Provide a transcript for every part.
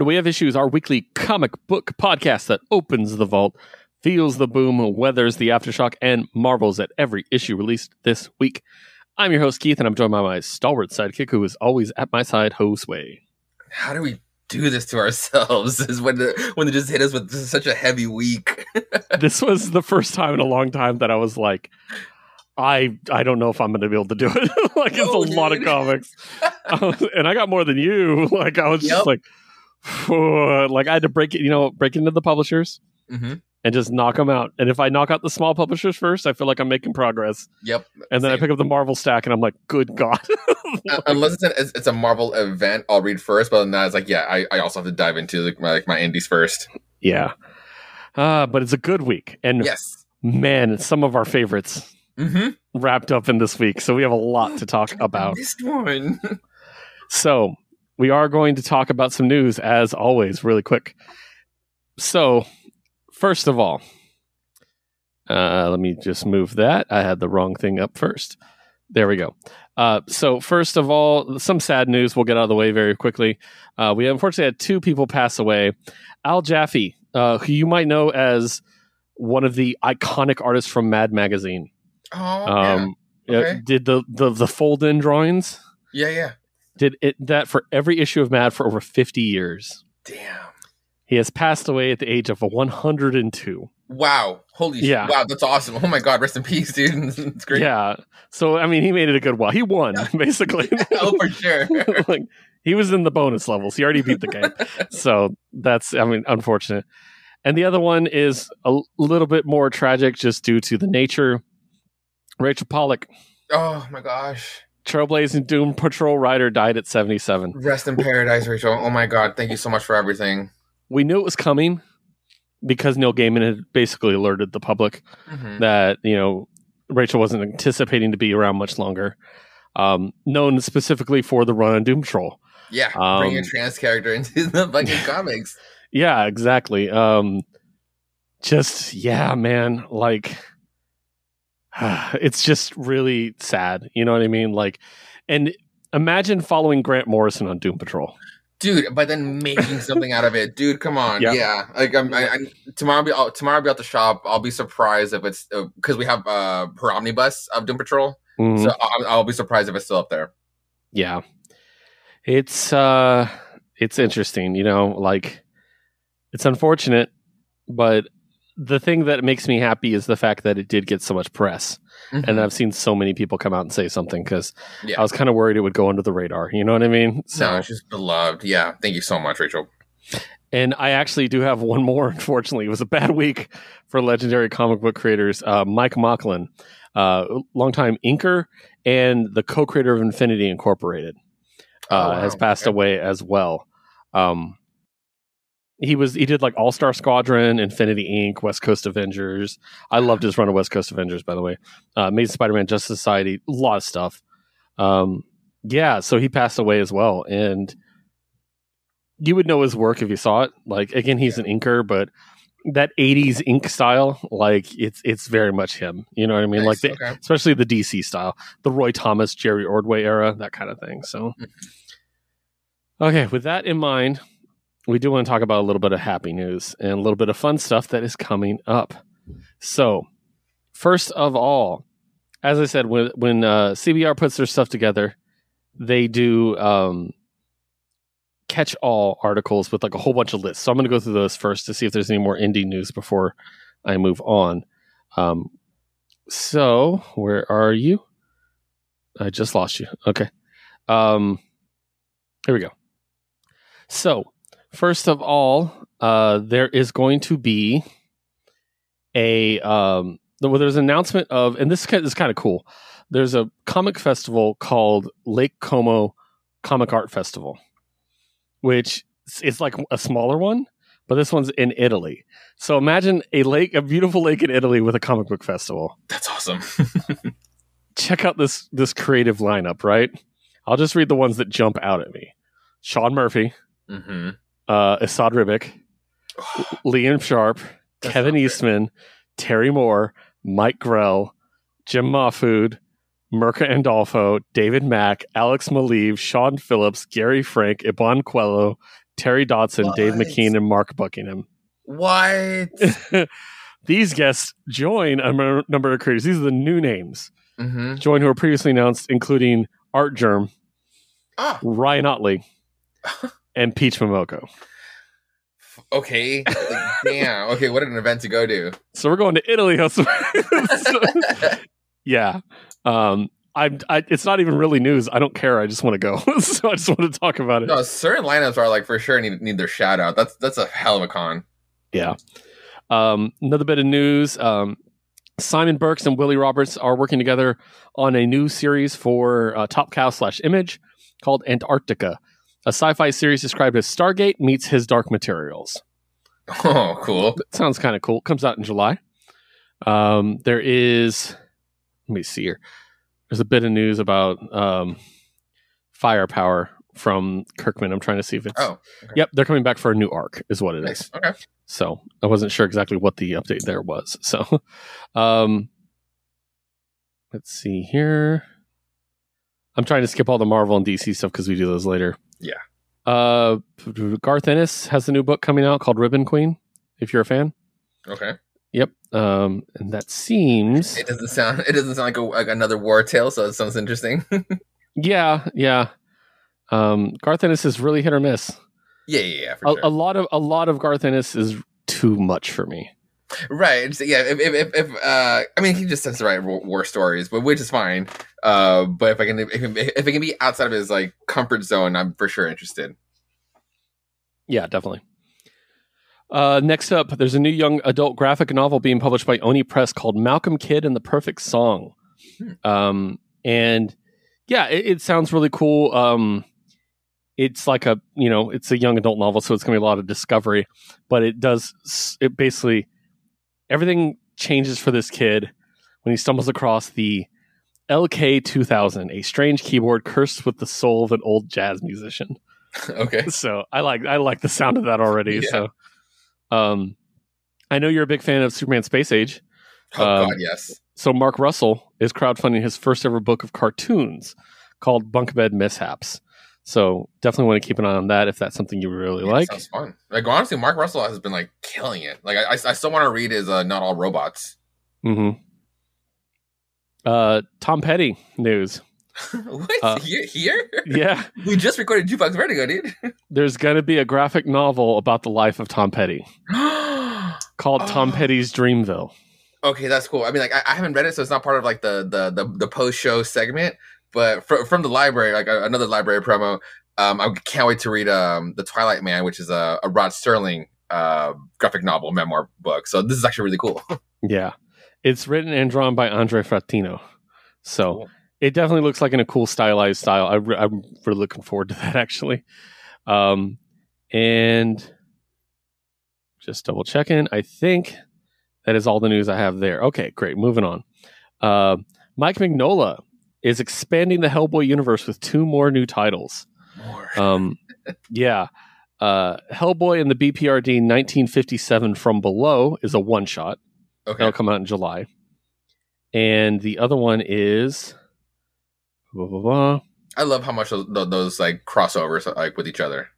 To We Have Issues, our weekly comic book podcast that opens the vault, feels the boom, weathers the aftershock, and marvels at every issue released this week. I'm your host, Keith, and I'm joined by my stalwart sidekick, who is always at my side, Josue. How do we do this to ourselves? Is when the, when they just hit us with this is such a heavy week. this was the first time in a long time that I was like, I I don't know if I'm going to be able to do it. like it's No, a lot of comics, I um, and I got more than you. Like I was just like, like I had to break it, you know, break into the publishers hmm and just knock them out. And if I knock out the small publishers first, I feel like I'm making progress. Yep. And then I pick up the Marvel stack, and I'm like, good God. Uh, unless it's, an, it's it's a Marvel event, I'll read first. But now it's like, yeah, I, I also have to dive into like my, like my indies first. yeah. Uh, but it's a good week, and Yes. man, some of our favorites Mm-hmm. wrapped up in this week. So we have a lot to talk about. This one. So we are going to talk about some news as always, really quick. So, first of all, uh, let me just move that. I had the wrong thing up first. There we go. Uh, so, first of all, some sad news. We'll get out of the way very quickly. Uh, we unfortunately had two people pass away. Al Jaffee, uh, who you might know as one of the iconic artists from Mad Magazine, Oh, um, uh, Okay. did the the, the fold-in drawings yeah. Yeah, yeah. Did it that for every issue of Mad for over 50 years. Damn. He has passed away at the age of 102. Wow. Holy shit. Yeah. Wow, that's awesome. Oh my god, rest in peace, dude. it's great. Yeah. So I mean, he made it a good while. He won basically. oh, for sure. like he was in the bonus levels. He already beat the game. so that's I mean, unfortunate. And the other one is a little bit more tragic just due to the nature. Rachel Pollack, oh my gosh. Trailblazing Doom Patrol rider, died at 77. Rest in paradise, Rachel. Oh my god, thank you so much for everything. We knew it was coming because Neil Gaiman had basically alerted the public Mhm. that you know Rachel wasn't anticipating to be around much longer. Um, known specifically for the run on Doom Patrol. Yeah, Um, bringing a trans character into the fucking comics. Yeah, exactly. Um, just yeah, man. Like it's just really sad. You know what I mean? Like, and imagine following Grant Morrison on Doom Patrol. dude. But then making something out of it, dude. Come on, Yeah. yeah. Like I'm, I, I, tomorrow, I'll be I'll, tomorrow. I'll be at the shop. I'll be surprised if it's because we have uh her omnibus of Doom Patrol. Mhm. So I'll, I'll be surprised if it's still up there. yeah, it's uh, it's interesting. You know, like it's unfortunate, but the thing that makes me happy is the fact that it did get so much press. and I've seen so many people come out and say something because Yeah. I was kind of worried it would go under the radar. You know what I mean? So, no, she's beloved. Yeah, thank you so much, Rachel. and I actually do have one more. Unfortunately, it was a bad week for legendary comic book creators. Uh, Mike Machlan, uh, longtime inker and the co-creator of Infinity Incorporated, uh, Oh, wow. has passed Okay. away as well. Um, he was he did like All Star Squadron, Infinity Inc., West Coast Avengers. I loved his run of West Coast Avengers, by the way. Uh, Amazing Spider-Man, Justice Society, a lot of stuff. Um, yeah, so he passed away as well, and you would know his work if you saw it. Like again, he's an inker, but that '80s ink style, like it's it's very much him. You know what I mean? Like the, okay. especially the DC style, the Roy Thomas, Jerry Ordway era, that kind of thing. So, okay, with that in mind, we do want to talk about a little bit of happy news and a little bit of fun stuff that is coming up. So, first of all, as I said, when when uh, CBR puts their stuff together, they do um, catch all articles with like a whole bunch of lists. So I'm going to go through those first to see if there's any more indie news before I move on. Um, so where are you? I just lost you. Okay. Um, here we go. So first of all, uh, there is going to be a um, well, there's an announcement of, and this is kind of cool. There's a comic festival called Lake Como Comic Art Festival, which is- like a smaller one, but this one's in Italy. So imagine a lake, a beautiful lake in Italy with a comic book festival. That's awesome. Check out this this creative lineup, right? I'll just read the ones that jump out at me. Sean Murphy, hmm uh, Esad Ribic, Liam Sharp, That Kevin Eastman, Terry Moore, Mike Grell, Jim Mahfood, Mirka Andolfo, David Mack, Alex Maleev, Sean Phillips, Gary Frank, Iban Coello, Terry Dodson, Dave What? McKean, and Mark Buckingham. What? These guests join a number of creators. These are the new names. hmm Join who were previously announced, including Artgerm, Ah, Ryan Ottley, and Peach Momoko. okay. Like, damn. Okay, what an event to go to. So we're going to Italy. So- yeah. Um, I'm. I, it's not even really news. I don't care. I just want to go. so I just want to talk about it. no, certain lineups are like for sure need need their shout out. That's that's a hell of a con. Yeah. Um, another bit of news. Um, Simon Burks and Willie Roberts are working together on a new series for uh, Top Cow slash Image called Antarctica, a sci-fi series described as Stargate meets His Dark Materials. Oh, cool. That sounds kind of cool. Comes out in July. Um, there is, let me see here. There's a bit of news about um, firepower from Kirkman. I'm trying to see if it's. Oh, Yep, they're coming back for a new arc, is what it is. nice. Okay. So I wasn't sure exactly what the update there was. So, um, let's see here. I'm trying to skip all the Marvel and DC stuff because we do those later. Yeah. Uh, Garth Ennis has a new book coming out called Ribbon Queen. If you're a fan, Okay. yep. Um, and that seems, It doesn't sound. It doesn't sound like, a, like another war tale. So it sounds interesting. yeah, yeah. Um, Garth Ennis is really hit or miss. yeah, yeah, yeah. A, sure. a lot of a lot of Garth Ennis is too much for me. Right. Yeah. If, if, if, uh, I mean, he just tends to write war, stories, but which is fine. Uh, but if I can, if, if it can be outside of his like comfort zone, I'm for sure interested. Yeah, definitely. Uh, next up, there's a new young adult graphic novel being published by Oni Press called Malcolm Kidd and the Perfect Song. Hmm. Um, and yeah, it, it sounds really cool. Um, it's like a you know, it's a young adult novel, so it's gonna be a lot of discovery. But it does it basically everything changes for this kid when he stumbles across the LK 2000, a strange keyboard cursed with the soul of an old jazz musician okay. so I like I like the sound of that already. Yeah. So, um, I know you're a big fan of Superman Space Age. Oh Um, God, yes. So Mark Russell is crowdfunding his first ever book of cartoons called Bunk Bed Mishaps. So definitely want to keep an eye on that if that's something you really Yeah, like. sounds fun. Like honestly, Mark Russell has been like killing it. Like I, I, I still want to read his uh, "Not All Robots." hmm Uh, Tom Petty news. what Uh, here? Here? Yeah, we just recorded Jukebox Vertigo, dude. there's going to be a graphic novel about the life of Tom Petty called Tom Oh. Petty's Dreamville. okay, that's cool. I mean, like I, I haven't read it, so it's not part of like the the the, the post show segment. But fr- from the library, like uh, another library promo, um, I can't wait to read um the Twilight Man, which is a, a Rod Sterling uh graphic novel memoir book. So this is actually really cool. Yeah. It's written and drawn by Andre Fratino. So Cool. it definitely looks like in a cool stylized style. I re- I'm really looking forward to that actually. Um, and just double checking. I think that is all the news I have there. Okay, great. Moving on. Uh, Mike Mignola is expanding the Hellboy universe with two more new titles. More. Um, yeah. Uh, Hellboy and the BPRD 1957 From Below is a one shot. okay. That'll come out in July. And the other one is. blah, blah, blah. I love how much those, those like crossovers like with each other.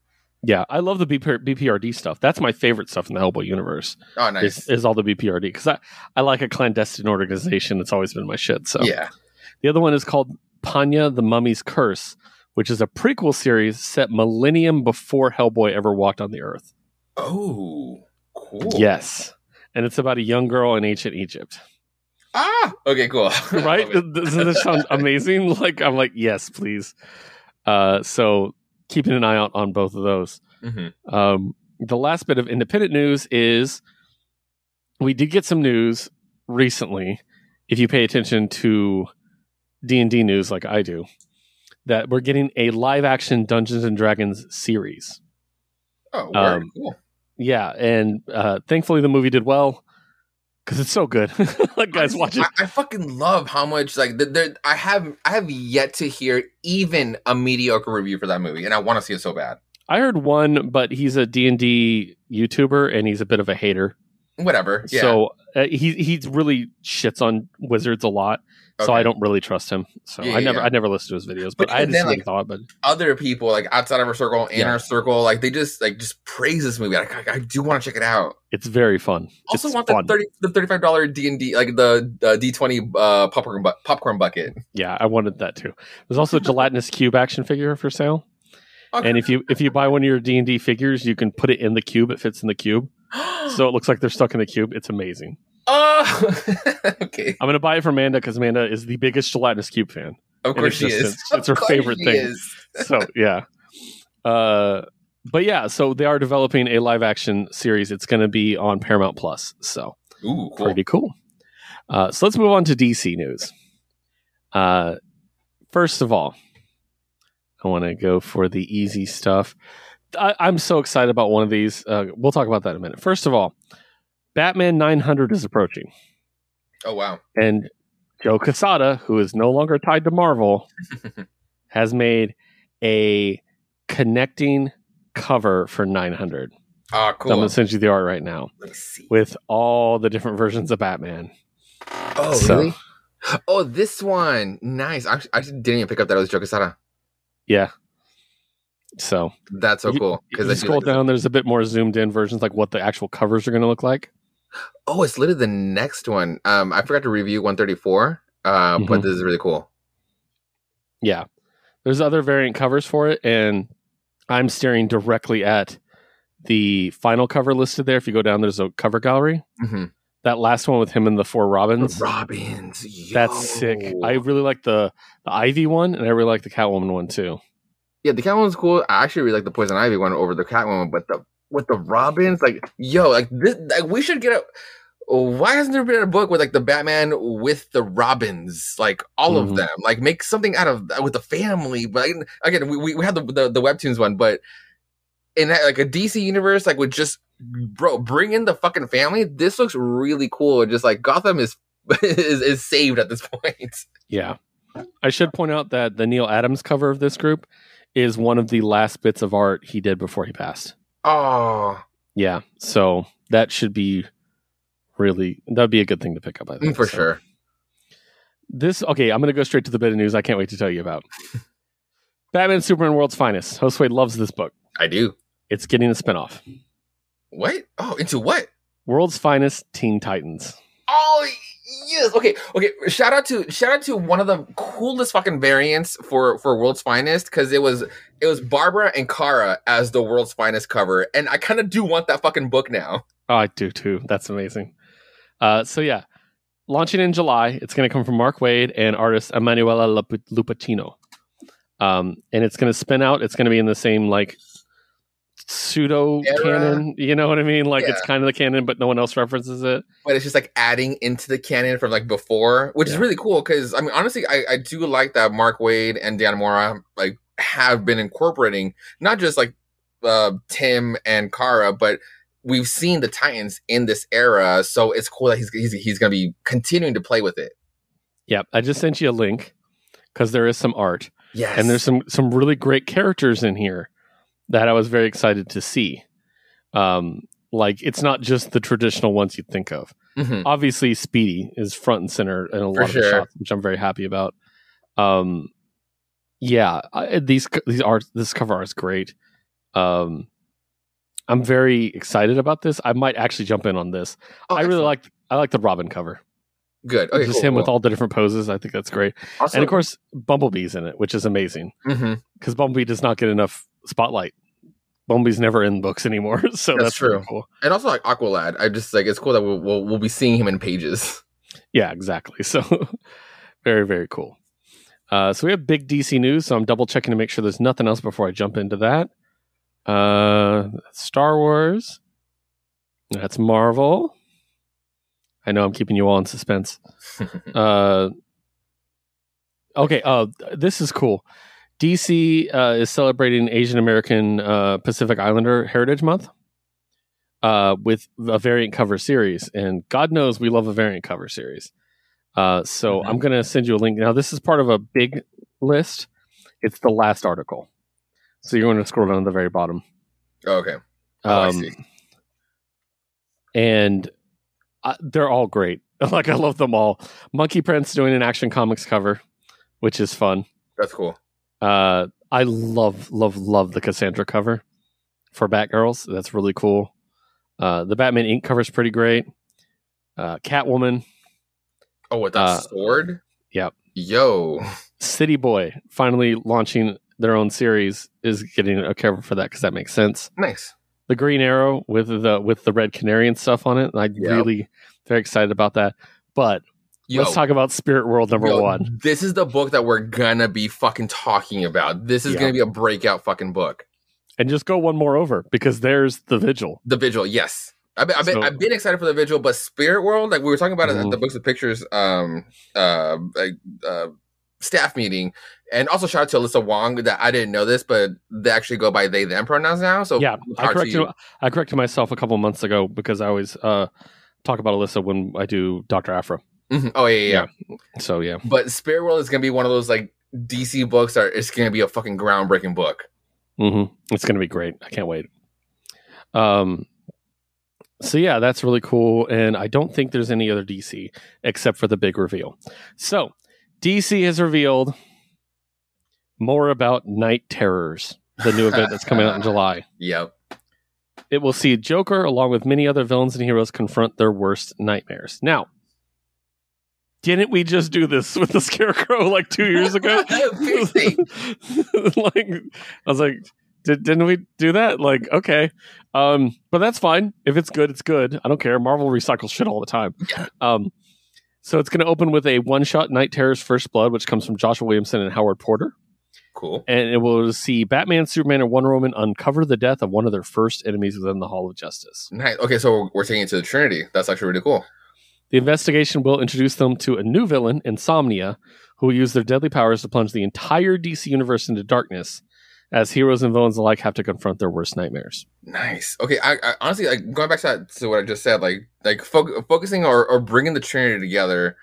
Yeah, I love the BP, BPRD stuff. That's my favorite stuff in the Hellboy universe. Oh, nice. Is, is all the BPRD because I, I like a clandestine organization. It's always been my shit. So Yeah. The other one is called Panya the Mummy's Curse, which is a prequel series set millennium before Hellboy ever walked on the earth. Oh, cool. Yes, and it's about a young girl in ancient Egypt. Ah. Okay. Cool. right? Doesn't this sound amazing? Like I'm like, yes, please. Uh, so keeping an eye out on both of those. Mhm. Um, the last bit of independent news is we did get some news recently. If you pay attention to D and D news like I do, that we're getting a live action Dungeons and Dragons series. Oh. Um, cool. Yeah, and uh, thankfully the movie did well because it's so good. like guys, watch it. I, I fucking love how much like th- there. I have I have yet to hear even a mediocre review for that movie, and I want to see it so bad. I heard one, but he's a D and D YouTuber and he's a bit of a hater. Whatever. Yeah. So uh, he he really shits on wizards a lot, so I don't really trust him. So Yeah, I never yeah. I never listened to his videos, but, But I even just then, see what he like, thought. But Other people like outside of our circle, in Yeah. our circle, like they just like just praise this movie. Like, I, I do want to check it out. it's very fun. Also it's want fun. the thirty the thirty five dollar D and D like the uh, D twenty uh, popcorn bu- popcorn bucket. Yeah, I wanted that too. There's also a gelatinous cube action figure for sale, Okay. and if you if you buy one of your D and D figures, you can put it in the cube. It fits in the cube, so it looks like they're stuck in the cube. It's amazing. oh, okay. I'm gonna buy it for Amanda because Amanda is the biggest gelatinous cube fan. Of course she is. it's- it's her course favorite she thing. is. So yeah, uh, but yeah, so they are developing a live action series. It's gonna be on Paramount Plus. So Ooh, cool. pretty cool. Uh, so let's move on to DC news. Uh, first of all, I want to go for the easy stuff. I, I'm so excited about one of these. Uh, we'll talk about that in a minute. First of all, Batman 900 is approaching, Oh wow. and Joe Quesada, who is no longer tied to Marvel, has made a connecting cover for 900. Ah, So I'm going to send you the art right now Let me see. with all the different versions of Batman. Oh, So- really? Oh, this one. Nice. I I didn't even pick up that it was Joe Quesada. Yeah. So That's so cool. Because scroll like down, there's a bit more zoomed in versions, like what the actual covers are going to look like. Oh, it's literally the next one. Um, I forgot to review 134. Uh, but Mhm. this is really cool. Yeah, there's other variant covers for it, and I'm staring directly at the final cover listed there. If you go down, there's a cover gallery. Mm-hmm. That last one with him and the four Robins. Robins. That's sick. I really like the the Ivy one, and I really like the Catwoman one too. Yeah, the Catwoman's cool. I actually really like the Poison Ivy one over the Catwoman, but the with the Robins, like yo, like this, like we should get a. Why hasn't there been a book with like the Batman with the Robins, like all Mhm. of them? Like make something out of with the family. But like, again, we, we we had the, the the webtoons one, but in that, like a DC universe, like with just bro, bring in the fucking family. This looks really cool. Just like Gotham is is, is saved at this point. Yeah, I should point out that the Neal Adams cover of this group is one of the last bits of art he did before he passed. Oh, Yeah, so that should be really that'd be a good thing to pick up. I think for So, sure. This okay. I'm going to go straight to the bit of news. I can't wait to tell you about. Batman Superman World's Finest. Josue loves this book. I do. It's getting a spinoff. What? Oh, into what? World's Finest Teen Titans. Oh yes. Okay. Okay. Shout out to shout out to one of the coolest fucking variants for for World's Finest because it was it was Barbara and Kara as the World's Finest cover, and I kind of do want that fucking book now. Oh, I do too. That's amazing. Uh, so yeah, launching in July. It's going to come from Mark Waid and artist Emanuela Lup-. Um, and it's going to spin out. It's going to be in the same like pseudo canon. You know what I mean? Like it's kind of the canon, but no one else references it. But it's just like adding into the canon from like before, which is really cool because I mean honestly, I, I do like that Mark Waid and Dan Mora like have been incorporating not just like uh, Tim and Kara, but we've seen the Titans in this era, so it's cool that he's he's, he's going to be continuing to play with it. Yep. I just sent you a link because there is some art. Yes, and there's some some really great characters in here that I was very excited to see. Um, like it's not just the traditional ones you'd think of. Mhm. Obviously, Speedy is front and center in a For lot of sure. shots, which I'm very happy about. Um, yeah, I, these these art this cover art is great. Um, I'm very excited about this. I might actually jump in on this. Oh, I really like I like the Robin cover. good. Okay, just cool, him with all the different poses. I think that's great. Also, and of course, Bumblebee's in it, which is amazing because Bumblebee does not get enough spotlight. Bumblebee's never in books anymore, so That's that's, true. cool. and also like Aqualad. I just like it's cool that we'll we'll, we'll be seeing him in pages. Yeah, exactly. So very very cool. Uh, so we have big DC news. So I'm double checking to make sure there's nothing else before I jump into that. Uh, Star Wars. That's Marvel. I know I'm keeping you all in suspense. Uh, okay. Uh, this is cool. DC uh, is celebrating Asian American uh, Pacific Islander Heritage Month uh, with a variant cover series, and God knows we love a variant cover series. Uh, so Mhm. I'm going to send you a link. Now, this is part of a big list. It's the last article, so you're going to scroll down to the very bottom. Oh, okay. Oh, I Um, see. and Uh, they're all great. like I love them all. Monkey Prince doing an Action Comics cover, which is fun. That's cool. Uh, I love, love, love the Cassandra cover for Batgirls. That's really cool. Uh, the Batman Ink cover is pretty great. Uh, Catwoman, Oh, with that Uh, sword? yep. Yo. City Boy, finally launching their own series, is getting a cover for that because that makes sense. Nice. The Green Arrow with the with the red canary and stuff on it. I'm Yep. really very excited about that. But Yo. let's talk about Spirit World number Yo, one. This is the book that we're gonna be fucking talking about. This is Yeah. gonna be a breakout fucking book. And just go one more over because there's the Vigil. The Vigil, yes. I've been, I've, been, So- I've been excited for the Vigil, but Spirit World, like we were talking about it at Mhm. the Books of Pictures um uh uh staff meeting, and also shout out to Alyssa Wong that I didn't know this, but they actually go by they them pronouns now. So yeah, I corrected. I corrected myself a couple months ago because I always uh, talk about Alyssa when I do Doctor Aphra. Mhm. Oh yeah, yeah, yeah. So yeah, But Spirit World is gonna be one of those like DC books that it's gonna be a fucking groundbreaking book. hmm it's gonna be great. I can't wait. Um, so yeah, that's really cool, and I don't think there's any other DC except for the big reveal. So DC has revealed more about Night Terrors, the new event that's coming out in July. Yep. It will see Joker along with many other villains and heroes confront their worst nightmares. Now, didn't we just do this with the Scarecrow like two years ago? Like, I was like, Did, didn't we do that? Like, okay, um, but that's fine. If it's good, it's good. I don't care. Marvel recycles shit all the time. Um, so it's going to open with a one-shot Night Terror's First Blood, which comes from Joshua Williamson and Howard Porter Cool. and it will see Batman, Superman, and Wonder Woman uncover the death of one of their first enemies within the Hall of Justice. Nice. Okay, so we're taking it to the Trinity. That's actually really cool. The investigation will introduce them to a new villain, Insomnia, who will use their deadly powers to plunge the entire DC universe into darkness, as heroes and villains alike have to confront their worst nightmares. Nice. Okay, I, I honestly like going back to that to what I just said. Like like fo- focusing or, or bringing the Trinity together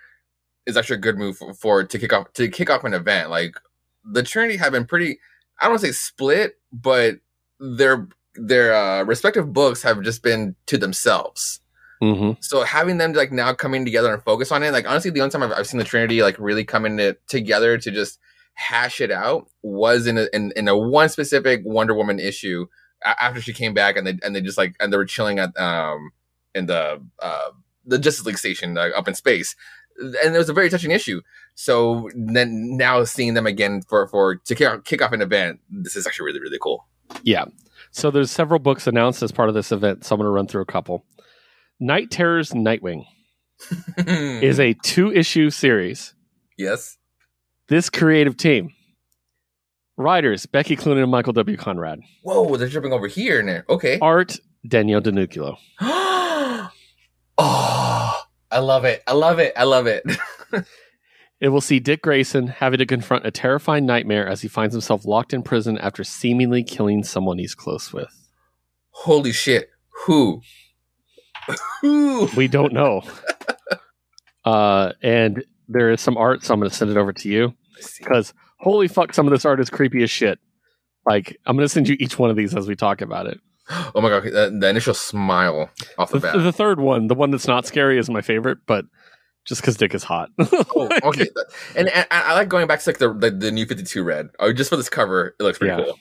is actually a good move for, for to kick off to kick off an event. Like the Trinity have been pretty. I don't want to say split, but their their uh, respective books have just been to themselves. Hmm So having them like now coming together and focus on it, like honestly, the only time I've, I've seen the Trinity like really coming it together to just hash it out was in a in, in a one specific Wonder Woman issue after she came back and they and they just like and they were chilling at um in the uh the Justice League station uh, up in space, and it was a very touching issue. So then now seeing them again for for to kick, off- kick off an event, this is actually really really cool. Yeah. So there's several books announced as part of this event. So I'm going to run through a couple. Night Terror's Nightwing is a two-issue series. yes. This creative team, writers Becky Cloonan and Michael W. Conrad, Whoa, they're jumping over here and there. Okay. art Daniel Denuccio. oh, ah, I love it. I love it. I love it. It will see Dick Grayson having to confront a terrifying nightmare as he finds himself locked in prison after seemingly killing someone he's close with. Holy shit. Who? We don't know. uh, and there is some art, so I'm going to send it over to you because holy fuck, some of this art is creepy as shit. Like, I'm going to send you each one of these as we talk about it. Oh my god, the, the initial smile off the The, bat. the third one, the one that's not scary, is my favorite, but just because Dick is hot. Oh, okay, and, and I I like going back to like the the, the new Fifty Two red. Oh, just for this cover, it looks pretty Yeah. cool.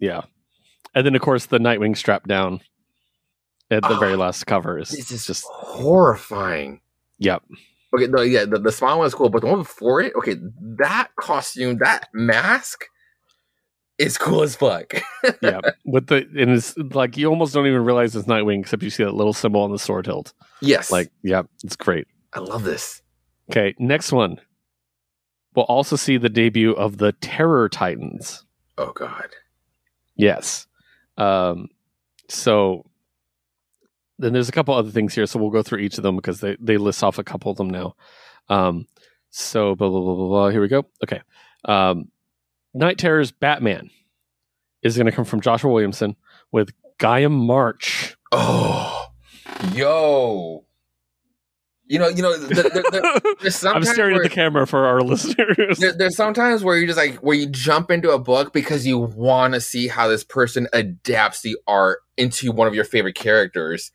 yeah. And then, of course, the Nightwing strap down at the Oh, very last cover is This is just, horrifying. yep. Okay, no, yeah, the, the smile one is cool, but the one before it, okay, that costume, that mask, is cool as fuck. yeah, with the and it's like you almost don't even realize it's Nightwing except you see that little symbol on the sword hilt. yes, Like, yeah, it's great. I love this. Okay, next one. We'll also see the debut of the Terror Titans. Oh god. Yes. Um. So then there's a couple other things here, so we'll go through each of them because they they list off a couple of them now. Um. So blah blah blah blah. blah. Here we go. Okay. Um. Night Terror's Batman is going to come from Joshua Williamson with Guillem March. Oh, yo. You know, you know, there, there, there- there's I'm staring at the camera for our listeners. there, there's sometimes where you just like where you jump into a book because you want to see how this person adapts the art into one of your favorite characters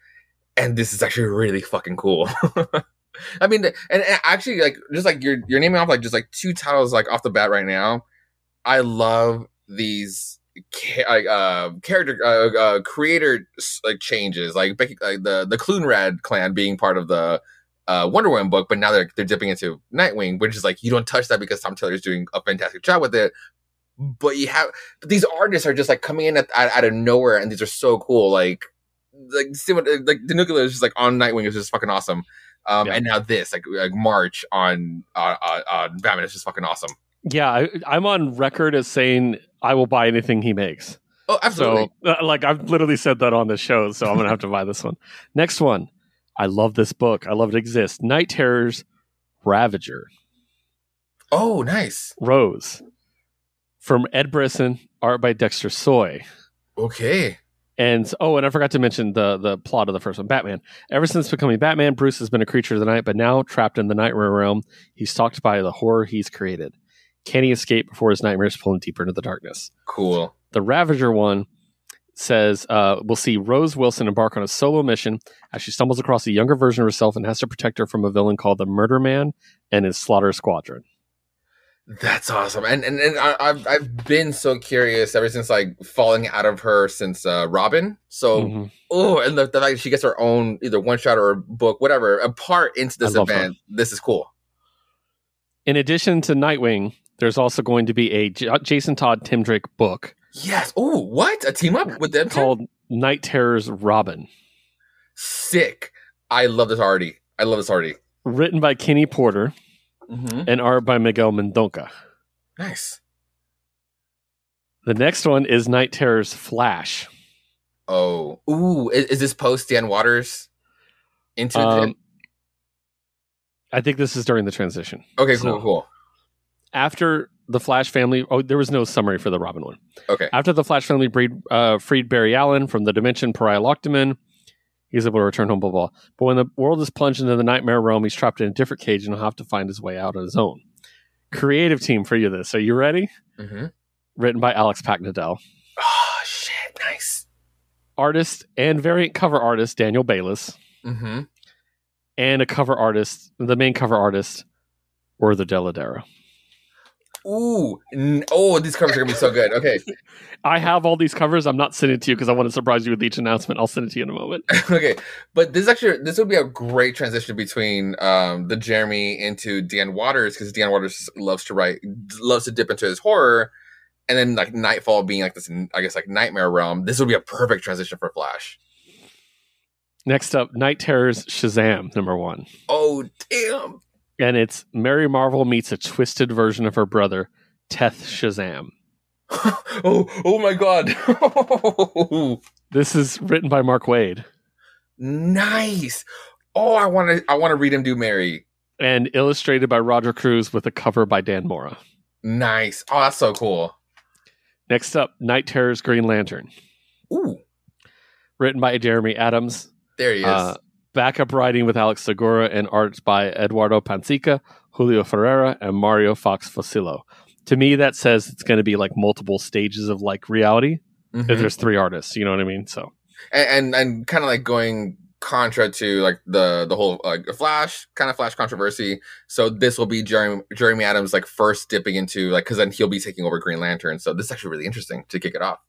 and this is actually really fucking cool. I mean, and, and actually, like just like you're you're naming off like just like two titles like off the bat right now. I love these ca- uh character uh, uh creator like changes like like the the Clunrad clan being part of the uh Wonder Woman book, but now they're they're dipping into Nightwing, which is like you don't touch that because Tom Taylor's doing a fantastic job with it. But you have but these artists are just like coming in at, out of nowhere, and these are so cool. Like like see like the nuclear is just like on Nightwing is just fucking awesome. Um, Yeah. and now this like like March on uh, uh, on Batman is just fucking awesome. Yeah, I, I'm on record as saying I will buy anything he makes. Oh, absolutely. So, uh, like, I've literally said that on the show, so I'm gonna have to buy this one. Next one, I love this book. I love it exists. Night Terrors, Ravager, oh, nice. Rose, from Ed Brisson, art by Dexter Soy. Okay. And oh, and I forgot to mention the the plot of the first one. Batman. Ever since becoming Batman, Bruce has been a creature of the night, but now trapped in the nightmare realm, he's stalked by the horror he's created. Can he escape before his nightmares pull him deeper into the darkness? Cool. The Ravager one says uh, we'll see Rose Wilson embark on a solo mission as she stumbles across a younger version of herself and has to protect her from a villain called the Murder Man and his Slaughter Squadron. That's awesome. And and, and I, I've I've been so curious ever since like falling out of her since uh, Robin. So Mhm. oh, and the, the fact that she gets her own either one shot or a book, whatever, a part into this event. This is cool. In addition to Nightwing, there's also going to be a J- Jason Todd Tim Drake book Yes. Oh, what a team up with them two? called Night Terrors Robin, sick. I love this already. I love this already. written by Kenny Porter Mm-hmm. and art by Miguel Mendonca. Nice. The next one is Night Terrors Flash. Oh, ooh, is, is this post Dan Watters into Um, I think this is during the transition. it? Okay, so- cool, cool. After the Flash family, oh, there was no summary for the Robin one. Okay. After the Flash family breed, uh, freed Barry Allen from the dimension Pariah in, he's able to return home, blah, blah. But when the world is plunged into the nightmare realm, he's trapped in a different cage and he'll have to find his way out on his own. Creative team for you this. Are you ready? Mm-hmm. Written by Alex Paknadel. Oh shit, nice. Artist and variant cover artist Daniel Bayliss. Mm-hmm. And a cover artist, the main cover artist, or the Deladera. Ooh, n- oh, these covers are gonna be so good. Okay, I have all these covers. I'm not sending it to you because I want to surprise you with each announcement. I'll send it to you in a moment. okay, but this actually this would be a great transition between um the Jeremy into Dan Watters because Dan Watters loves to write, loves to dip into his horror, and then like Nightfall being like this, I guess like nightmare realm. This would be a perfect transition for Flash. Next up, Night Terrors Shazam, number one. Oh damn! And it's Mary Marvel meets a twisted version of her brother, Teth Shazam. oh, oh my god! This is written by Mark Waid nice. Oh, I want to, I want to read him do Mary. and illustrated by Roger Cruz with a cover by Dan Mora. Nice. Oh, that's so cool. Next up, Night Terrors Green Lantern, Ooh, written by Jeremy Adams. there he is. Uh, backup writing with Alex Segura and art by Eduardo Pansica, Julio Ferreira, and Mario Fox Fosillo. To me, that says it's going to be like multiple stages of like reality. Mhm. If there's three artists, you know what I mean? So and and, and kind of like going contra to like the the whole like Flash kind of Flash controversy. So this will be Jeremy Jeremy Adams like first dipping into like because then he'll be taking over Green Lantern. So this is actually really interesting to kick it off.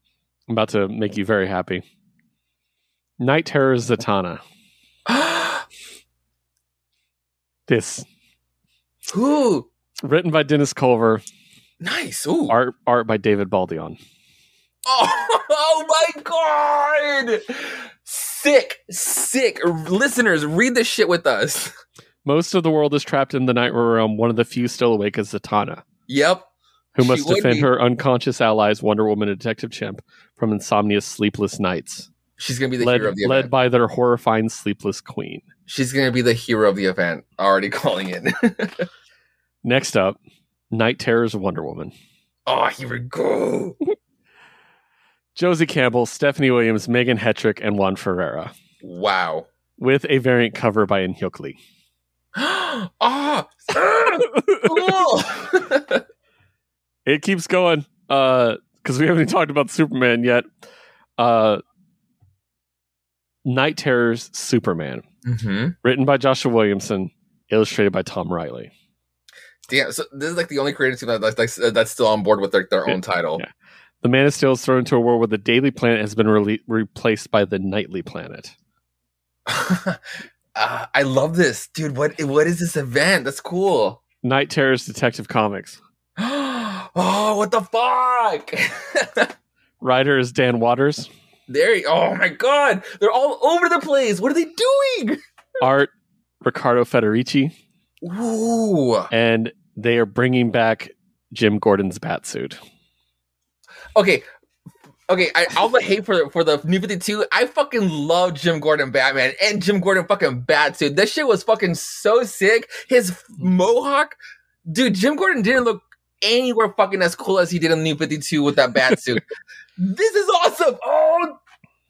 I'm about to make you very happy. Night Terrors Zatanna. This Ooh, written by Dennis Culver, nice. Ooh. art art by David Baldeón. Oh, oh my god! Sick, sick. Listeners, read this shit with us. Most of the world is trapped in the nightmare realm. One of the few still awake is Zatanna, Yep. who must would defend her unconscious allies, Wonder Woman and Detective Chimp, from Insomnia's sleepless nights, She's gonna be the led, hero of the led event. by their horrifying sleepless queen. She's gonna be the hero of the event. Already calling it. Next up, Night Terrors Wonder Woman. oh, here we go. Josie Campbell, Stephanie Williams, Megan Hetrick, and Juan Ferreyra, Wow. with a variant cover by Inhyuk Lee. ah, ah, cool. it keeps going because we haven't even talked about Superman yet. Uh, Night Terror's Superman, Mm-hmm. written by Joshua Williamson, illustrated by Tom Riley. Yeah, So this is like the only creative team that, that's like that's still on board with their, their own title. Yeah. The Man of Steel is thrown into a world where the daily planet has been rele- replaced by the nightly planet. uh, I love this, dude. What what is this event? That's cool. Night Terror's Detective Comics. oh, what the fuck? Writer is Dan Watters. There. Oh my god, they're all over the place. What are they doing? Art, Riccardo Federici. Ooh. And they are bringing back Jim Gordon's Batsuit. Okay. Okay, I, all the hate for for the New Fifty Two. I fucking love Jim Gordon Batman and Jim Gordon fucking Batsuit. That shit was fucking so sick. His mohawk, dude. Jim Gordon didn't look anywhere fucking as cool as he did in the New Fifty Two with that bat suit. this is awesome. Oh,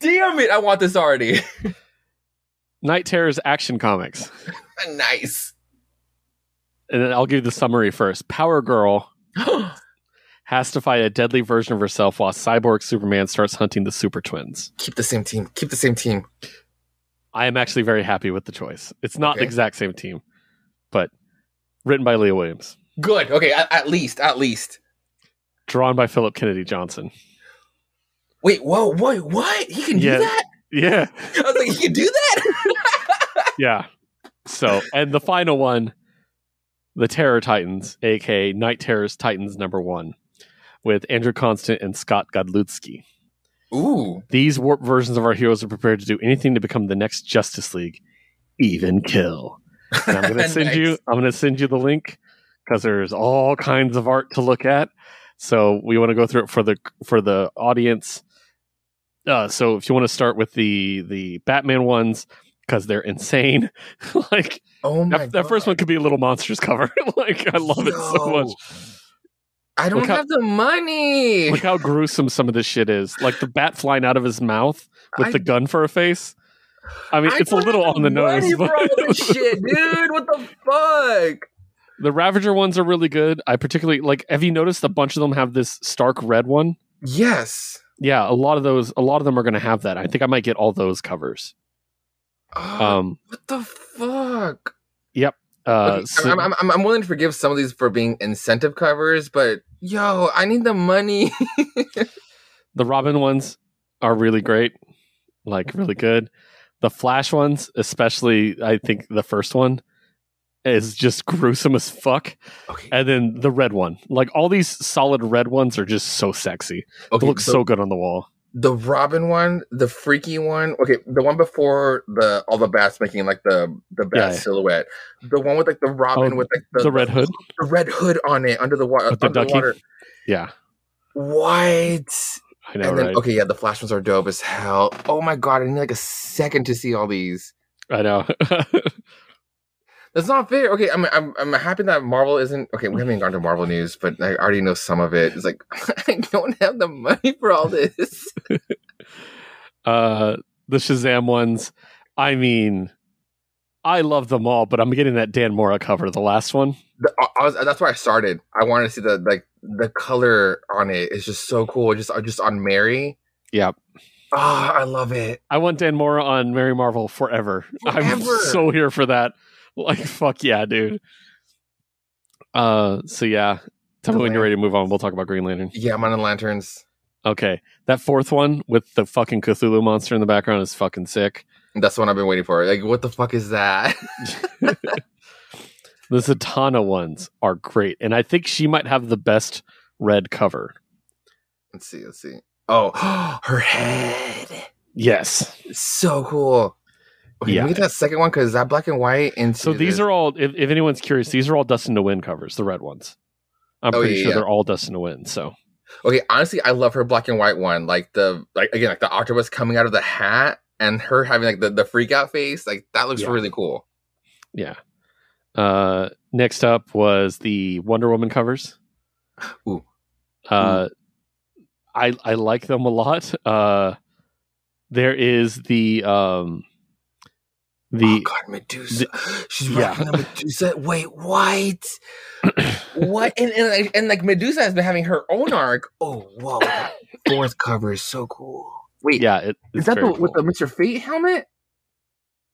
damn it! I want this already. Night Terror's Action Comics. nice. And then I'll give you the summary first. Power Girl has to fight a deadly version of herself while Cyborg Superman starts hunting the Super Twins. Keep the same team. Keep the same team. I am actually very happy with the choice. It's not the exact same team, but written by Leah Williams, Good. Okay, at, at least, at least. drawn by Philip Kennedy Johnson. Wait, whoa, whoa, what? He can Yeah. do that? Yeah, I was like, he can do that? yeah. So, and the final one, the Terror Titans, aka Night Terror's Titans number one, with Andrew Constant and Scott Godlewski. Ooh. These warp versions of our heroes are prepared to do anything to become the next Justice League, even kill. And I'm gonna send Nice. you. I'm gonna send you the link because there's all kinds of art to look at. So we want to go through it for the for the audience. Uh, so if you want to start with the the Batman ones because they're insane, like Oh my that, that first one could be a little monsters cover. like I love it so much. I don't how- have the money. Look how gruesome some of this shit is. Like the bat flying out of his mouth with I- the gun for a face. I mean, I it's a little on the money nose. for But all this shit, dude. What the fuck? The Ravager ones are really good. I particularly like. Have you noticed a bunch of them have this stark red one? Yes. Yeah, a lot of those. A lot of them are going to have that. I think I might get all those covers. Oh, Um. what the fuck? Yep. Uh. Okay, so- I'm, I'm, I'm, I'm willing to forgive some of these for being incentive covers, but yo, I need the money. the Robin ones are really great. Like really good. The Flash ones, especially, I think the first one is just gruesome as fuck. okay. And then the red one, like all these solid red ones, are just so sexy. Okay. look the, so good on the wall. the Robin one, the freaky one. Okay, the one before the all the bats making like the the bat Yeah, yeah. silhouette. The one with like the Robin Oh, with like the, The red hood, the red hood on it under the water. With the under ducky? water. yeah, What? I know, and then right? okay, yeah, the flash ones are dope as hell. Oh my god, I need like a second to see all these. I know. That's not fair. Okay, I'm I'm I'm happy that Marvel isn't okay. We haven't even gone to Marvel news, but I already know some of it. It's like I don't have the money for all this. uh, the Shazam ones, I mean, I love them all, but I'm getting that Dan Mora cover, the last one. The, was, that's where I started. I wanted to see the like the color on it. it is just so cool. Just just on Mary. Yep. Oh, I love it. I want Dan Mora on Mary Marvel forever. I'm so here for that. Like, fuck yeah, dude. Uh, so yeah, tell The me when you're ready to move on. We'll talk about Green Lantern. Yeah, I'm on the lanterns. Okay, that fourth one with the fucking Cthulhu monster in the background is fucking sick. That's the one I've been waiting for. Like, what the fuck is that? The Zatanna ones are great, and I think she might have the best red cover. let's see. Let's see. Oh, her head. Yes. So cool. Okay, Yeah. me get that second one because that black and white. Into So these are all. If, if anyone's curious, these are all Dustin Nguyen covers. The red ones. I'm Oh, pretty yeah, sure yeah. they're all Dustin Nguyen. So okay. Honestly, I love her black and white one. Like the like again, like the octopus coming out of the hat and her having like the the freak out face. Like that looks Yeah. really cool. yeah. Uh, next up was the Wonder Woman covers. Ooh. Uh, I I like them a lot. Uh, there is the um, oh the God, Medusa. She's yeah. rocking a Medusa. Wait, what? what? And, and like- and like Medusa has been having her own arc. Oh, whoa! Fourth cover is so cool. Wait, yeah, it, is that the very with the cool. Mr. Fate helmet?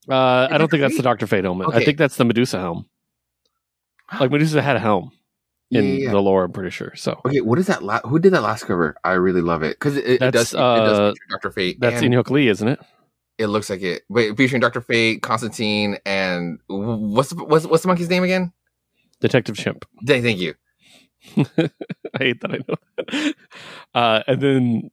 Uh, I don't think that's the Doctor Fate helmet. I think that's the Medusa helm. Like Medusa had a helm in Yeah, yeah, the lore. I'm pretty sure. So Okay, what is that? La- who did that last cover? I really love it because it, it, does. it does uh, Doctor Fate. that's and Lee, isn't it? It looks like it. Wait, featuring Doctor Fate, Constantine, and what's the, what's what's the monkey's name again? Detective Chimp. Thank, thank you. I hate that I know that. Uh, and then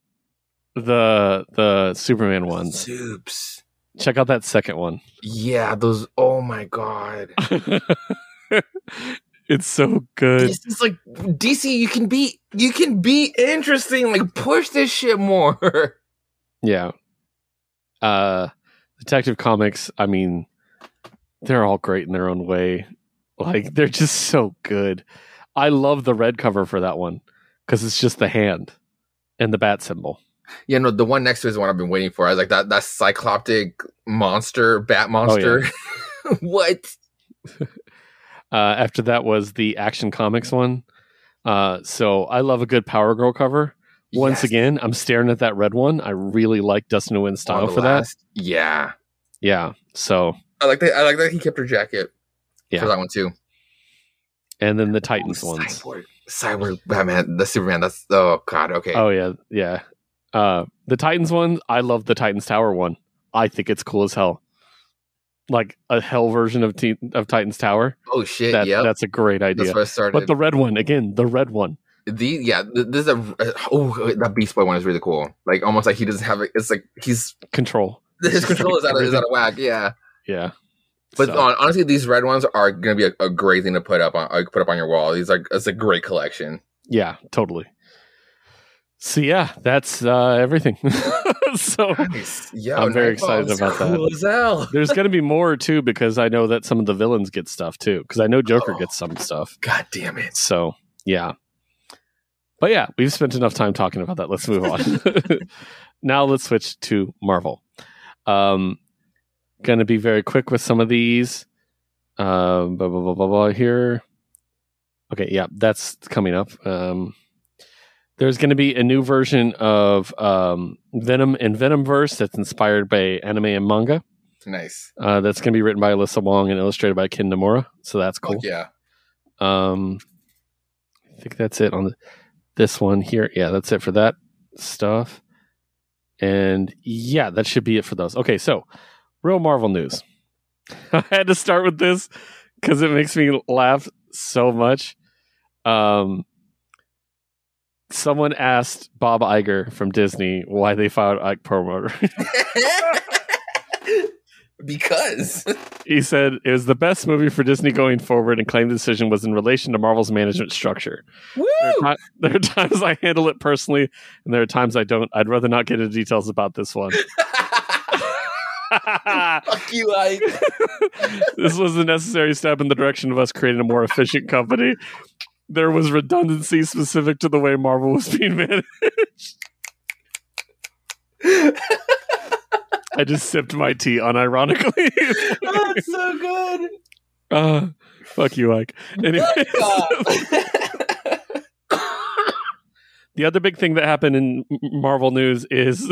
the the Superman ones. Soups. Check out that second one. Yeah, those. Oh my god. it's so good. Is like DC. You can be you can be interesting. Like push this shit more. Yeah. Uh Detective Comics, I mean, they're all great in their own way. Like they're just so good. I love the red cover for that one cuz it's just the hand and the bat symbol. yeah, no, the one next to it is the one I've been waiting for. I was like that that cycloptic monster, bat monster. what? Uh after that was the Action Comics one. Uh so I love a good Power Girl cover. Once Yes. again, I'm staring at that red one. I really like Dustin Nguyen's style for that. Yeah, Yeah. So, I like that. I like that he kept her jacket. Yeah. for that one too. and then the Titans Oh, ones. Cyborg, Cyborg, Batman, the Superman. That's oh god. Okay. Oh yeah, yeah. Uh, the Titans one, I love the Titans Tower one. I think it's cool as hell. Like a hell version of T- of Titans Tower. oh shit. That, yep. That's a great That's idea. where I started. But the red one again, the red one. The yeah, this is a oh that Beast Boy one is really cool. Like almost like he doesn't have it. It's like he's Control. his control is out of, is out of whack. Yeah. Yeah. But So, honestly, these red ones are gonna be a, a great thing to put up on uh, put up on your wall. These are it's a great collection. yeah, totally. So yeah, that's uh, everything. so Nice. Yo, I'm very excited about that. cool hell. there's going to be more too because I know that some of the villains get stuff too because I know Joker Oh. gets some stuff. God damn it. So yeah. But yeah, we've spent enough time talking about that. Let's move on. now let's switch to Marvel. Um gonna be very quick with some of these. Um blah blah blah blah blah here. Okay, yeah, that's coming up. Um there's going to be a new version of um, Venom and Venomverse that's inspired by anime and manga. Nice. Uh, that's going to be written by Alyssa Wong and illustrated by Ken Nomura. So that's Cool. cool. yeah. Um, I think that's it on the, this one here. Yeah, that's it for that stuff. And yeah, that should be it for those. Okay, so real Marvel news. I had to start with this because it makes me laugh so much. Um, someone asked Bob Iger from Disney why they fired Ike Perlmutter. because he said it was the best movie for Disney going forward and claimed the decision was in relation to Marvel's management structure. Woo! There are, ti- there are times I handle it personally, and there are times I don't. I'd rather not get into details about this one. Fuck you, Ike. this was a necessary step in the direction of us creating a more efficient company. There was redundancy specific to the way Marvel was being managed. I just sipped my tea unironically. oh, it's so good. uh, fuck you, Ike. Anyway, the other big thing that happened in Marvel news is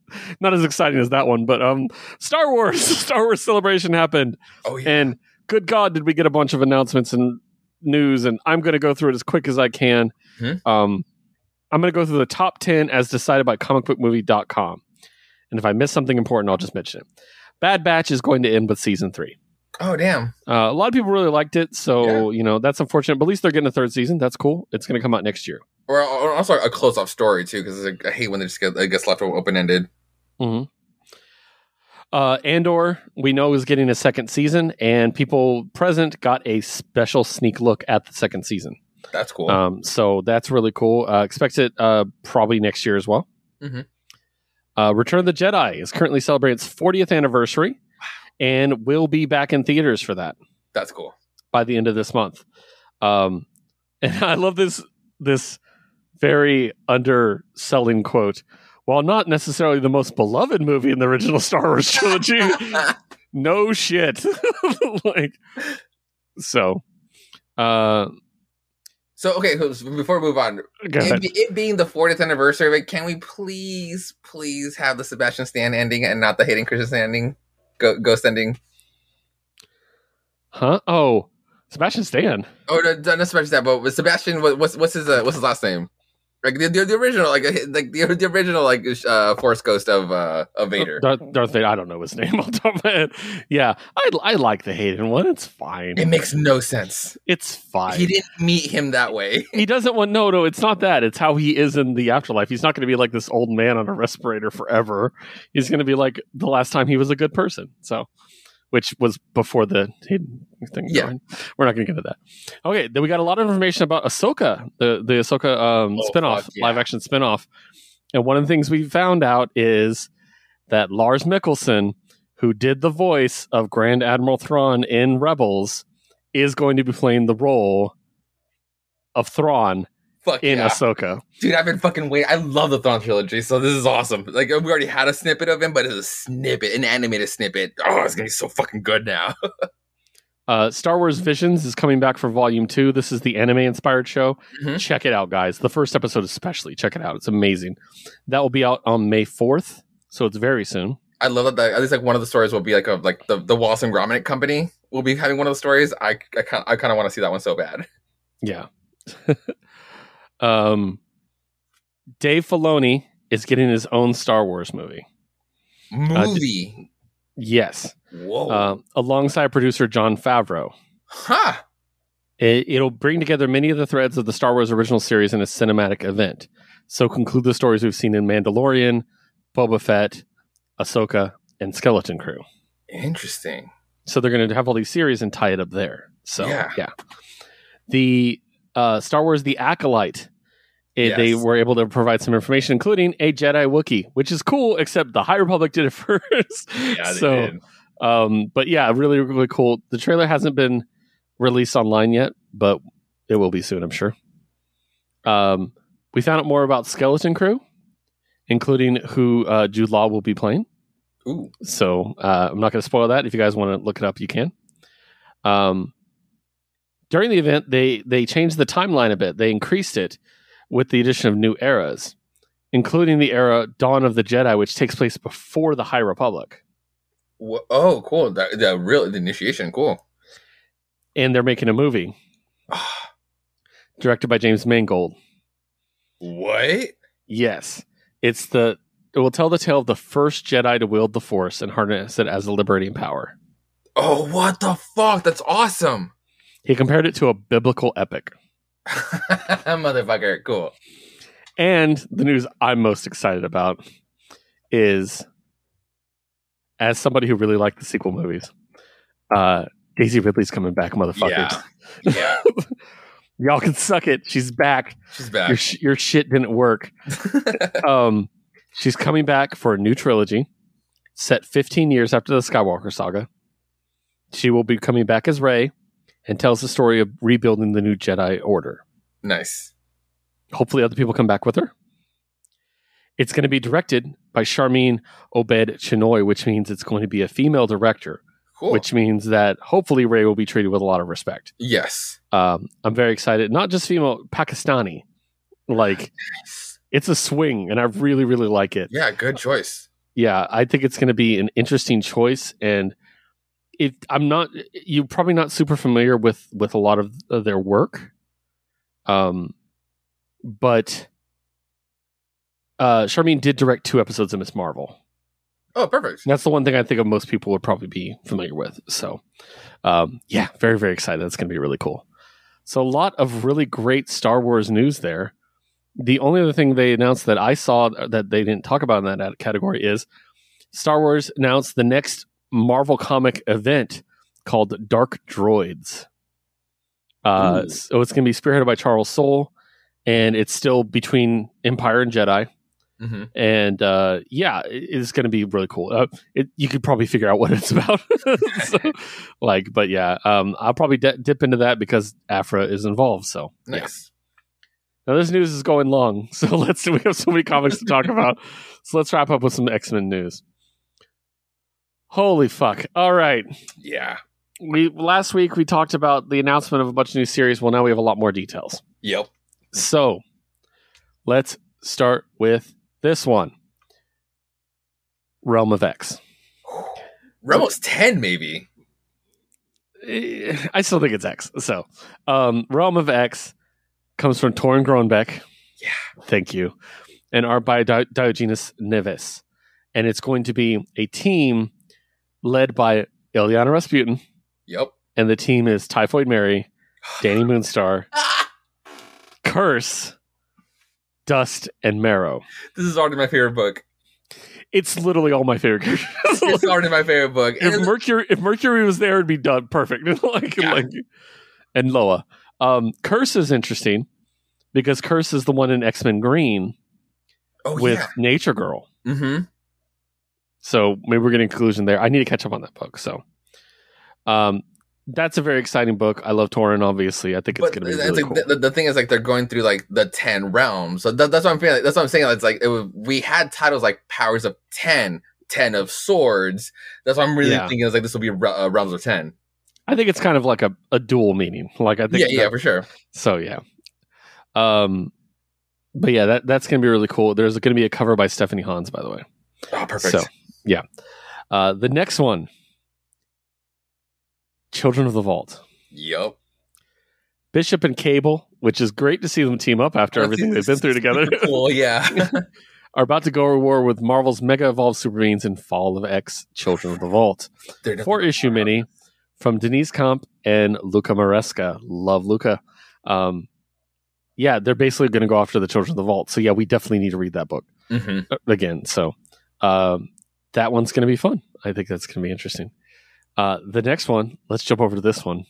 not as exciting as that one, but um, Star Wars, Star Wars Celebration happened, oh yeah. and good God, did we get a bunch of announcements and news? And I'm going to go through it as quick as I can. Hmm. Um, I'm going to go through the top ten as decided by ComicBookMovie.com, and if I miss something important, I'll just mention it. Bad Batch is going to end with season three. oh damn. Uh, a lot of people really liked it, so you know that's unfortunate. But at least they're getting a third season. That's cool. It's going to come out next year. Or, or also a close off story too, because I hate when they just get it gets left open ended. hmm Uh, Andor, we know, is getting a second season, and people present got a special sneak look at the second season. That's cool. Um, so that's really cool. Uh, expect it uh, probably next year as well. Mhm. Uh, Return of the Jedi is currently celebrating its 40th anniversary and will be back in theaters for that That's cool. by the end of this month. Um, and I love this this very underselling quote. While not necessarily the most beloved movie in the original Star Wars trilogy, no shit. like so uh So okay, before we move on, it, it being the 40th anniversary of it, can we please, please have the Sebastian Stan ending and not the Hayden Christensen ending? Go, ghost ending. Huh? Oh, Sebastian Stan. Oh, no, not Sebastian Stan, but Sebastian, what, what's what's his uh, what's his last name? Like the, the, the original, like like the, the original, like uh, Force Ghost of uh, of Vader. Darth, Darth Vader. I don't know his name on top of my head. Yeah, I, I like the Hayden one. It's fine. It makes no sense. It's fine. He didn't meet him that way. he doesn't want no no it's not that it's how he is in the afterlife he's not going to be like this old man on a respirator forever he's going to be like the last time he was a good person so which was before the hidden thing Yeah. going. we're not going to get into that okay then we got a lot of information about ahsoka the the ahsoka um Oh, spin-off fuck yeah. live action spin-off and one of the things we found out is that lars Mikkelsen, who did the voice of grand admiral thrawn in rebels is going to be playing the role of Thrawn Fuck in yeah. Ahsoka. Dude, I've been fucking waiting. I love the Thrawn trilogy, so this is awesome. Like we already had a snippet of him, but it's a snippet, an animated snippet. Oh, it's gonna be so fucking good now. Uh, Star Wars Visions is coming back for Volume Two. This is the anime-inspired show. Mhm. Check it out, guys. The first episode, especially, check it out. It's amazing. That will be out on May fourth, so it's very soon. I love that. The, at least like one of the stories will be like a like the the Wallace and Gromit company will be having one of the stories. I I kind I kind of want to see that one so bad. Yeah. um, Dave Filoni is getting his own Star Wars movie. Movie. Yes, Whoa. uh, alongside producer Jon Favreau. huh. It, it'll bring together many of the threads of the Star Wars original series in a cinematic event. So conclude the stories we've seen in Mandalorian, Boba Fett, Ahsoka, and Skeleton Crew. Interesting. So they're going to have all these series and tie it up there. So Yeah. yeah, the uh, Star Wars The Acolyte. It, They were able to provide some information, including a Jedi Wookiee, which is cool. Except the High Republic did it first. Yeah, so, um, but yeah, really, really cool. The trailer hasn't been released online yet, but it will be soon, I'm sure. Um, we found out more about Skeleton Crew, including who uh, Jude Law will be playing. Ooh. So uh, I'm not going to spoil that. If you guys want to look it up, you can. Um, during the event, they they changed the timeline a bit. They increased it with the addition of new eras, including the era Dawn of the Jedi, which takes place before the High Republic. Oh, cool. The, the real the initiation. Cool. And they're making a movie directed by James Mangold. what? Yes, it's the it will tell the tale of the first Jedi to wield the Force and harness it as a liberating power. Oh, what the fuck? That's awesome. He compared it to a biblical epic. Motherfucker. Cool. And the news I'm most excited about is as somebody who really liked the sequel movies, uh, Daisy Ridley's coming back, motherfuckers. Yeah. Yeah. Y'all can suck it. She's back. She's Your, back. sh- your shit didn't work. Um, she's coming back for a new trilogy set 15 years after the Skywalker saga. She will be coming back as Rey and tells the story of rebuilding the new Jedi Order. nice. Hopefully, other people come back with her. It's going to be directed by Charmin Obed Chinoy, which means it's going to be a female director, Cool. which means that hopefully Rey will be treated with a lot of respect. yes. Um, I'm very excited. Not just female, Pakistani. Like, nice. it's a swing, and I really, really like it. Yeah, good choice. Yeah, I think it's going to be an interesting choice. And if I'm not, you're probably not super familiar with with a lot of, their work. Um, but uh, Sharmeen did direct two episodes of Miss Marvel. Oh, perfect. And that's the one thing I think of most people would probably be familiar with. So, um, yeah, very, very excited. That's going to be really cool. So, a lot of really great Star Wars news there. The only other thing they announced that I saw that they didn't talk about in that category is Star Wars announced the next Marvel comic event called Dark Droids. Uh, Ooh. so, it's going to be spearheaded by Charles Soule, and it's still between Empire and Jedi hmm and uh, yeah, it's going to be really cool. Uh, it, you could probably figure out what it's about, So, like, but yeah, um, I'll probably di- dip into that because Aphra is involved. So yeah. Nice. Now this news is going long, so let's. We have so many comics to talk about, so let's wrap up with some X Men news. Holy fuck! All right, Yeah. we last week we talked about the announcement of a bunch of new series. Well, now we have a lot more details. Yep. So let's start with this one Realm of X. Realm's ten, maybe. Eh, I still think it's X. So, um, Realm of X comes from Torunn Grønbekk. Yeah. Thank you. And art by Di- Diogenes Neves. And it's going to be a team led by Illyana Rasputin. Yep. And the team is Typhoid Mary, Dani Moonstar! Curse, Dust, and Marrow. This is already my favorite book. It's literally all my favorite characters. It's already my favorite book. if And- Mercury if Mercury was there, it'd be done perfect. like, Yeah. like, and Loa. Um, Curse is interesting because Curse is the one in X Men Green oh with yeah. Nature Girl. Mm-hmm. So maybe we're getting conclusion there. I need to catch up on that book. So, um, that's a very exciting book. I love Torunn. Obviously, I think it's going to be really like cool. the, the thing is like they're going through like the ten realms. So that, that's what I'm feeling. That's what I'm saying. It's like it was, we had titles like Powers of 10, 10 of Swords. That's what I'm really Yeah. thinking is like this will be uh, Realms of Ten. I think it's kind of like a, a dual meaning. Like I think Yeah, yeah, for sure. So yeah. Um but yeah, that that's gonna be really cool. There's gonna be a cover by Stephanie Hans, by the way. Oh, perfect. So yeah. Uh the next one. Children of the Vault. yep. Bishop and Cable, which is great to see them team up after everything they've been through together, cool. Yeah. are about to go to war with Marvel's Mega Evolved Super Beings and Fall of X Children of the Vault. They're Four issue mini from Deniz Camp and Luca Maresca. Love Luca. Um, yeah, they're basically going to go after the Children of the Vault. So yeah, we definitely need to read that book Mhm. uh, again. So um, that one's going to be fun. I think that's going to be interesting. Uh, the next one, let's jump over to this one.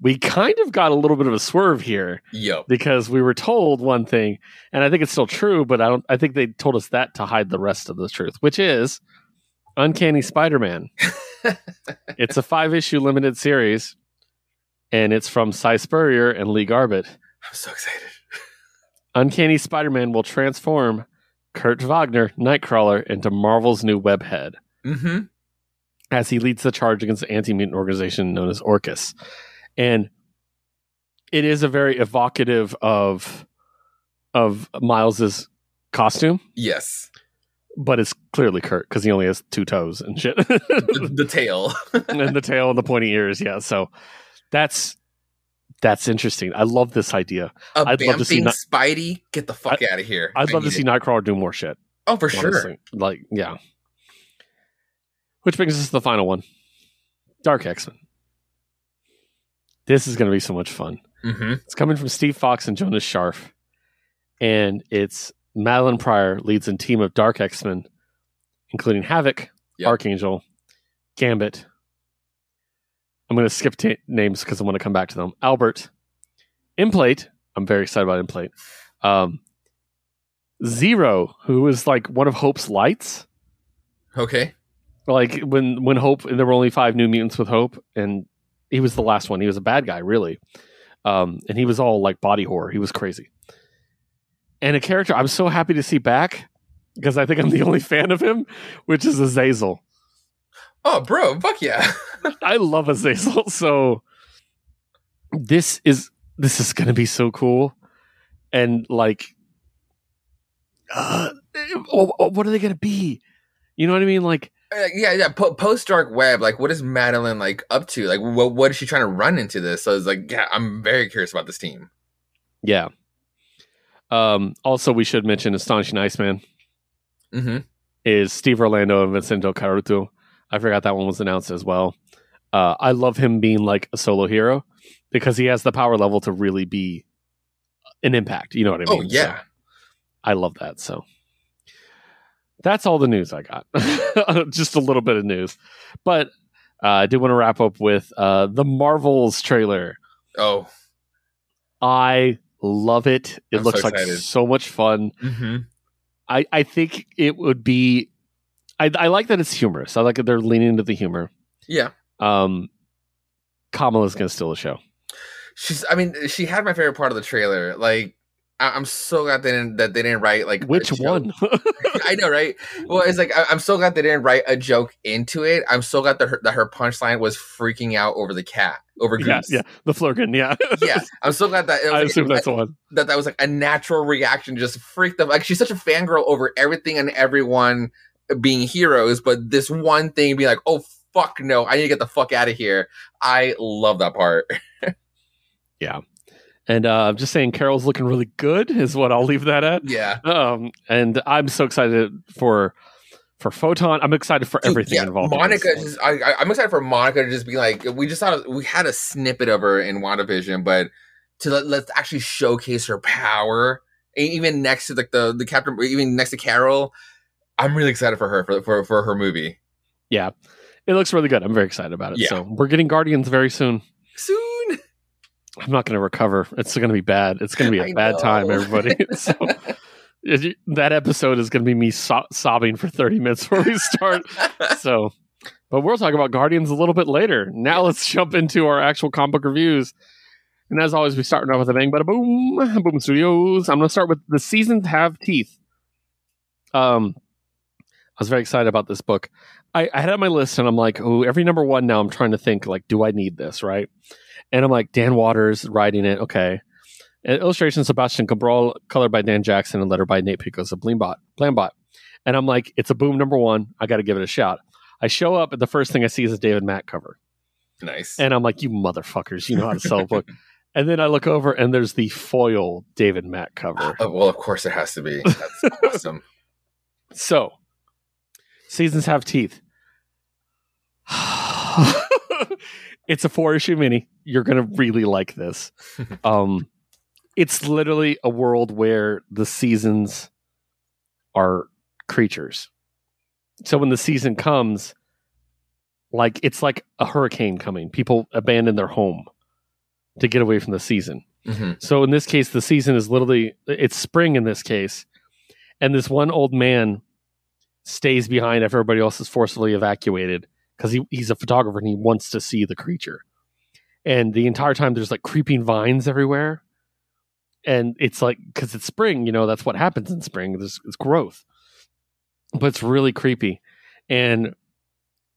We kind of got a little bit of a swerve here Yep. because we were told one thing, and I think it's still true, but I don't. I think they told us that to hide the rest of the truth, which is Uncanny Spider-Man. it's a five-issue limited series, and it's from Si Spurrier and Lee Garbett. I'm so excited. Uncanny Spider-Man will transform Kurt Wagner, Nightcrawler, into Marvel's new webhead Mm-hmm. as he leads the charge against the anti-mutant organization known as Orchis. And it is a very evocative of of Miles's costume, Yes. but it's clearly Kurt because he only has two toes and shit, The, the tail. and the tail and the pointy ears. Yeah, so that's that's interesting. I love this idea. A I'd love to see not- Spidey. Get the fuck out of here. I'd I love to see it. Nightcrawler do more shit. Oh, for sure. Like, yeah. Which brings us to the final one Dark X Men. This is going to be so much fun. Mm-hmm. It's coming from Steve Foxe and Jonas Scharf. And it's Madelyne Pryor leads a team of Dark X Men, including Havok, Yep. Archangel, Gambit. I'm going to skip ta names because I want to come back to them. Albert, Implate. I'm very excited about Implate. Um, Zero, who is like one of Hope's lights. Okay. Like when when Hope and there were only five new mutants with Hope, and he was the last one. He was a bad guy, really, um, and he was all like body horror. He was crazy, and a character I'm so happy to see back because I think I'm the only fan of him, which is Azazel. Oh, bro. Fuck yeah. I love Azazel. So this is this is gonna be so cool, and like, uh, what are they gonna be? You know what I mean? Like, Uh, yeah, yeah. Po- Post dark web. Like, what is Madelyne like up to? Like, what what is she trying to run into this? So it's like, yeah, I'm very curious about this team. yeah. Um. Also, we should mention Astonishing Iceman Mm-hmm. is Steve Orlando and Vincenzo Carratù. I forgot that one was announced as well. Uh, I love him being like a solo hero because he has the power level to really be an impact. You know what I mean? Oh mean? yeah. So, I love that. So that's all the news I got. Just a little bit of news, but uh, I did want to wrap up with uh, the Marvels trailer. Oh. I love it. It I'm looks so like so much fun. Mm-hmm. I, I think it would be. I, I like that it's humorous. I like that they're leaning into the humor. Yeah. Um, Kamala's gonna steal the show. She's. I mean, she had my favorite part of the trailer. Like, I- I'm so glad they didn't that they didn't write like Which one? I know, right? Well, it's like I- I'm so glad they didn't write a joke into it. I'm so glad that her that her punchline was freaking out over the cat, over Goose. yeah, yeah, the Flerken. Yeah, yeah. I'm so glad that it was I like- assume that's the one. that that was like a natural reaction. Just freaked them. Like she's such a fangirl over everything and everyone being heroes, but this one thing being like, oh fuck no, I need to get the fuck out of here. I love that part. Yeah. And uh, I'm just saying, Carol's looking really good. Is what I'll leave that at. Yeah. Um, and I'm so excited for for Photon. I'm excited for Dude, everything yeah, involved. in Monica, this. just, I, I'm excited for Monica to just be like, we just thought we had a snippet of her in WandaVision, but to let, let's actually showcase her power, even next to like the the Captain, even next to Carol. I'm really excited for her for for, for her movie yeah, it looks really good. I'm very excited about it. Yeah. So we're getting Guardians very soon. soon. I'm not going to recover. It's going to be bad. It's going to be a I bad time, everybody. so that episode is going to be me so- sobbing for 30 minutes before we start. so, but we'll talk about Guardians a little bit later. Now let's jump into our actual comic book reviews. And as always, we start off with a bang, bada boom, boom studios. I'm going to start with the seasons have teeth. Um, I was very excited about this book. I, I had it on my list, and I'm like, oh, every number one now. I'm trying to think like, do I need this, right? And I'm like, Dan Watters writing it, okay. And illustration Sebastián Cabrol, colored by Dan Jackson, and letter by Nate Piekos of Blambot. Blambot. And I'm like, it's a boom number one. I got to give it a shot. I show up, and the first thing I see is a David Mack cover. nice. And I'm like, you motherfuckers, you know how to sell a book. and then I look over, and there's the foil David Mack cover. Oh, well, of course it has to be. That's awesome. So, seasons have teeth. it's a four issue mini. You're going to really like this. Um, it's literally a world where the seasons are creatures. So when the season comes, like it's like a hurricane coming. People abandon their home to get away from the season. hmm So in this case, the season is literally it's spring in this case, and this one old man stays behind after everybody else is forcibly evacuated because he, he's a photographer and he wants to see the creature. And the entire time, there's like creeping vines everywhere, and it's like because it's spring, you know that's what happens in spring. There's it's growth, but it's really creepy, and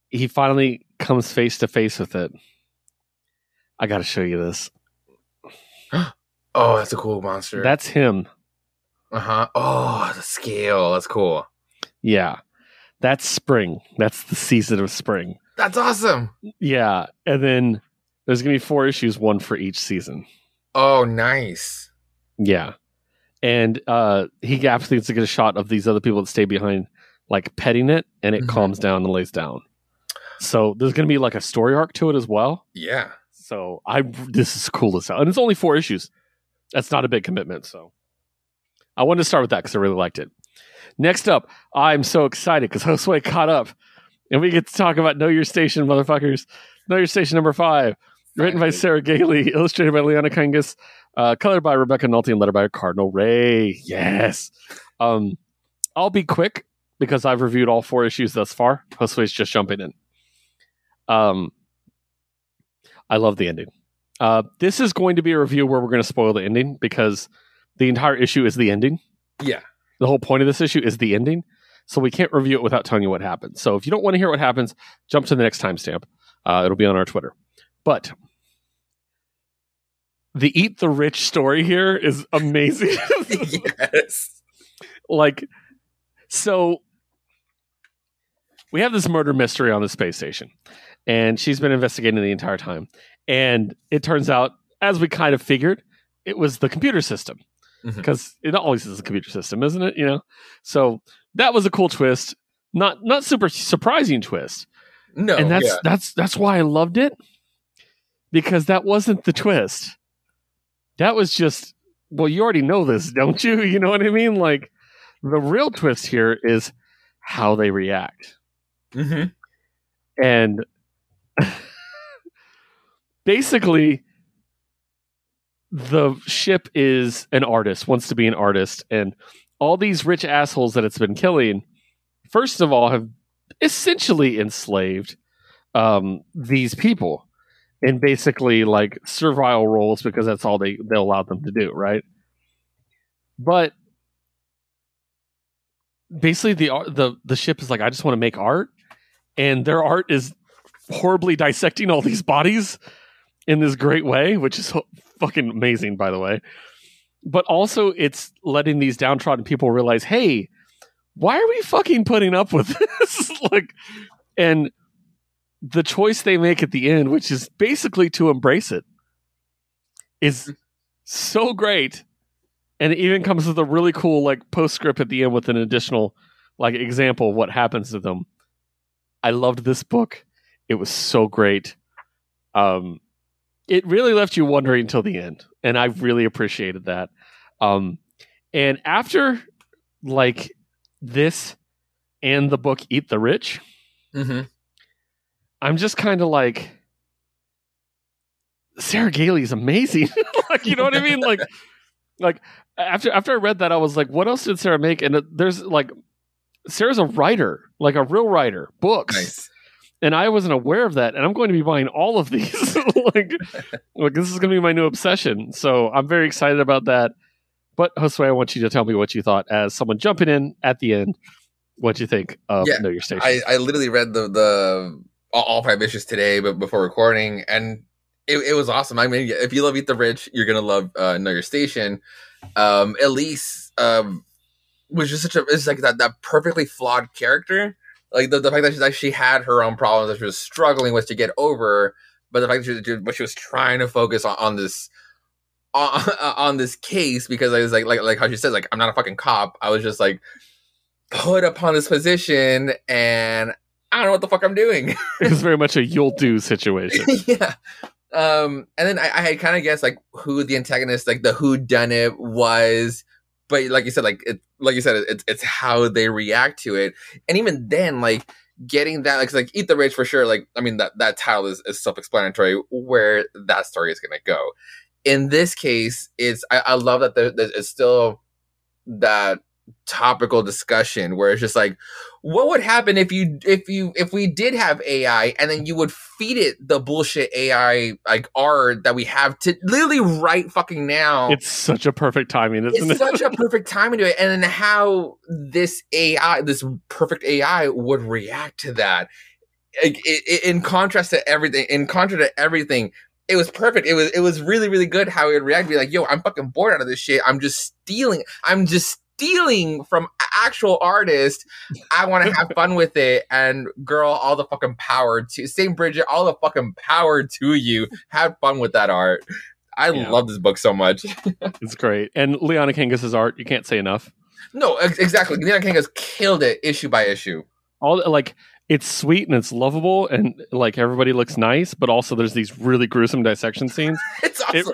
he finally comes face to face with it. I got to show you this. Oh, that's a cool monster. That's him. uh huh. Oh, the scale. That's cool. Yeah. That's spring. That's the season of spring. That's awesome. Yeah. And then there's going to be four issues, one for each season. Oh, nice. Yeah. And uh he absolutely gets to get a shot of these other people that stay behind, like petting it, and it Mhm. calms down and lays down. So there's going to be like a story arc to it as well. Yeah. So I this is cool as hell, and it's only four issues. That's not a big commitment. So I wanted to start with that because I really liked it. Next up, I'm so excited because Josue caught up, and we get to talk about Know Your Station, motherfuckers. Know Your Station number five, written by Sarah Gailey, illustrated by Liana Kangas, uh, colored by Rebecca Nalty, and lettered by Cardinal Rae. Yes. Um, I'll be quick because I've reviewed all four issues thus far. Josue's just jumping in. Um, I love the ending. Uh, this is going to be a review where we're going to spoil the ending because the entire issue is the ending. Yeah. The whole point of this issue is the ending. So we can't review it without telling you what happens. So if you don't want to hear what happens, jump to the next timestamp. Uh, it'll be on our Twitter. But the Eat the Rich story here is amazing. yes. like, so we have this murder mystery on the space station, and she's been investigating the entire time. And it turns out, as we kind of figured, it was the computer system Because it always is a computer system, isn't it? You know, so that was a cool twist. Not not super surprising twist, No. and that's yeah. that's that's why I loved it because that wasn't the twist. That was just well, you already know this, don't you? You know what I mean? Like the real twist here is how they react, Mhm. and basically the ship is an artist wants to be an artist and all these rich assholes that it's been killing first of all have essentially enslaved um, these people in basically like servile roles because that's all they they allow them to do right? But basically the the the ship is like I just want to make art, and their art is horribly dissecting all these bodies in this great way, which is fucking amazing, by the way. But also, it's letting these downtrodden people realize, hey, why are we fucking putting up with this? like, and the choice they make at the end, which is basically to embrace it, is so great. And it even comes with a really cool like postscript at the end with an additional like example of what happens to them. I loved this book. It was so great. Um, it really left you wondering until the end, and I really appreciated that. Um, and after like this and the book Eat the Rich, Mm-hmm. I'm just kind of like Sarah Gailey's amazing. like you know what I mean? Like like after after I read that I was like what else did Sarah make? And it, there's like Sarah's a writer, like a real writer, books. Nice. And I wasn't aware of that and I'm going to be buying all of these. like like this is going to be my new obsession. So I'm very excited about that. But Josue, I want you to tell me what you thought as someone jumping in at the end. What you think of Yeah, Know Your Station? I, I literally read the the all, five issues today, but before recording, and it, it was awesome. I mean, if you love Eat the Rich, you're gonna love uh, Know Your Station. Um, Elise um, was just such a it's like that that perfectly flawed character. Like the, the fact that she's like she had her own problems that she was struggling with to get over, but the fact that she, but she was trying to focus on, on this on, on this case because I was like like like how she says like I'm not a fucking cop. I was just like put upon this position and I don't know what the fuck I'm doing. it was very much a you'll do situation. yeah. Um, and then I, I had kind of guessed like who the antagonist, like the who done it was, but like you said, like it, like you said, it's it's how they react to it, and even then, like getting that, like like eat the rich for sure. Like I mean that that title is, is self explanatory where that story is gonna go. In this case, it's I, I love that there, there's it's still that topical discussion where it's just like what would happen if you if you if we did have AI and then you would feed it the bullshit AI like art that we have to literally right fucking now. It's such a perfect timing, isn't It's it? such a perfect timing to it, and then how this AI, this perfect AI, would react to that. Like, i- i- in contrast to everything, in contrast to everything, it was perfect. It was it was really really good how it would react. Be like, yo, I'm fucking bored out of this shit. I'm just stealing. I'm just stealing from actual artists. I want to have fun with it. And girl, all the fucking power to Saint Bridget. All the fucking power to you. Have fun with that art. I Yeah. love this book so much. It's great. And Liana Kangas's art, you can't say enough. No, ex- exactly. Leon King has killed it issue by issue. All like it's sweet and it's lovable and like everybody looks nice, but also there's these really gruesome dissection scenes. It's awesome. it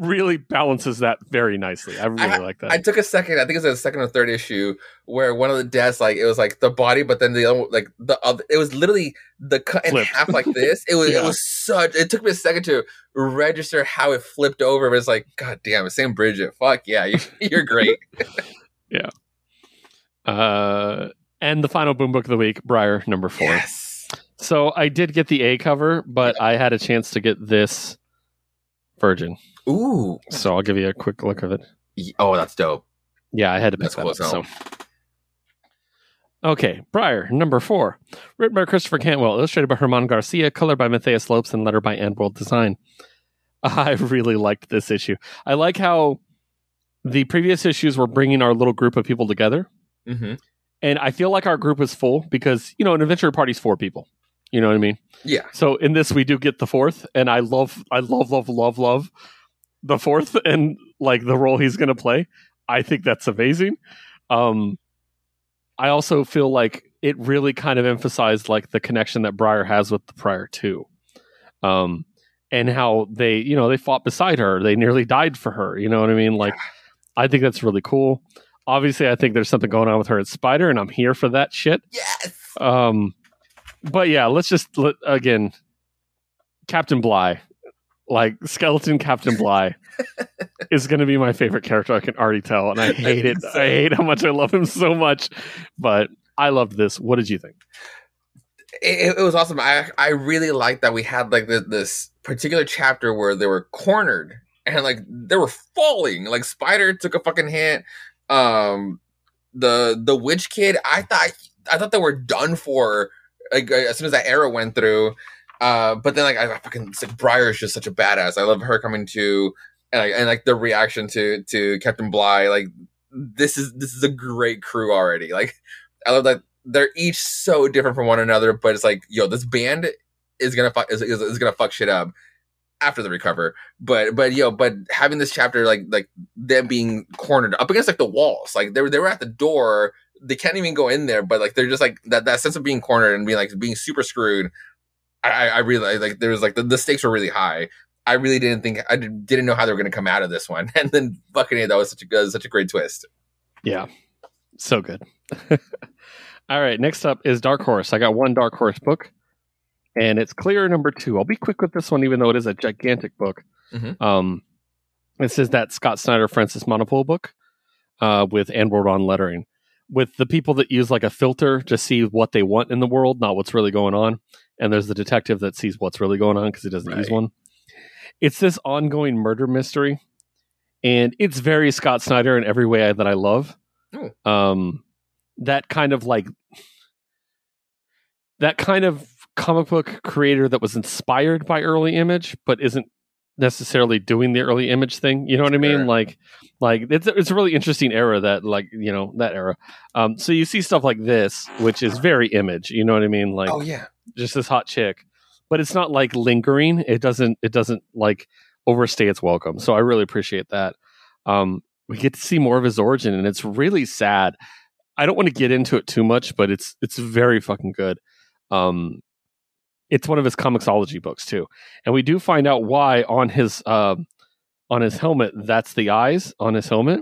really balances that very nicely. I really like that. I took a second. I think it was the second or third issue where one of the deaths, like it was like the body, but then the other, like the other, it was literally the cut in Flipped. half like this. It was Yeah. it was such. It took me a second to register how it flipped over. But it's like, God damn, Sam Bridget, fuck yeah, you, you're great. Yeah. Uh, and the final boom book of the week, Briar number four. yes. So I did get the A cover, but I had a chance to get this Virgin. Ooh. So I'll give you a quick look of it. Oh, that's dope. Yeah, I had to pick That's that up. So. Okay, Briar, number four. Written by Christopher Cantwell, illustrated by Germán García, colored by Matheus Lopes, and letter by AndWorld Design. I really liked this issue. I like how the previous issues were bringing our little group of people together. Mm-hmm. And I feel like our group is full because, you know, an adventure party's four people. You know what I mean? Yeah. So in this, we do get the fourth, and I love, I love, love, love, love the fourth, and like the role he's going to play. I think that's amazing. Um, I also feel like it really kind of emphasized like the connection that Briar has with the prior two, um, and how they, you know, they fought beside her. They nearly died for her. You know what I mean? Like, I think that's really cool. Obviously, I think there's something going on with her at Spider, and I'm here for that shit. Yes. Um, but yeah, let's just let, again, Captain Bly, like skeleton Captain Bly, is going to be my favorite character. I can already tell, and I hate it. I hate how much I love him so much, but I loved this. What did you think? it, it was awesome. I I really liked that we had like the, this particular chapter where they were cornered and like they were falling. Like Spider took a fucking hit. Um, the the witch kid, I thought I thought they were done for. Like as soon as that arrow went through, uh, but then like I fucking like Briar is just such a badass. I love her coming to and like, and like the reaction to to Captain Bligh. Like this is this is a great crew already. Like I love that they're each so different from one another, but it's like yo, this band is gonna fuck is, is, is gonna fuck shit up after the recover. But but yo, but having this chapter like like them being cornered up against like the walls, like they were they were at the door. They can't even go in there, but like they're just like that that sense of being cornered and being like being super screwed. I I really like there was like the, the stakes were really high. I really didn't think I didn't know how they were going to come out of this one, and then fucking it, that was such a good, such a great twist. Yeah, so good. All right, next up is Dark Horse. I got one Dark Horse book, and it's clear number two. I'll be quick with this one, even though it is a gigantic book. Mhm. Um, this is that Scott Snyder Francis Manapul book uh, with Anne on lettering, with the people that use like a filter to see what they want in the world, not what's really going on. And there's the detective that sees what's really going on because he doesn't use one. It's this ongoing murder mystery, and it's very Scott Snyder in every way that I love. Ooh. Um, that kind of like that kind of comic book creator that was inspired by early image but isn't necessarily doing the early image thing you know what i mean? Like like it's, it's a really interesting era that like you know that era. Um so you see stuff like this which is very image you know what i mean? Like oh yeah, just this hot chick. But it's not like lingering. It doesn't it doesn't like overstay its welcome. So i really appreciate that. Um we get to see more of his origin and it's really sad. I don't want to get into it too much but it's it's very fucking good. Um it's one of his ComiXology books too. And we do find out why on his um on his helmet that's the eyes on his helmet.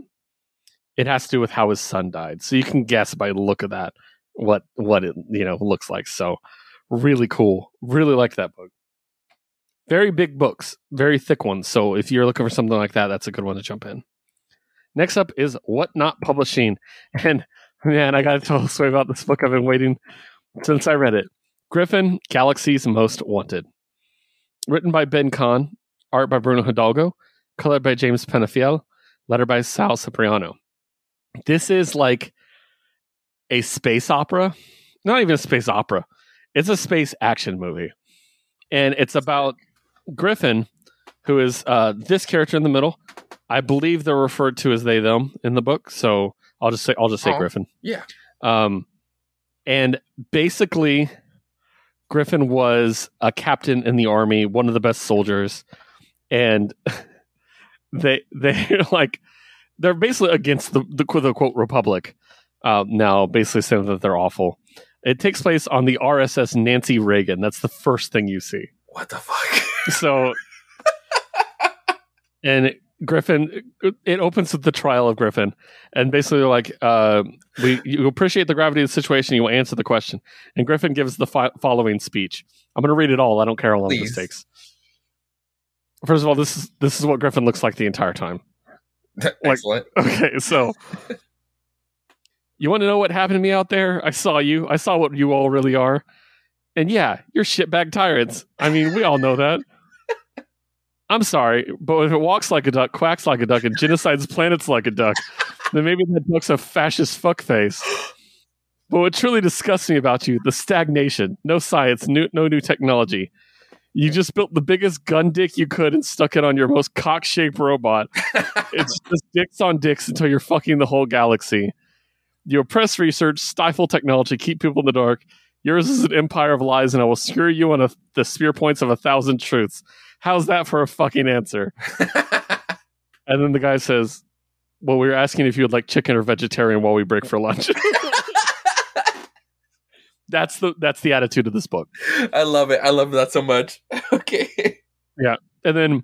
It has to do with how his son died. So you can guess by the look of that what what it you know looks like. So really cool. Really like that book. Very big books very thick ones. So if you're looking for something like that that's a good one to jump in. Next up is what not publishing. And man i gotta tell Sway about this book i've been waiting since i read it griffin galaxy's most wanted. Written by ben kahn art by bruno hidalgo colored by james penafiel letter by sal cipriano. This is like a space opera. Not even a space opera. It's a space action movie. And it's about griffin who is uh, this character in the middle. I believe they're referred to as they them in the book so i'll just say i'll just say Oh. griffin. yeah. um, and basically, Griffin was a captain in the army, one of the best soldiers, and they they like they're basically against the the quote unquote republic. Uh, now, basically saying that they're awful. It takes place on the RSS Nancy Reagan. That's the first thing you see. What the fuck? So, and Griffin, it opens with the trial of Griffin, and basically like, uh, "We you appreciate the gravity of the situation, you will answer the question." And Griffin gives the fi- following speech. I'm going to read it all. I don't care how long Please. this takes. First of all, this is this is what Griffin looks like the entire time. Excellent. Okay, so you want to know what happened to me out there? I saw you. I saw what you all really are. And yeah, you're shitbag tyrants. I mean, we all know that. I'm sorry, but if it walks like a duck, quacks like a duck, and genocides planets like a duck, then maybe that duck's a fascist fuckface. But what truly disgusts me about you, the stagnation, no science, new, no new technology. You just built the biggest gun dick you could and stuck it on your most cock shaped robot it's just dicks on dicks until you're fucking the whole galaxy. You oppress research, stifle technology, keep people in the dark. Yours is an empire of lies, and I will skewer you on a, the spear points of a thousand truths. How's that for a fucking answer? And then the guy says, "Well, we were asking if you would like chicken or vegetarian while we break for lunch." that's the that's the attitude of this book. I love it. I love that so much. okay. Yeah. And then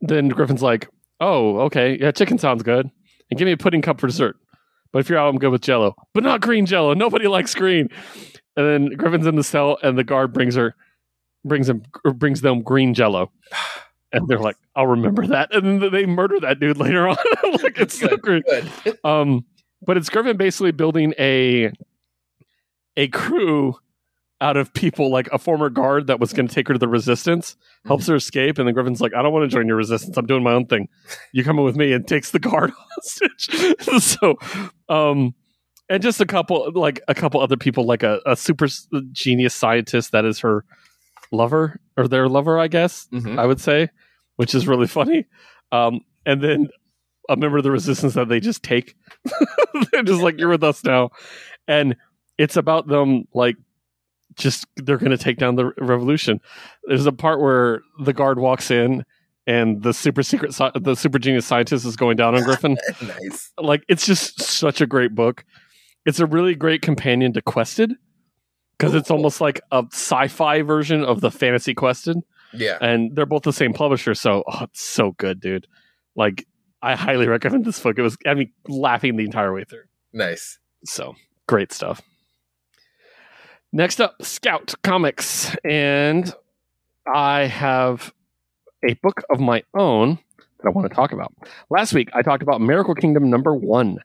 then Griffin's like, "Oh, okay, yeah, chicken sounds good, and give me a pudding cup for dessert. But if you're out, I'm good with Jello, but not green Jello. Nobody likes green." And then Griffin's in the cell, and the guard brings her, brings him, or brings them green Jello, and they're like, "I'll remember that." And then they murder that dude later on. like it's so Good. great. Good. Um, but it's Griffin basically building a a crew out of people like a former guard that was going to take her to the resistance helps her escape and then griffin's like i don't want to join your resistance i'm doing my own thing you coming with me and takes the guard hostage so um and just a couple like a couple other people like a, a super genius scientist that is her lover or their lover i guess Mhm. i would say which is really funny. Um and then a member of the resistance that they just take. They're just like you're with us now. And it's about them like just they're going to take down the revolution. There's a part where the guard walks in and the super secret sci- the super genius scientist is going down on griffin. Nice. like it's just such a great book. It's a really great companion to quested because it's almost like a sci-fi version of the fantasy quested. Yeah. and they're both the same publisher so oh, it's so good dude. Like i highly recommend this book. It was i mean laughing the entire way through. Nice. so great stuff. Next up scout comics. And i have a book of my own that i want to talk about. Last week i talked about miracle kingdom number one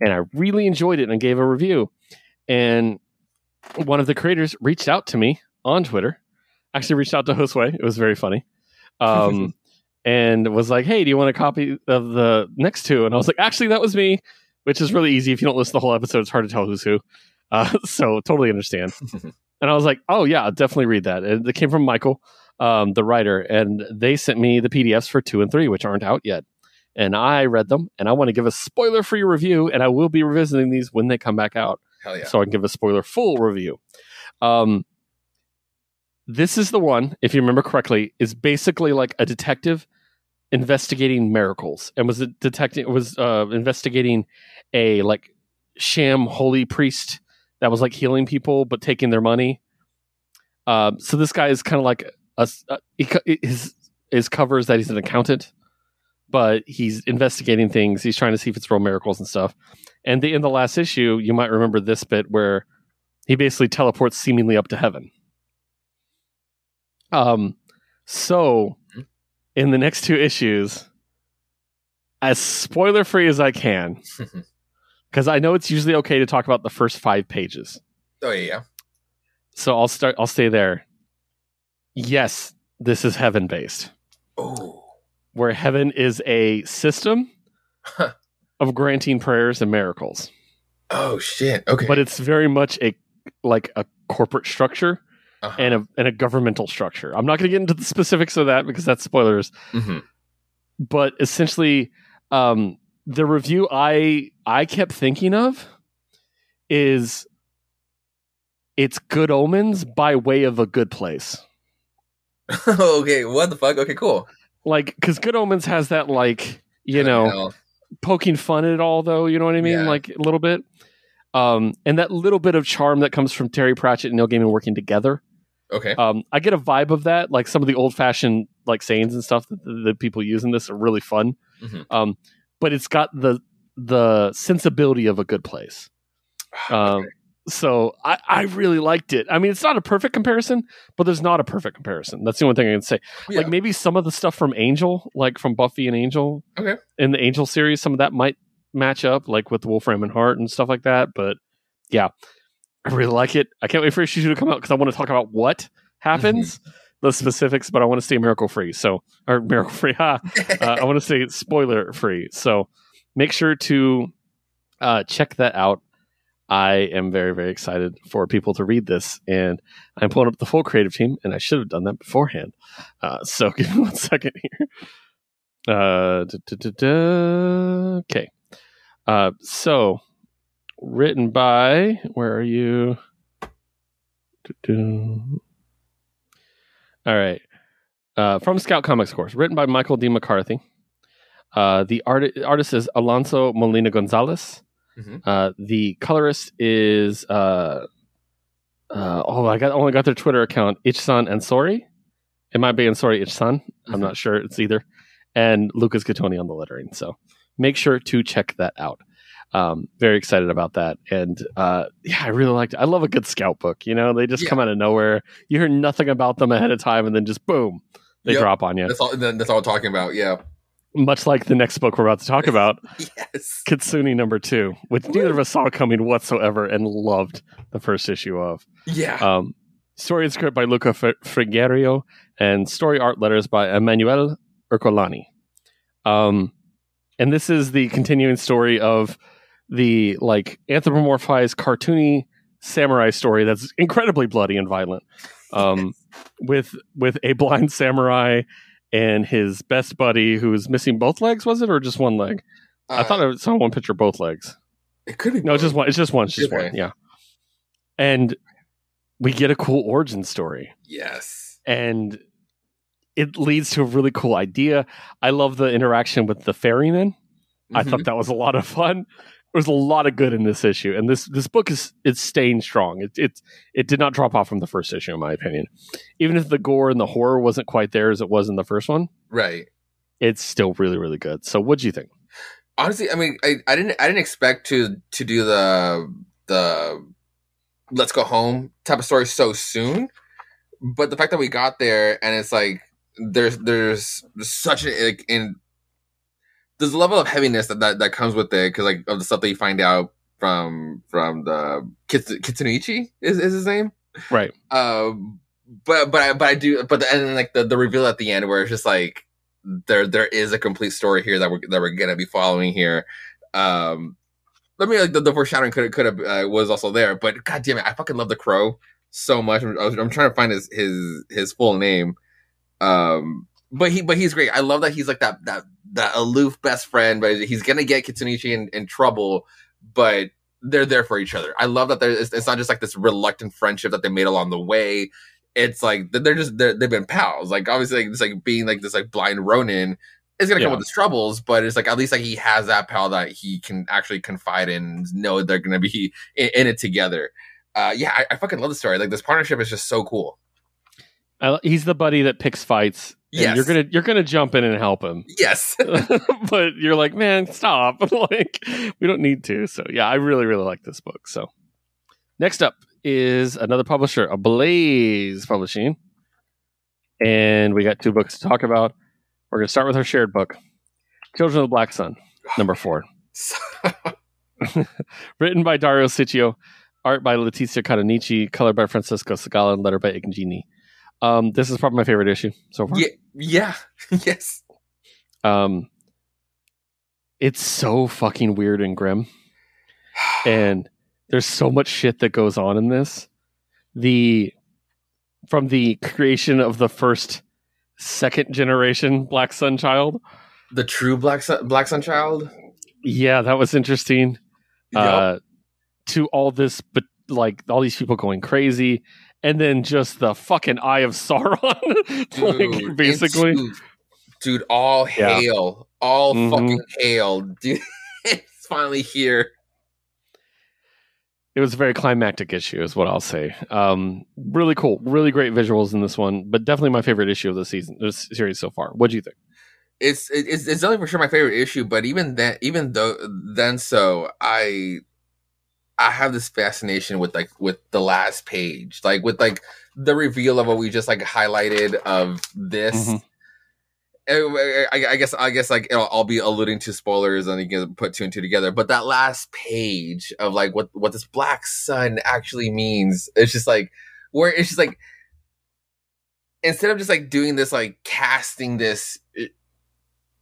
and i really enjoyed it and gave a review. And one of the creators reached out to me on twitter actually reached out to josue. It was very funny. Um, and was like hey do you want a copy of the next two? And i was like actually that was me which is really easy. If you don't listen to the whole episode it's hard to tell who's who. Uh, so totally understand. And i was like oh yeah I'll definitely read that. And it came from michael um, the writer and they sent me the pdfs for two and three which aren't out yet. And i read them and i want to give a spoiler free review and i will be revisiting these when they come back out yeah. so I can give a spoiler full review. Um, this is the one, if you remember correctly, is basically like a detective investigating miracles, and was detecting was uh, investigating a like sham holy priest that was like healing people but taking their money. Um, so this guy is kind of like a, a- he his his cover is that he's an accountant, but he's investigating things. He's trying to see if it's real miracles and stuff. And the, in the last issue, you might remember this bit where he basically teleports seemingly up to heaven. Um, so in the next two issues, as spoiler free as I can, because I know it's usually okay to talk about the first five pages. oh yeah. yeah. So I'll start. I'll stay there. Yes, this is heaven based, Oh. Where heaven is a system Huh. of granting prayers and miracles. Oh shit. Okay. but it's very much a like a corporate structure Uh-huh. and a and a governmental structure. I'm not going to get into the specifics of that because that's spoilers. Mhm. But essentially, um, the review I I kept thinking of is it's good omens by way of a good place. okay. What the fuck? Okay. Cool. Like, because good omens has that like you know Hell. poking fun at it all though you know what i mean Yeah. like a little bit um and that little bit of charm that comes from terry pratchett and neil gaiman working together Okay. um i get a vibe of that like some of the old fashioned like sayings and stuff that, that people use in this are really fun Mhm. um but it's got the the sensibility of a good place um Okay. So I, I really liked it. I mean, it's not a perfect comparison, but there's not a perfect comparison. That's the only thing I can say. Yeah. Like maybe some of the stuff from Angel, like from Buffy and Angel, Okay. in the Angel series, some of that might match up, like with Wolfram and Hart and stuff like that. But yeah, I really like it. I can't wait for issue two to come out because I want to talk about what happens, the specifics, but I want to stay miracle free. So, or miracle free, ha. Uh, I want to stay spoiler free. So make sure to uh, check that out. I am very, very excited for people to read this, and I'm pulling up the full creative team, and I should have done that beforehand. Uh, so give me one second here. Uh. Okay. Uh, so written by where are you? All right. Uh, from Scout Comics, course, written by Michael D. McCarthy. Uh, the art- artist is Alonso Molina Gonzalez. Mhm. Uh, the colorist is uh, uh, oh, I got only got their Twitter account, Ichsan Ansori. It might be Ansori Ichsan. I'm Mhm. not sure. It's either. And Lucas Gattoni on the lettering. So make sure to check that out. Um, very excited about that. And uh, yeah, I really liked it. I love a good scout book. You know, they just Yeah. come out of nowhere. You hear nothing about them ahead of time, and then just boom, they Yep. drop on you. That's all. That's all I'm talking about. Yeah. Much like the next book we're about to talk about, Yes. Kitsune number two, which neither of us saw coming whatsoever and loved the first issue of. Yeah. Um, story and script by Luca Frigerio, and story art letters by Emmanuel Ercolani. Um, and this is the continuing story of the like anthropomorphized cartoony samurai story that's incredibly bloody and violent. Um, with with a blind samurai and his best buddy who's missing both legs, was it or just one leg? I thought I saw one picture both legs. it could be. No, it's just one. It's just one. It's just one. Yeah. And we get a cool origin story, Yes. and it leads to a really cool idea. I love the interaction with the ferryman. I Mhm. thought that was a lot of fun. There was a lot of good in this issue, and this this book is it's staying strong. It it it did not drop off from the first issue, in my opinion. Even if the gore and the horror wasn't quite there as it was in the first one, right. it's still really really good. So, what do you think? honestly i mean I, I didn't i didn't expect to to do the the let's go home type of story so soon but the fact that we got there and it's like there's there's such a like in there's a level of heaviness that that, that comes with it because like of the stuff that you find out from from the Kits- Kitsunichi is, is his name Right. um but but I but I do but the, and then like the the reveal at the end where it's just like there there is a complete story here that we're that we're gonna be following here. Um, let me like the, the foreshadowing could could have uh, was also there, but god damn it, I fucking love the crow so much. I'm, I'm trying to find his his his full name. Um, but he but he's great. I love that he's like that that that aloof best friend, but he's gonna get Kitsunichi in, in trouble, but they're there for each other. I love that there it's, it's not just like this reluctant friendship that they made along the way. It's like they're just they're, they've been pals. Like obviously, like, it's like being like this like blind Ronin is gonna come with its troubles, but it's like at least like he has that pal that he can actually confide in, and know they're gonna be in, in it together. Uh, yeah, I, I fucking love the story. Like this partnership is just so cool. He's the buddy that picks fights. And Yes. you're gonna you're gonna jump in and help him. Yes, but you're like, man, stop. like, we don't need to. So, yeah, I really, really like this book. So, next up is another publisher, Ablaze Publishing. And we got two books to talk about. We're going to start with our shared book, Children of the Black Sun, number four. Written by Dario Sicchio, art by Letizia Cadonici, colored by Francisco Segala, and letter by Igingini. Um, this is probably my favorite issue so far. yeah, yeah, yes. Um, it's so fucking weird and grim, and there's so much shit that goes on in this. The from the creation of the first, second generation Black Sun child. the true Black Sun, Black Sun Child. Yeah, that was interesting. Yup. Uh, to all this, but like all these people going crazy, and then just the fucking Eye of Sauron, like Dude, basically. dude, all Yeah. hail, all Mhm. fucking hail, dude. it's finally here. it was a very climactic issue is what i'll say um, really cool really great visuals in this one but definitely my favorite issue of the season this series so far what do you think It's it's it's definitely for sure my favorite issue, but even then, even though then, so I I have this fascination with like with the last page, like with like the reveal of what we just like highlighted of this. Eh, mhm. I, eh, eh, I- I guess I guess like I'll, I'll be alluding to spoilers and you can put two and two together. But that last page of like what what this black sun actually means, it's just like where it's just like instead of just like doing this like casting this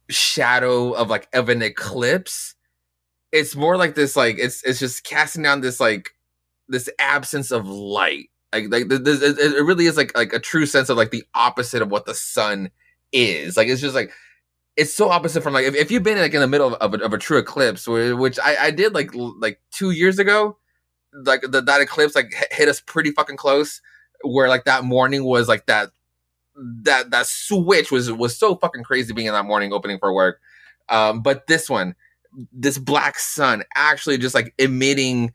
shadow of like of an eclipse, it's more like this like it's it's just casting down this like this absence of light. Like like th- th- it it really is like like a true sense of like the opposite of what the sun is. Like it's just like it's so opposite from like if, if you've been like in the middle of, of, a, of a true eclipse, which I, I did like like two years ago, like the, that eclipse like hit us pretty fucking close. Where like that morning was like that that that switch was was so fucking crazy being in that morning opening for work. Um, but this one, this black sun actually just like emitting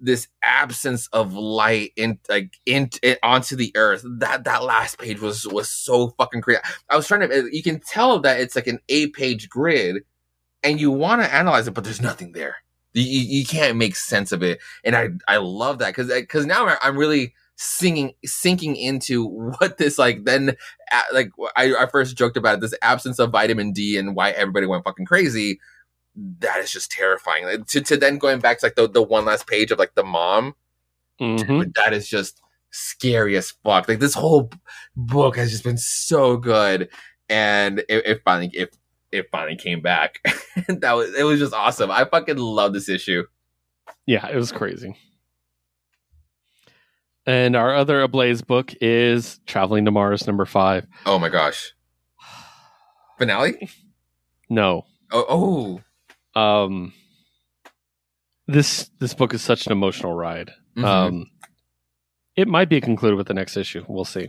this absence of light in like in, in onto the earth. That that last page was was so fucking crazy. I was trying to. You can tell that it's like an eight page grid, and you want to analyze it, but there's nothing there. You, you, can't make sense of it, and I I love that because because now I'm really singing sinking into what this like then uh, like I, I first joked about it, this absence of vitamin D and why everybody went fucking crazy. That is just terrifying. Like, to to then going back to like the, the one last page of like the mom, Mhm. dude, that is just scary as fuck. Like this whole book has just been so good, and it, it finally it it finally came back. that was it was just awesome. I fucking love this issue. Yeah, it was crazy. And our other Ablaze book is Traveling to Mars number five. Oh my gosh. Finale? No. Oh, oh. Um this this book is such an emotional ride. Mhm. Um it might be concluded with the next issue. We'll see.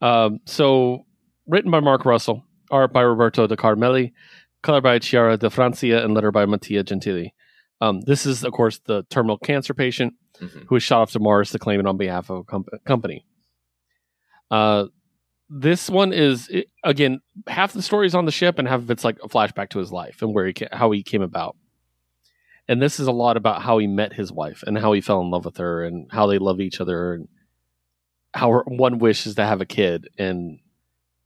Um so written by Mark Russell, art by Roberto de Carmeli, color by Chiara de Francia, and letter by Mattia Gentili. Um, this is, of course, the terminal cancer patient Mhm. who was shot off to Mars to claim it on behalf of a com- company. Uh, this one is it, again half the story is on the ship and half of it's like a flashback to his life and where he ca- how he came about. And this is a lot about how he met his wife and how he fell in love with her and how they love each other and how her one wish is to have a kid and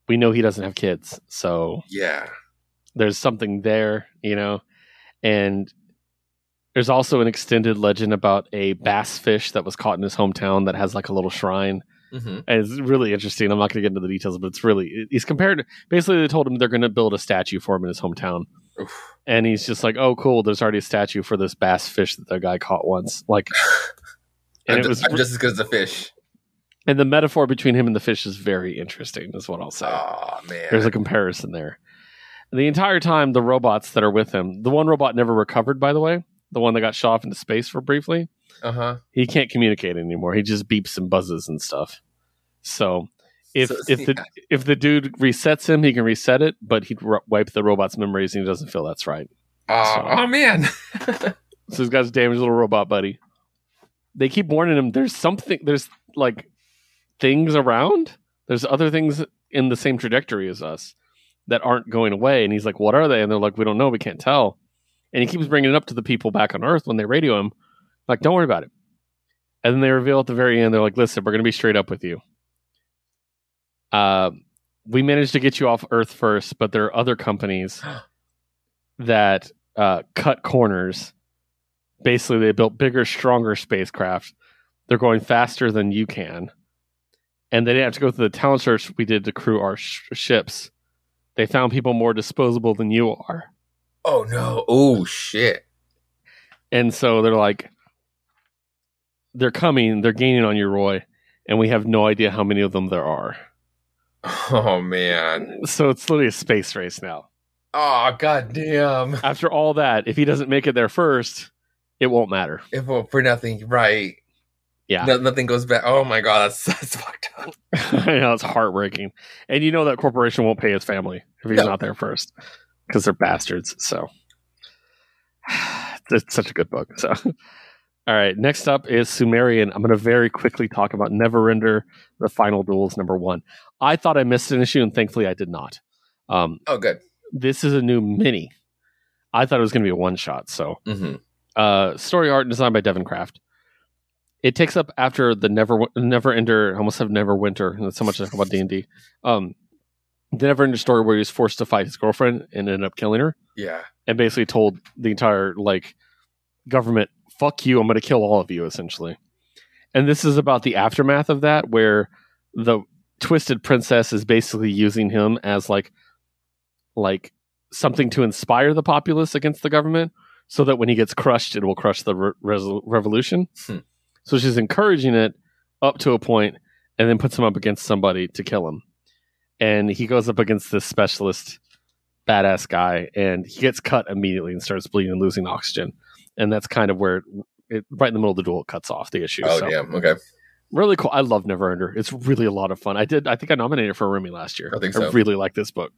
we know he doesn't have kids so Yeah. there's something there, you know. And there's also an extended legend about a bass fish that was caught in his hometown that has like a little shrine. Hmm And it's really interesting. I'm not going to get into the details, but it's really he's compared. Basically, they told him they're going to build a statue for him in his hometown, Oof. and he's just like, "Oh, cool! There's already a statue for this bass fish that the guy caught once." Like, and I'm, it was, I'm just as good as the fish. and the metaphor between him and the fish is very interesting. Is what I'll say. Oh man. There's a comparison there. The entire time, the robots that are with him, the one robot never recovered, by the way, the one that got shot off into space for briefly, uh huh. he can't communicate anymore. He just beeps and buzzes and stuff. So if So- if the if the dude resets him, he can reset it, but he'd r- wipe the robot's memories, and he doesn't feel that's right. Oh, So- oh man. So he's got his damaged little robot buddy. They keep warning him. There's something. There's like things around. There's other things in the same trajectory as us that aren't going away. And he's like, "What are they?" And they're like, "We don't know. We can't tell." And he keeps bringing it up to the people back on Earth when they radio him, like, "Don't worry about it." And then they reveal at the very end, they're like, "Listen, we're going to be straight up with you. Uh, we managed to get you off Earth first, but there are other companies that uh, cut corners." basically they built bigger, stronger spacecraft. They're going faster than you can, and they didn't have to go through the talent search we did to crew our sh- ships. They found people more disposable than you are, oh no. Oh shit. and so they're like, they're coming, they're gaining on you, Roy, and we have no idea how many of them there are. Oh man. So it's literally a space race now. Oh goddamn. After all that, if he doesn't make it there first, it won't matter. If well, for nothing, right? Yeah. No, nothing goes back. Oh my god, that's that's fucked up. I know it's heartbreaking, and you know that corporation won't pay his family if he's No. not there first because they're bastards. So it's such a good book. So, all right, next up is Sumerian. I'm going to very quickly talk about Neverender: The Final Duels, number one. I thought I missed an issue, and thankfully I did not. Um, Oh good. this is a new mini. I thought it was going to be a one shot. So, Mm-hmm. uh, story art and design by Devin Kraft. It takes up after the never never ender. I almost have never winter. That's so much I talk about D and D. Um, the never ender story where he was forced to fight his girlfriend and ended up killing her, Yeah. and basically told the entire like government, "Fuck you! I'm going to kill all of you." Essentially, and this is about the aftermath of that, where the twisted princess is basically using him as like like something to inspire the populace against the government so that when he gets crushed, it will crush the re- resol- revolution. Hmm. So she's encouraging it up to a point and then puts him up against somebody to kill him. And he goes up against this specialist, badass guy, and he gets cut immediately and starts bleeding and losing oxygen. And that's kind of where it, it right in the middle of the duel, it cuts off the issue. Oh so damn. Okay. really cool. I love Neverender. It's really a lot of fun. I did. I think I nominated for a Remy last year. I think so. really like this book.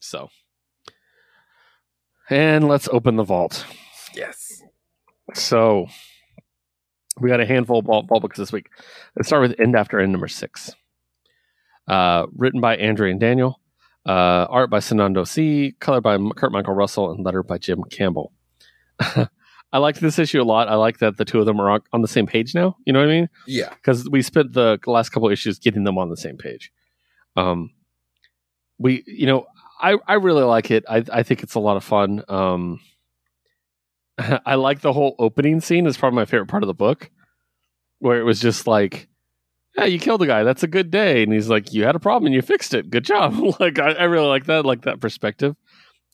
So, and let's open the vault. Yes. So, we got a handful of vault, vault books this week. Let's start with End After End number six. Uh, written by Andry and Daniel, uh, art by Sunando C, color by Kurt Michael Russell, and letter by Jim Campbell. I like this issue a lot. I like that the two of them are on, the same page now. You know what I mean? Yeah. because we spent the last couple issues getting them on the same page. Um, we, you know, I I really like it. I I think it's a lot of fun. Um, I like the whole opening scene. It's probably my favorite part of the book, where it was just like "Yeah, you killed a guy. That's a good day." And he's like, "You had a problem and you fixed it. Good job." like I, I really like that. Like that perspective.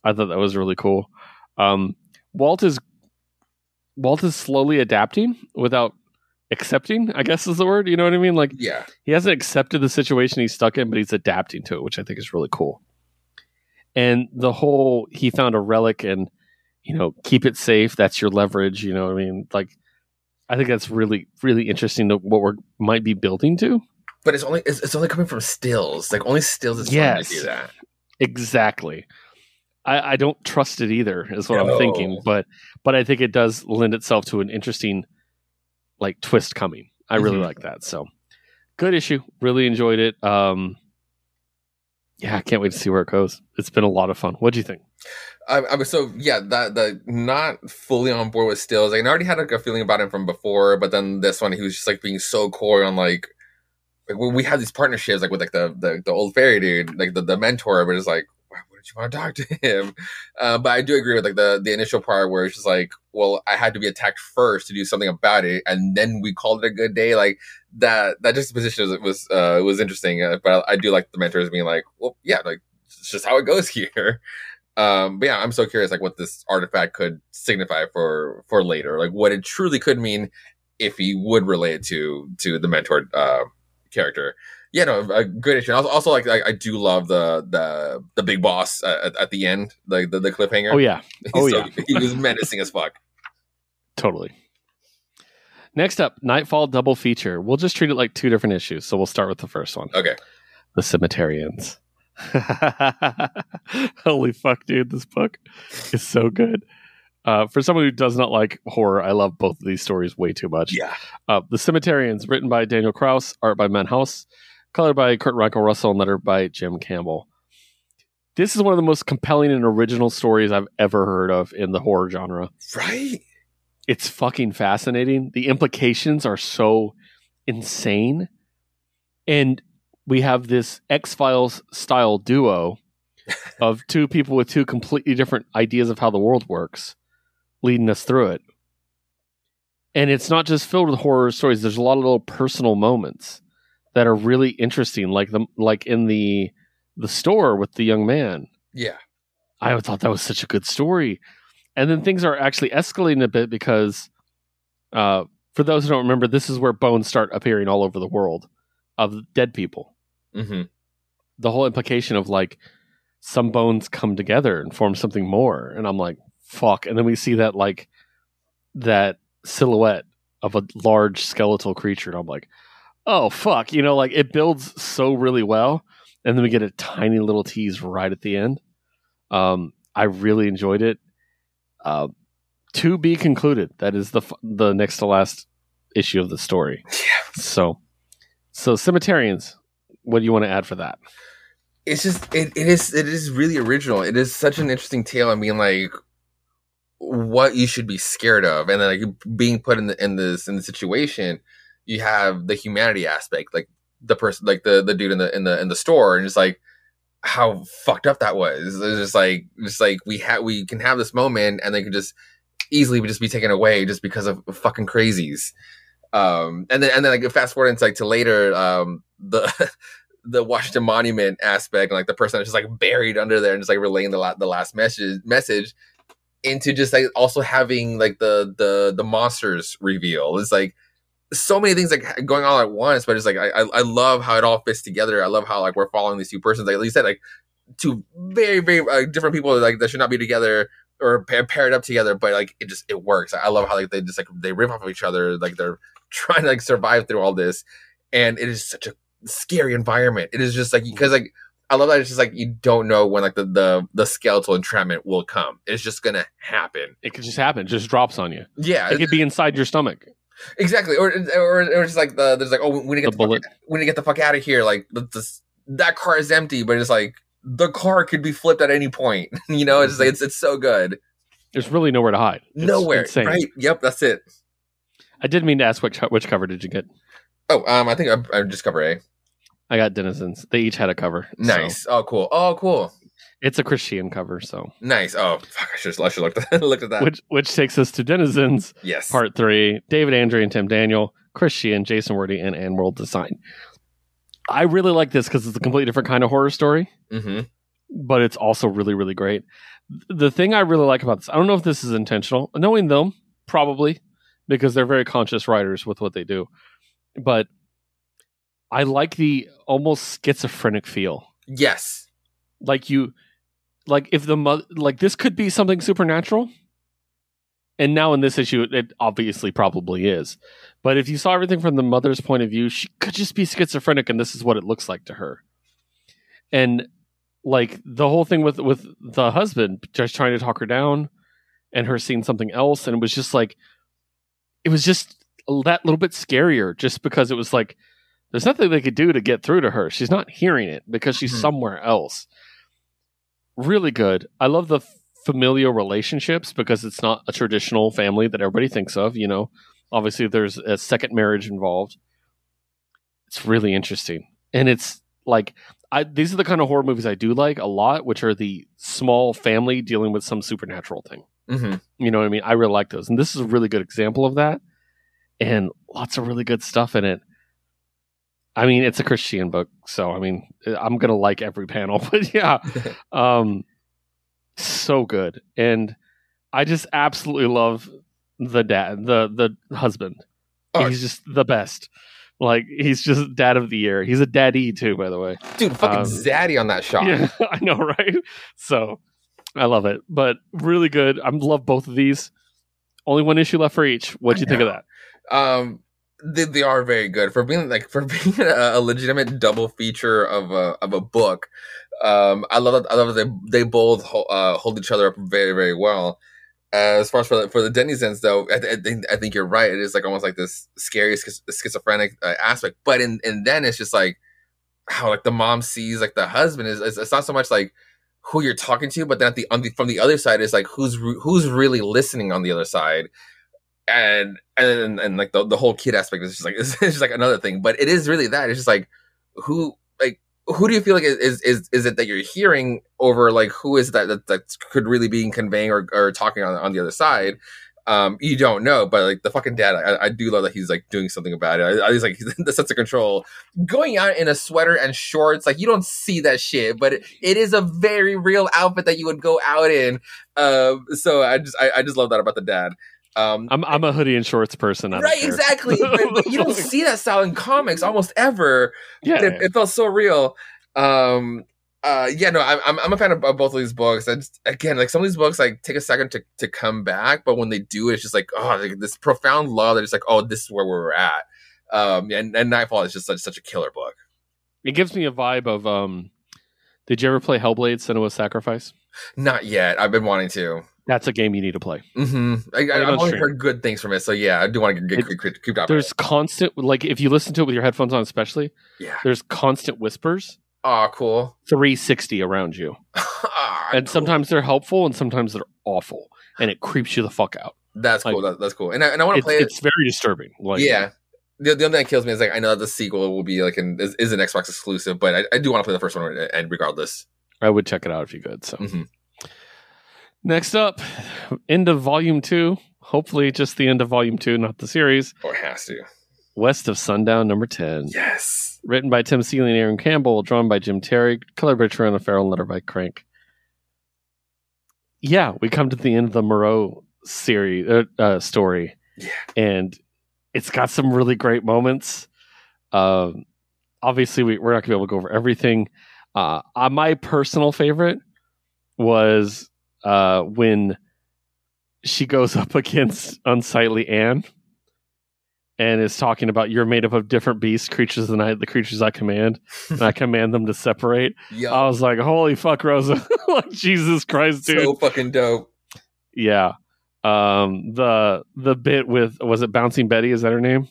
I thought that was really cool. Um, Walt is Walt is slowly adapting without accepting. I guess is the word. You know what I mean? Like Yeah. he hasn't accepted the situation he's stuck in, but he's adapting to it, which I think is really cool. And the whole he found a relic and you know keep it safe. That's your leverage. You know what I mean? Like I think that's really really interesting to what we're might be building to. But it's only it's, it's only coming from stills. Like only stills is yes. To do that. Exactly. I, I don't trust it either, is what No. I'm thinking. But but I think it does lend itself to an interesting like twist coming. I really Mhm. like that. So good issue. Really enjoyed it. Um yeah, I can't wait to see where it goes. It's been a lot of fun. What do you think? I, I was so yeah that the not fully on board with stills. I already had like a feeling about him from before, but then this one he was just like being so coy on like. Like when we had these partnerships, like with like the the, the old fairy dude, like the, the mentor, but it's like, you want to talk to him? Uh, but I do agree with like the the initial part where it's just like, well, I had to be attacked first to do something about it, and then we called it a good day. Like that that juxtaposition was was uh, was interesting. Uh, but I do like the mentors being like, well, yeah, like it's just how it goes here. Um, but yeah, I'm so curious, like what this artifact could signify for for later, like what it truly could mean if he would relate to to the mentor uh, character. Yeah, no, a good issue. Also, also like, I, I do love the the the big boss at, at the end, like the, the cliffhanger. Oh yeah, oh, so- yeah. he was menacing as fuck. totally. Next up, Nightfall double feature. We'll just treat it like two different issues. So we'll start with the first one. Okay, The Cemeterians. Holy fuck, dude! This book is so good. Uh, for someone who does not like horror, I love both of these stories way too much. yeah, Uh, the Cemeterians, written by Daniel Kraus, art by Men House, colored by Kurt Michael Russell, and lettered by Jim Campbell. This is one of the most compelling and original stories I've ever heard of in the horror genre. right. It's fucking fascinating. The implications are so insane. And we have this X Files style duo of two people with two completely different ideas of how the world works leading us through it. And it's not just filled with horror stories. There's a lot of little personal moments that are really interesting, like the like in the the store with the young man. Yeah, I thought that was such a good story. And then things are actually escalating a bit because, uh, for those who don't remember, this is where bones start appearing all over the world of dead people. hmm The whole implication of like some bones come together and form something more. And I'm like, fuck. And then we see that like that silhouette of a large skeletal creature. And I'm like, oh, fuck. You know, like it builds so really well. And then we get a tiny little tease right at the end. Um, I really enjoyed it. Uh, to be concluded. That is the the next to last issue of the story. yeah. So, so cemeterians. What do you want to add for that? It's just it, it is it is really original. It is such an interesting tale. I mean, like what you should be scared of, and then like being put in the in this in the situation, you have the humanity aspect, like the person, like the the dude in the in the in the store, and just like how fucked up that was. It's just like just like we have we can have this moment, and they can just easily just be taken away just because of fucking crazies. Um, and then and then like fast forward into like to later, um, the the Washington Monument aspect, and like the person that's just like buried under there and just like relaying the la- the last message message into just like also having like the the the monsters reveal. It's like so many things like going on at once, but it's like I I, I love how it all fits together. I love how like we're following these two persons, like you said, like two very very uh, different people like that should not be together or pa- paired up together, but like it just it works. I love how like they just like they rip off of each other, like they're trying to like survive through all this, and it is such a scary environment. It is just like because like I love that it's just like you don't know when like the the the skeletal entrapment will come. It's just gonna happen. It could just happen. It just drops on you. Yeah, It could be inside your stomach. Exactly. Or or or it's like the there's like oh we need to get the, bullet. fuck, we need to get the fuck out of here. Like the, this, that car is empty, but it's like the car could be flipped at any point. you know, it's just like it's it's so good. There's really nowhere to hide. It's Nowhere, insane. right? Yep, that's it. I did mean to ask which which cover did you get? Oh, um, I think I, I just cover A. I got Denizens. They each had a cover. so Nice. Oh, cool. Oh, cool. It's a Christian cover, so Nice. Oh, fuck! I should I should look at looked at that. which which takes us to Denizens yes. part three. David Andry and Tim Daniel, Chris Shehan, Jason Wordie, and AndWorld Design. I really like this because it's a completely different kind of horror story, Mm-hmm. but it's also really, really great. The thing I really like about this, I don't know if this is intentional. Knowing them, probably, because they're very conscious writers with what they do. But I like the almost schizophrenic feel. Yes. Like you, like if the mother, like this could be something supernatural. And now in this issue, it obviously probably is. But if you saw everything from the mother's point of view, she could just be schizophrenic, and this is what it looks like to her. And like the whole thing with with the husband just trying to talk her down, and her seeing something else, and it was just like, it was just that little bit scarier, just because it was like, there's nothing they could do to get through to her. She's not hearing it because she's Mhm. somewhere else. Really good. I love the familial relationships because it's not a traditional family that everybody thinks of. You know, obviously there's a second marriage involved. It's really interesting, and it's like I these are the kind of horror movies I do like a lot, which are the small family dealing with some supernatural thing. Mm-hmm. You know what I mean? I really like those, and this is a really good example of that, and lots of really good stuff in it. I mean, it's a Christian book, so I mean, I'm gonna like every panel, but yeah, um, so good, and I just absolutely love the dad, the the husband. Oh. He's just the best. Like he's just dad of the year. He's a daddy too, by the way. Dude, fucking Um, zaddy on that shot. Yeah, I know, right? So I love it, but really good. I love both of these. Only one issue left for each. What'd you think of that? Um, they, they are very good for being like for being a, a legitimate double feature of a of a book. Um, I love that. I love that they they both ho- uh, hold each other up very very well. Uh, as far as for the, for the denizens, though, I, th- I think I think you're right. It is like almost like this scary schiz- schizophrenic uh, aspect, but in and then it's just like how like the mom sees like the husband is. It's, it's not so much like who you're talking to, but then the, the from the other side is like who's re- who's really listening on the other side, and and and like the, the whole kid aspect is just like it's just like another thing. But it is really that it's just like who like who do you feel like is is is it that you're hearing over like who is that that, that could really be conveying or, or talking on, on the other side? Um you don't know but like the fucking dad I, I do love that he's like doing something about it. I, I was like the sense of control. Going out in a sweater and shorts like you don't see that shit but it, it is a very real outfit that you would go out in. Um so i just I, I just love that about the dad um I'm I'm a hoodie and shorts person. I right exactly but, but you don't see that style in comics almost ever Yeah, it, it felt so real. Um, uh, yeah, no, I'm I'm, I'm a fan of, of both of these books. And again, like some of these books, like take a second to, to come back, but when they do, it's just like oh, like, this profound love. That it's like oh, this is where we're at. Um, and, and Nightfall is just such such a killer book. it gives me a vibe of um. Did you ever play Hellblade: Senua's Sacrifice? Not yet. I've been wanting to. That's a game you need to play. Mm-hmm. I, I, I've only heard good things from it, so yeah, I do want to get, get, get, keep up. There's constant like if you listen to it with your headphones on, especially Yeah. there's constant whispers, Oh, cool. 360 around you, Ah, and cool. sometimes they're helpful and sometimes they're awful, and it creeps you the fuck out. that's like- cool. That, that's cool. And I, and I want to play it. it's very disturbing. Like, yeah. The, the only thing that kills me is like I know that the sequel will be like an is, is an Xbox exclusive, but I, I do want to play the first one and regardless. I would check it out if you could. So Mhm. Next up, end of volume two. Hopefully, just the end of volume two, not the series. Or it has to. West of Sundown, number ten. Yes. Written by Tim Seeley and Aaron Campbell, drawn by Jim Terry, color by Triona Farrell, letter by Crank. Yeah, we come to the end of the Moreau series uh, uh, story, Yeah. and it's got some really great moments. Um, obviously, we, we're not gonna be able to go over everything. Uh, uh, my personal favorite was uh, when she goes up against unsightly Anne and is talking about you're made up of different beasts, creatures the night, the creatures I command, and I command them to separate. Yo, I was like, holy fuck, Rosa. like, Jesus Christ, dude. so fucking dope. yeah. Um, the the bit with was it Bouncing Betty? Is that her name?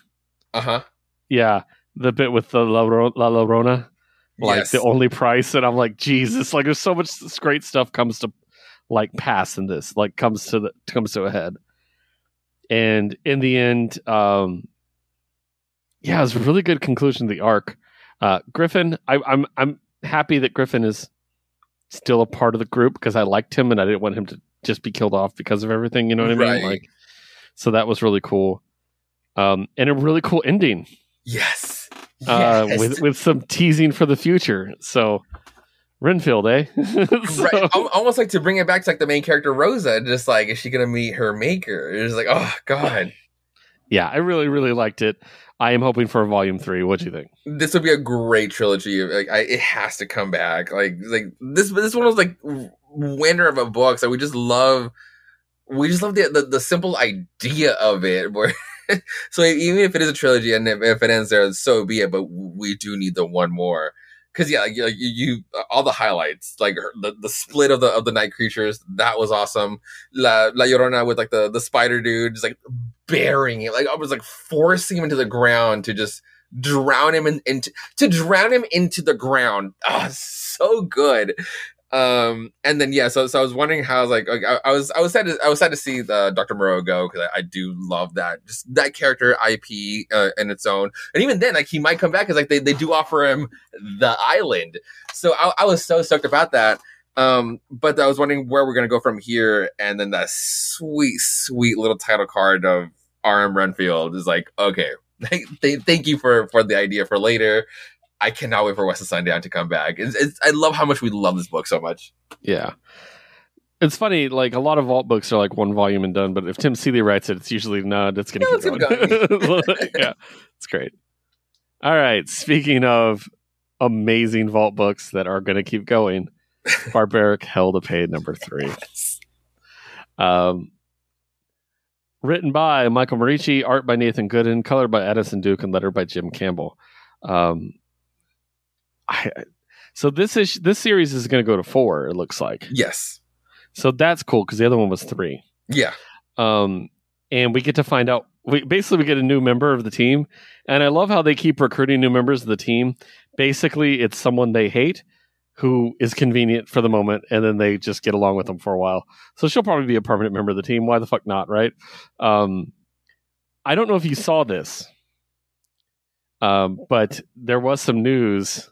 Uh huh. Yeah. The bit with the La, Ro- La Llorona, like yes. the only price, and I'm like, Jesus, like there's so much great stuff comes to like pass in this, like comes to the comes to a head. And in the end, um yeah, it was a really good conclusion to the arc. Uh Griffin, I, I'm I'm happy that Griffin is still a part of the group because I liked him and I didn't want him to just be killed off because of everything, you know what I mean? Like so that was really cool. um, and a really cool ending Yes. uh, Yes. with with some teasing for the future. So Renfield, eh? So- right. Almost like to bring it back to like the main character Rosa, just like is she gonna meet her maker? It's like, oh god, yeah, I really really liked it. I am hoping for a volume three. What do you think? this would be a great trilogy. Like, I, it has to come back. Like, like this, this one was like winner of a book. So we just love, we just love the the, the simple idea of it. Where, so even if it is a trilogy and if, if it ends there, so be it. But we do need the one more. Cause yeah, you, you, all the highlights, like the, the split of the of the night creatures, that was awesome. La La Llorona with like the the spider dude, just like burying it, like I was like forcing him into the ground to just drown him in, into to drown him into the ground. Ah, so good. Um, and then yeah, so so I was wondering how like, I, I was I was sad to I was sad to see the Dr. Moreau go because I, I do love that just that character IP uh, in its own, and even then like he might come back because like they they do offer him the island, so I, I was so stoked about that. Um, but I was wondering where we're gonna go from here, and then that sweet, sweet little title card of RM Renfield is like, okay, thank thank you for for the idea for later. I cannot wait for West of Sundown to come back. It's, it's, I love how much we love this book so much. Yeah. It's funny, like a lot of vault books are like one volume and done, but if Tim Seeley writes it, it's usually no, it's gonna No, keep it's going. gonna yeah, it's great. All right, speaking of amazing vault books that are gonna keep going, Barbaric Hell to Pay number three. Um, written by Michael Moreci, art by Nathan Gooden, colored by Addison Duke, and letter by Jim Campbell. Um, I, so this is this series is going to go to four. It looks like Yes. so that's cool because the other one was three. Yeah. Um, and we get to find out. We basically we get a new member of the team, and I love how they keep recruiting new members of the team. Basically, it's someone they hate who is convenient for the moment, and then they just get along with them for a while. So she'll probably be a permanent member of the team. Why the fuck not, right? Um, I don't know if you saw this, um, but there was some news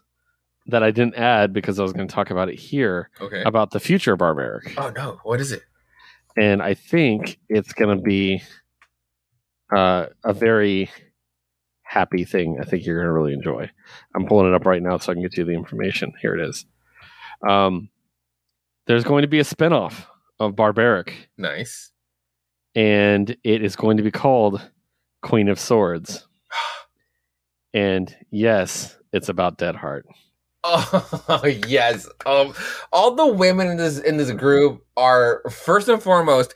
that I didn't add because I was going to talk about it here Okay. about the future of Barbaric Oh no! What is it? and I think it's going to be uh, a very happy thing. I think you're going to really enjoy. I'm pulling it up right now so I can get you the information. Here it is. Um, there's going to be a spinoff of Barbaric, Nice. and it is going to be called Queen of Swords. And yes, it's about Dead Heart. Oh yes. Um, all the women in this in this group are first and foremost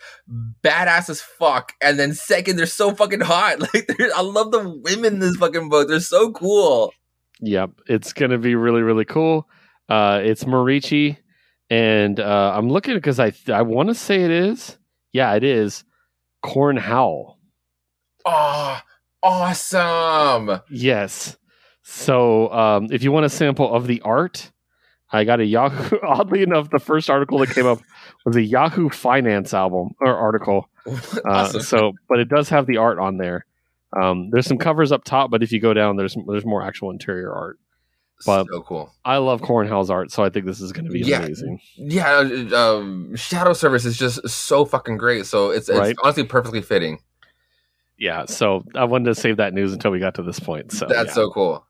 badass as fuck, and then second, they're so fucking hot. Like, I love the women in this fucking book. They're so cool. Yep, it's going to be really really cool. Uh, it's Moreci, and uh, I'm looking because I I want to say it is. Yeah, it is. Corin Howell. Oh, awesome. Yes. So um, if you want a sample of the art, I got a Yahoo. Oddly enough, the first article that came up was a Yahoo Finance album or article. Uh, awesome. So, but it does have the art on there. Um, there's some covers up top, but if you go down, there's there's more actual interior art. but- so cool. I love Corin Howell's art, so I think this is going to be Yeah. amazing. Yeah, uh, um, Shadow Service is just so fucking great. So it's, it's Right. honestly perfectly fitting. Yeah, so I wanted to save that news until we got to this point. So That's yeah. so cool.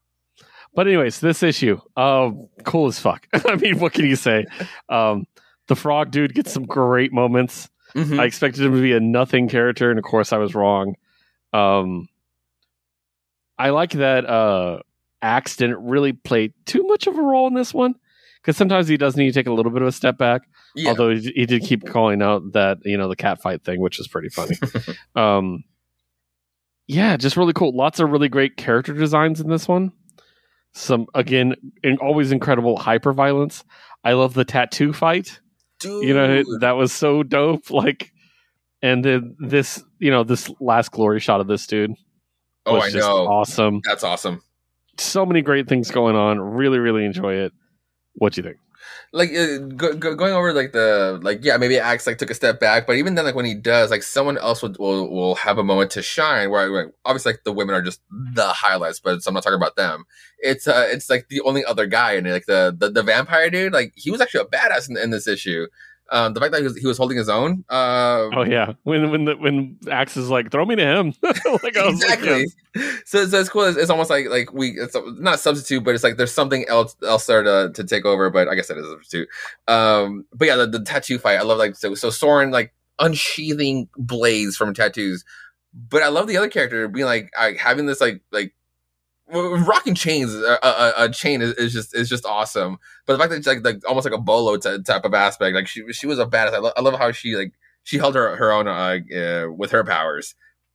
But anyways, this issue, uh, cool as fuck. I mean, what can you say? Um, the frog dude gets some great moments. Mhm. I expected him to be a nothing character, and of course, I was wrong. Um, I like that uh, Axe didn't really play too much of a role in this one because sometimes he does need to take a little bit of a step back. yeah. Although he, he did keep calling out that you know the cat fight thing, which is pretty funny. um, yeah, just really cool. Lots of really great character designs in this one. Some again, in, always incredible hyper violence. I love the tattoo fight. Dude. You know that was so dope. Like, and then this, you know, this last glory shot of this dude oh, I know. awesome. That's awesome. So many great things going on. Really, really enjoy it. What do you think? Like uh, go, go, going over like the like yeah maybe Axe like took a step back but even then like when he does like someone else will will, will have a moment to shine where like, obviously like the women are just the highlights but I'm not talking about them. It's uh it's like the only other guy and like the, the the vampire dude like he was actually a badass in, in this issue Um, the fact that he was, he was holding his own. Uh, oh yeah, when when the when Axe is like, throw me to him. like, exactly. Like, yeah. So so it's cool. It's, it's, almost like like we it's not substitute, but it's like there's something else else there to, to take over. But I guess that is a substitute. Um, but yeah, the, the tattoo fight. I love like so so Soren like unsheathing blades from tattoos. But I love the other character being like having this like like rocking chains a, a, a chain is, is, just is just awesome. But the fact that it's like, like almost like a bolo t- type of aspect like she she was a badass. I, lo- I love how she like she held her her own uh, uh, with her powers.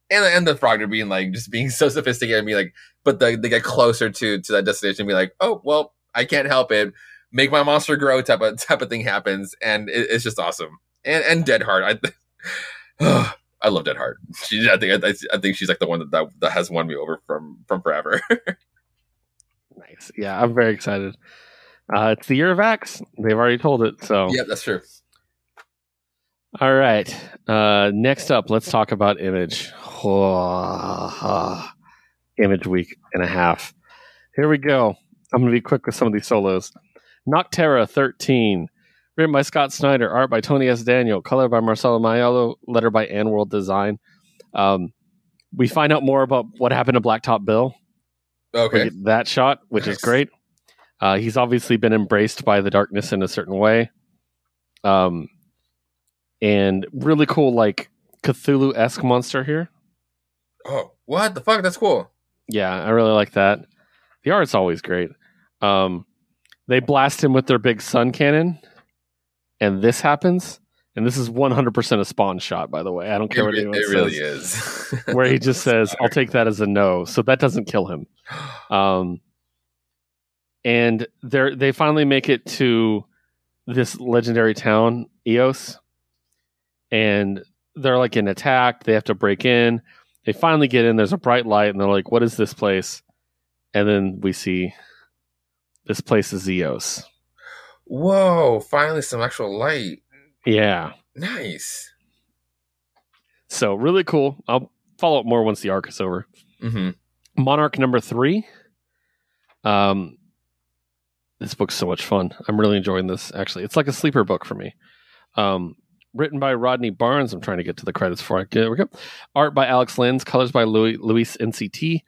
And and the Frogner being like just being so sophisticated and be like but the, they get closer to to that destination and be like oh well I can't help it. Make my monster grow type of type of thing happens. And it, it's just awesome. And and Deadheart I I love Dead Heart. She, I think, I, I, think she's like the one that, that, that has won me over from from forever. nice. Yeah, I'm very excited. Uh, it's the year of Axe. They've already told it. So yeah, that's true. All right. Uh, next up, let's talk about Image. image week and a half. Here we go. I'm going to be quick with some of these solos. Nocterra 13. Written by Scott Snyder, art by Tony S. Daniel, color by Marcelo Maiolo, letter by AndWorld Design. Um, we find out more about what happened to Blacktop Bill. Okay. That shot, which nice. is great. Uh, he's obviously been embraced by the darkness in a certain way. Um, and really cool, like Cthulhu esque monster here. Oh, what the fuck? That's cool. Yeah, I really like that. The art's always great. Um, they blast him with their big sun cannon, and this happens, and this is 100% a spawn shot, by the way. I don't care it, what anyone it says. It really is. where he just says, I'll take that as a no. So that doesn't kill him. Um, and they they finally make it to this legendary town, Eos, and they're like in attack. They have to break in. They finally get in. There's a bright light, and they're like, "What is this place?" And then we see this place is Eos whoa, finally some actual light. Yeah. Nice. So really cool. I'll follow up more once the arc is over. Mm-hmm. Monarch number three. Um, this book's so much fun. I'm really enjoying this. Actually, it's like a sleeper book for me. Um, written by Rodney Barnes. I'm trying to get to the credits for it. There we go. Art by Alex Lins. Colors by Louis, Luis NCT.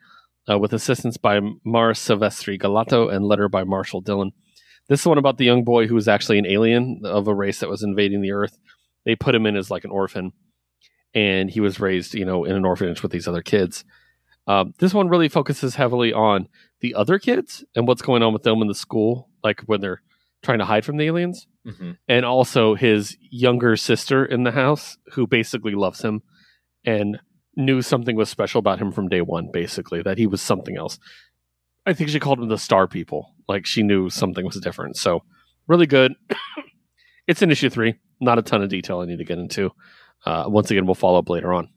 Uh, with assistance by Mar Silvestri Galato and letter by Marshall Dillon. This is one about the young boy who was actually an alien of a race that was invading the Earth. They put him in as like an orphan, and he was raised, you know, in an orphanage with these other kids. Um, this one really focuses heavily on the other kids and what's going on with them in the school, like when they're trying to hide from the aliens, mm-hmm. and also his younger sister in the house who basically loves him and knew something was special about him from day one, basically that he was something else. I think she called him the Star People. Like she knew something was different. So really good. it's in issue three. Not a ton of detail I need to get into. Uh, once again, we'll follow up later on.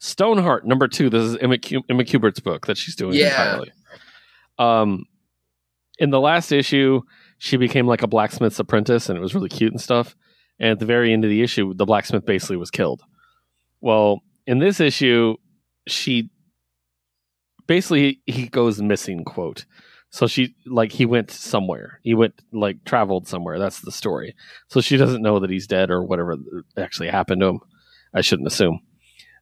Stoneheart number two. This is Emma, Q- Emma Kubert's book that she's doing yeah. entirely. Um, in the last issue, she became like a blacksmith's apprentice, and it was really cute and stuff. And at the very end of the issue, the blacksmith basically was killed. Well, in this issue, she basically he goes missing quote. So she like he went somewhere. He went like traveled somewhere. That's the story. So she doesn't know that he's dead or whatever actually happened to him i shouldn't assume.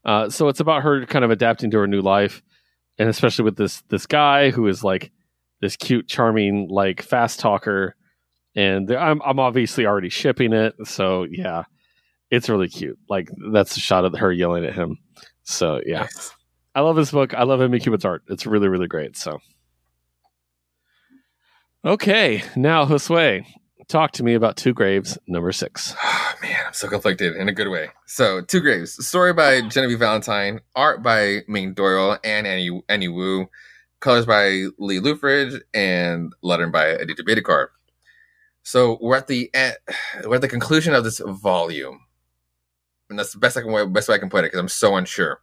Uh, so it's about her kind of adapting to her new life and especially with this this guy who is like this cute charming like fast talker and i'm, I'm obviously already shipping it so yeah. It's really cute. Like that's a shot of her yelling at him. So yeah I love this book. I love Emmy Kubert's art. It's really, really great. So, okay, now Josue, talk to me about Two Graves, number six. Oh, man, I'm so conflicted in a good way. So, Two Graves, story by Genevieve Valentine, art by Ming Doyle and Annie Annie Wu, colors by Lee Loughridge, and lettering by Aditya Bidikar. So we're at the end, we're at the conclusion of this volume, and that's the best I can best way I can put it because I'm so unsure.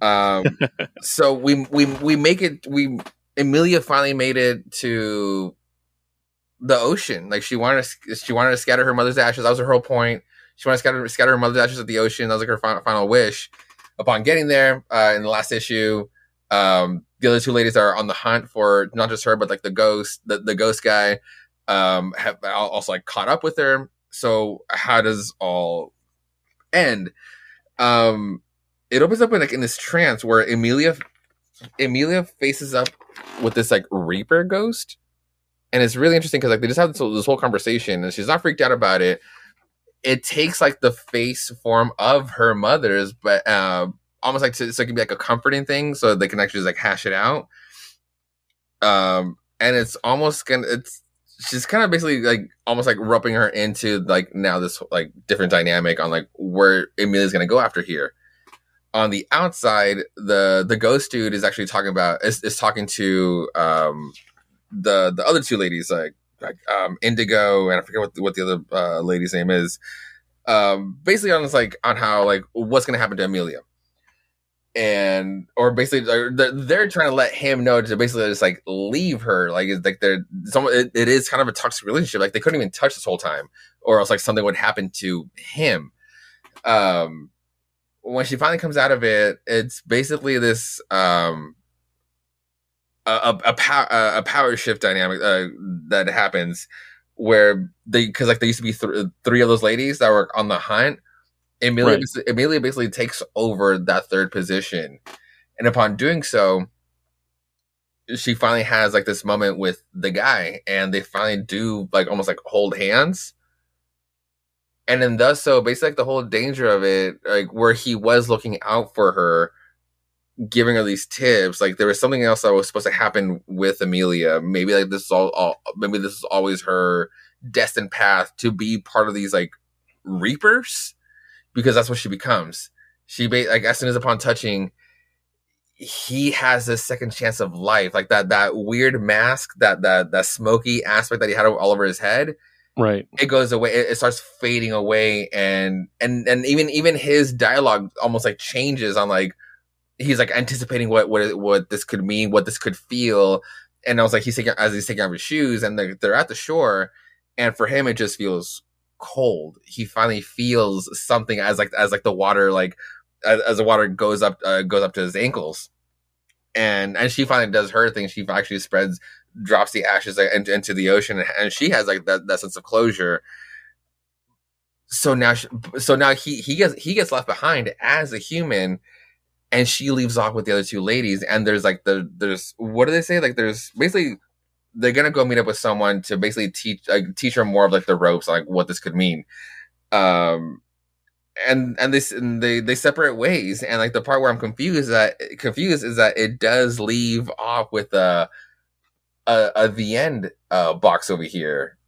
Um, so we we we make it. We Emilia finally made it to the ocean. Like she wanted to, she wanted to scatter her mother's ashes. That was her whole point. She wanted to scatter scatter her mother's ashes at the ocean. That was like her final, final wish. Upon getting there, uh, in the last issue, um, the other two ladies are on the hunt for not just her, but like the ghost, the, the ghost guy, um, have also like caught up with her. so how does all end? Um, it opens up in like in this trance where Emilia, Emilia faces up with this like Reaper ghost, and it's really interesting because like they just have this, this whole conversation, and she's not freaked out about it. It takes like the face form of her mother's, but uh, almost like to, so it can be like a comforting thing, so they can actually just like hash it out. Um, and it's almost gonna it's she's kind of basically like almost like roping her into like now this like different dynamic on like where Emilia's gonna go after here. On the outside, the the ghost dude is actually talking about is, is talking to um the the other two ladies like like um Indigo and I forget what the, what the other uh, lady's name is. Um, basically on this like on how like what's gonna happen to Amelia, and or basically they're, they're trying to let him know to basically just like leave her like it's like they're some it, it is kind of a toxic relationship like they couldn't even touch this whole time or else like something would happen to him um when she finally comes out of it it's basically this um a a, a, a power shift dynamic uh, that happens where they because like there used to be th- three of those ladies that were on the hunt Emilia, right. Emilia basically takes over that third position. And upon doing so, she finally has like this moment with the guy and they finally do like almost like hold hands. And then thus so basically like the whole danger of it, like where he was looking out for her, giving her these tips, like there was something else that was supposed to happen with amelia Maybe like this is all, all maybe this is always her destined path to be part of these like reapers because that's what she becomes. She ba- like as soon as upon touching, he has this second chance of life, like that that weird mask, that that that smoky aspect that he had all over his head. Right. It goes away. It, it starts fading away, and and and even even his dialogue almost like changes on like he's like anticipating what what what this could mean, what this could feel. And I was like, he's taking as he's taking off his shoes, and they're they're at the shore, and for him it just feels cold. He finally feels something as like as like the water like as, as the water goes up uh, goes up to his ankles, and and she finally does her thing. She actually spreads drops the ashes into, into the ocean, and she has like that that sense of closure. So now, she, so now he he gets he gets left behind as a human, and she leaves off with the other two ladies. And there's like the there's what do they say? Like there's basically they're gonna go meet up with someone to basically teach like teach her more of like the ropes, like what this could mean. Um, and and this and they they separate ways. And like the part where I'm confused that confused is that it does leave off with a a, a the end uh box over here.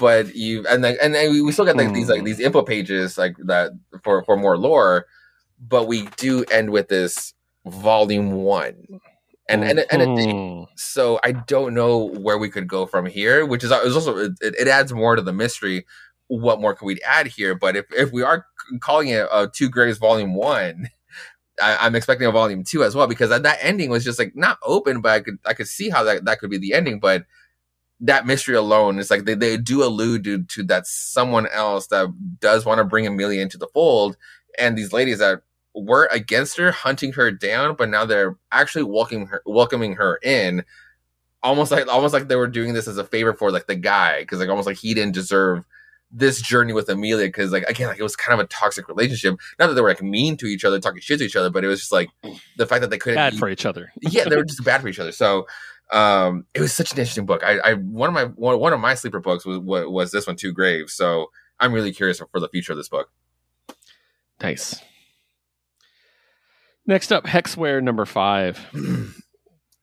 But you and then and then we still got like mm. these like these info pages like that for for more lore, but we do end with this volume one and and and mm-hmm. so I don't know where we could go from here, which is, is also it, it, adds more to the mystery. What more can we add here? But if if we are calling it a Two Graves Volume One, I, am expecting a Volume Two as well because that, that ending was just like not open, but I could I could see how that that could be the ending, but. That mystery alone is like they, they do allude to, to that someone else that does want to bring Amelia into the fold, and these ladies that were against her, hunting her down, but now they're actually welcoming her, welcoming her in, almost like almost like they were doing this as a favor for like the guy, because like almost like he didn't deserve this journey with Amelia because like again, like it was kind of a toxic relationship. Not that they were like mean to each other, talking shit to each other, but it was just like the fact that they couldn't bad for each other. yeah, they were just bad for each other. So um it was such an interesting book. I, I one of my one, one of my sleeper books was was this one, Two Graves. So I'm really curious for the future of this book. Nice. Next up, Hexware number five.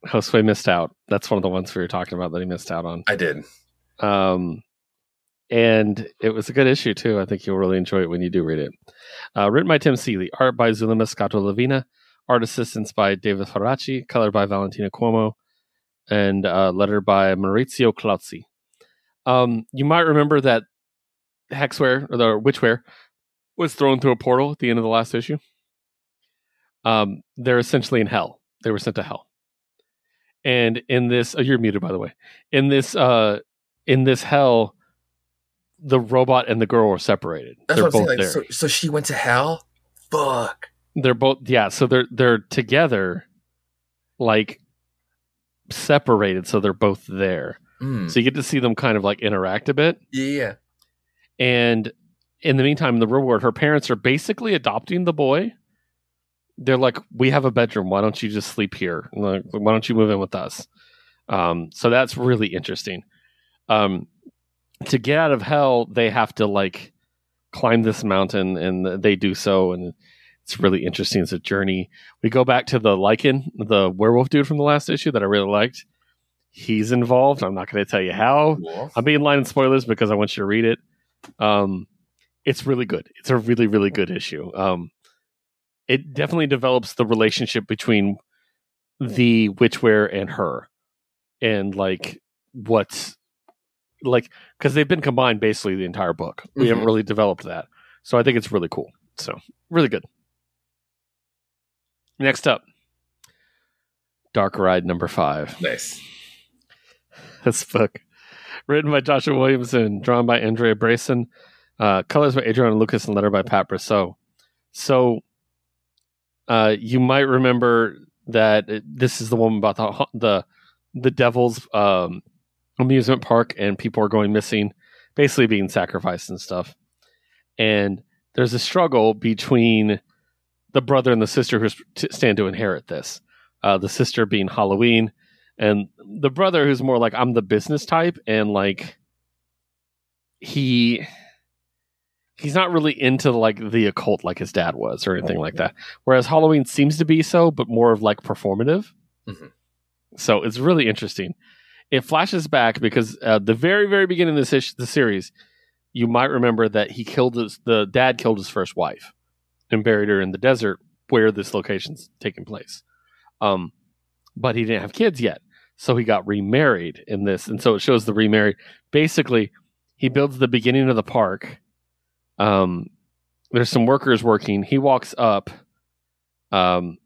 Josue missed out. That's one of the ones we were talking about that he missed out on. I did. Um, and it was a good issue too. I think you'll really enjoy it when you do read it. Uh, written by Tim Seeley, art by Zulema Scotto Lavina, art assistance by David Faraci, color by Valentina Cuomo, and uh, letter by Maurizio Clauzzi. Um, you might remember that Hexware or the Witchware was thrown through a portal at the end of the last issue um, they're essentially in hell. They were sent to hell. And in this, oh, you're muted by the way. In this, uh, in this hell, the robot and the girl were separated. That's they're both saying, like, there. So, so she went to hell. Fuck. They're both yeah. So they're they're together, like separated. So they're both there. Mm. So you get to see them kind of like interact a bit. Yeah. And in the meantime, in the real world, her parents are basically adopting the boy. They're like, "We have a bedroom. Why don't you just sleep here? Like, why don't you move in with us?" Um, so that's really interesting. Um, to get out of hell, they have to like climb this mountain, and they do so, and it's really interesting. It's a journey. We go back to the Lycan, the werewolf dude from the last issue that I really liked. He's involved. I'm not going to tell you how. Cool. I'm being line in spoilers because I want you to read it. Um, it's really good. It's a really, really good issue. Um, it definitely develops the relationship between the witchware and her, and like what's like because they've been combined basically the entire book. We haven't Mhm. really developed that, so I think it's really cool. So really good. Next up, Dark Ride number five. Nice. this book. Written by Joshua Williamson, drawn by Andrei Bressan, uh, colors by Adriano Lucas, and letter by Pat Brosseau. So, uh, you might remember that it- this is the one about the the the devil's um, amusement park, and people are going missing, basically being sacrificed and stuff. And there's a struggle between the brother and the sister who t- stand to inherit this. Uh, the sister being Halloween, and the brother who's more like I'm the business type and like he he's not really into like the occult like his dad was or anything like that. Whereas Halloween seems to be so, but more of like performative. Mhm. So it's really interesting. It flashes back because uh, the very very beginning of this ish, the series, you might remember that he killed his the dad killed his first wife and buried her in the desert where this location's taking place. Um, but he didn't have kids yet. So he got remarried in this. And so it shows the remarried. Basically, he builds the beginning of the park. Um, there's some workers working. He walks up. Um,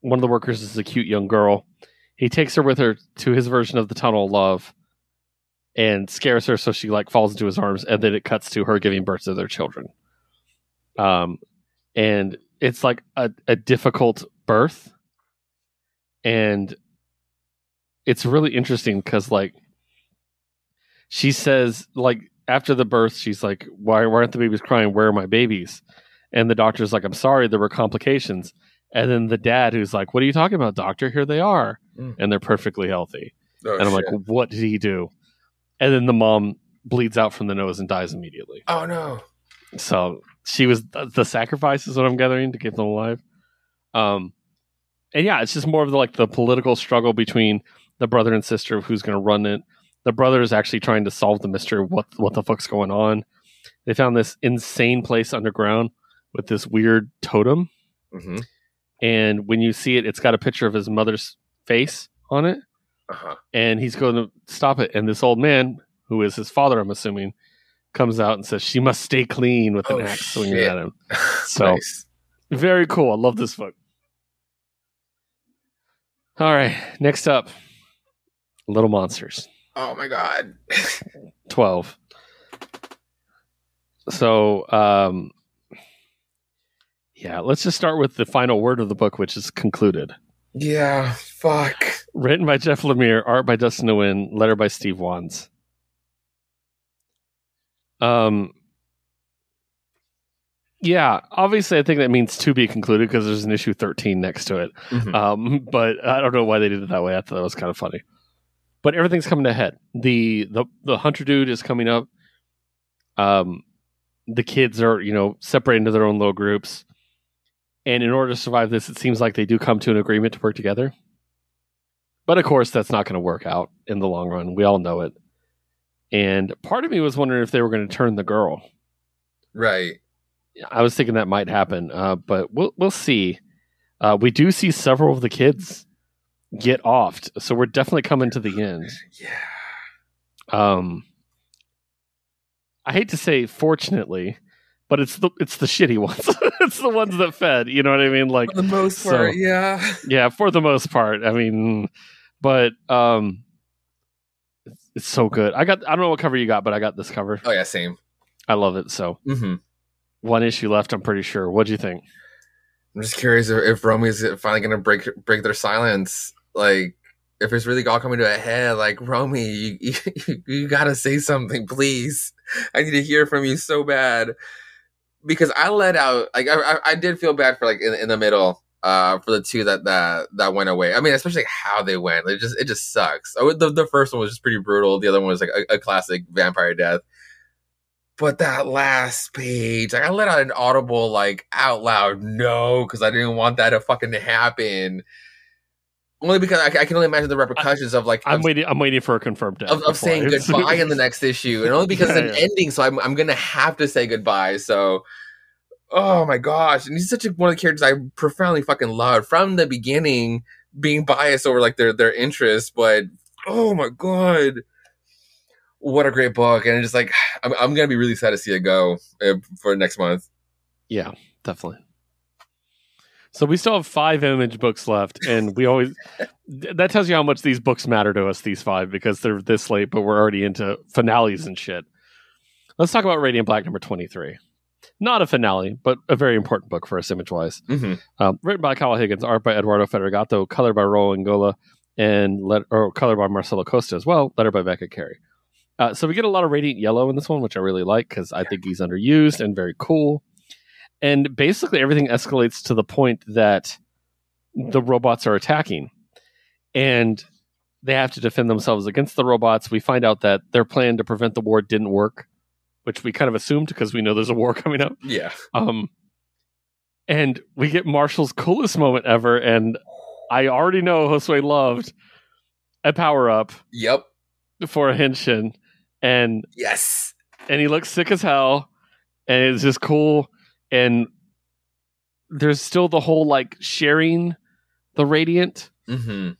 one of the workers is a cute young girl. He takes her with her to his version of the tunnel of love and scares her so she like falls into his arms and then it cuts to her giving birth to their children. Um, and it's like a, a difficult birth. And it's really interesting because like she says like after the birth she's like why, why aren't the babies crying? Where are my babies? And the doctor's like i'm sorry there were complications and then the dad who's like what are you talking about doctor here they are Mm. and they're perfectly healthy Oh, and i'm shit. like what did he do and then the mom bleeds out from the nose and dies immediately oh no. so she was the sacrifice is what I'm gathering to keep them alive. Um, and yeah, it's just more of the like the political struggle between the brother and sister of who's going to run it. The brother is actually trying to solve the mystery of what what the fuck's going on. They found this insane place underground with this weird totem, hmm and when you see it, it's got a picture of his mother's face on it, Uh-huh. and he's going to stop it. And this old man, who is his father, I'm assuming, comes out and says she must stay clean with an Oh, axe swinging at him. So- nice. Very cool. I love this book. All right, next up, Little Monsters, Oh my god. twelve. So, um, yeah, let's just start with the final word of the book, which is concluded. yeah. Fuck. Written by Jeff Lemire, art by Dustin Nguyen, letter by Steve Wands. Um, yeah, obviously, I think that means to be concluded because there's an issue 13 next to it. Mhm. Um, but I don't know why they did it that way. I thought that was kind of funny. But everything's coming to a head. The the the hunter dude is coming up. Um, the kids are you know separated into their own little groups, and in order to survive this, it seems like they do come to an agreement to work together. But of course, that's not going to work out in the long run. We all know it. And part of me was wondering if they were going to turn the girl. Right. I was thinking that might happen, uh, but we'll we'll see. Uh, we do see several of the kids get offed, so we're definitely coming to the end. Yeah. Um, I hate to say, fortunately, but it's the it's the shitty ones. it's the ones that fed. You know what I mean? Like, For the most so- part, yeah. yeah, for the most part. I mean, but um, it's, it's so good. I got I don't know what cover you got, but I got this cover. Oh yeah, same. I love it. So hmm one issue left. I'm pretty sure. What do you think? I'm just curious if, if Romy's finally gonna break break their silence. Like, if it's really all coming to a head, like Romy, you, you, you gotta say something, please. I need to hear from you so bad because I let out like I, I, I did feel bad for like in, in the middle uh for the two that that that went away. I mean, especially like how they went. It just it just sucks. Oh, the the first one was just pretty brutal. The other one was like a, a classic vampire death. But that last page, like I let out an audible like out loud no because I didn't want that to fucking happen. Only because I, I can only imagine the repercussions of like I'm of, waiting. I'm waiting for a confirmed death of, of saying goodbye in the next issue, and only because Yeah, it's an yeah. ending, so I'm I'm gonna have to say goodbye. So, oh my gosh, and he's such a, one of the characters I profoundly fucking loved from the beginning, being biased over like their their interests, but oh my god, what a great book! And just like I'm I'm gonna be really sad to see it go uh, for next month. Yeah, definitely. So we still have five image books left, and we always that tells you how much these books matter to us. These five because they're this late, but we're already into finales and shit. Let's talk about Radiant Black number twenty three. Not a finale, but a very important book for us image wise. Mm-hmm. Um, written by Kyle Higgins, art by Eduardo Ferigato, color by Raul Angulo, and let, or color by Marcelo Costa as well, letter by Becca Carey. Uh, so we get a lot of Radiant Yellow in this one, which I really like because I think he's underused and very cool. And basically, everything escalates to the point that the robots are attacking, and they have to defend themselves against the robots. We find out that their plan to prevent the war didn't work, which we kind of assumed because we know there's a war coming up. Yeah, Um, and we get Marshall's coolest moment ever, and I already know Josue loved a power up yep, for a Henshin, and yes, and he looks sick as hell, and it's just cool. And there's still the whole like sharing the radiant, mm-hmm.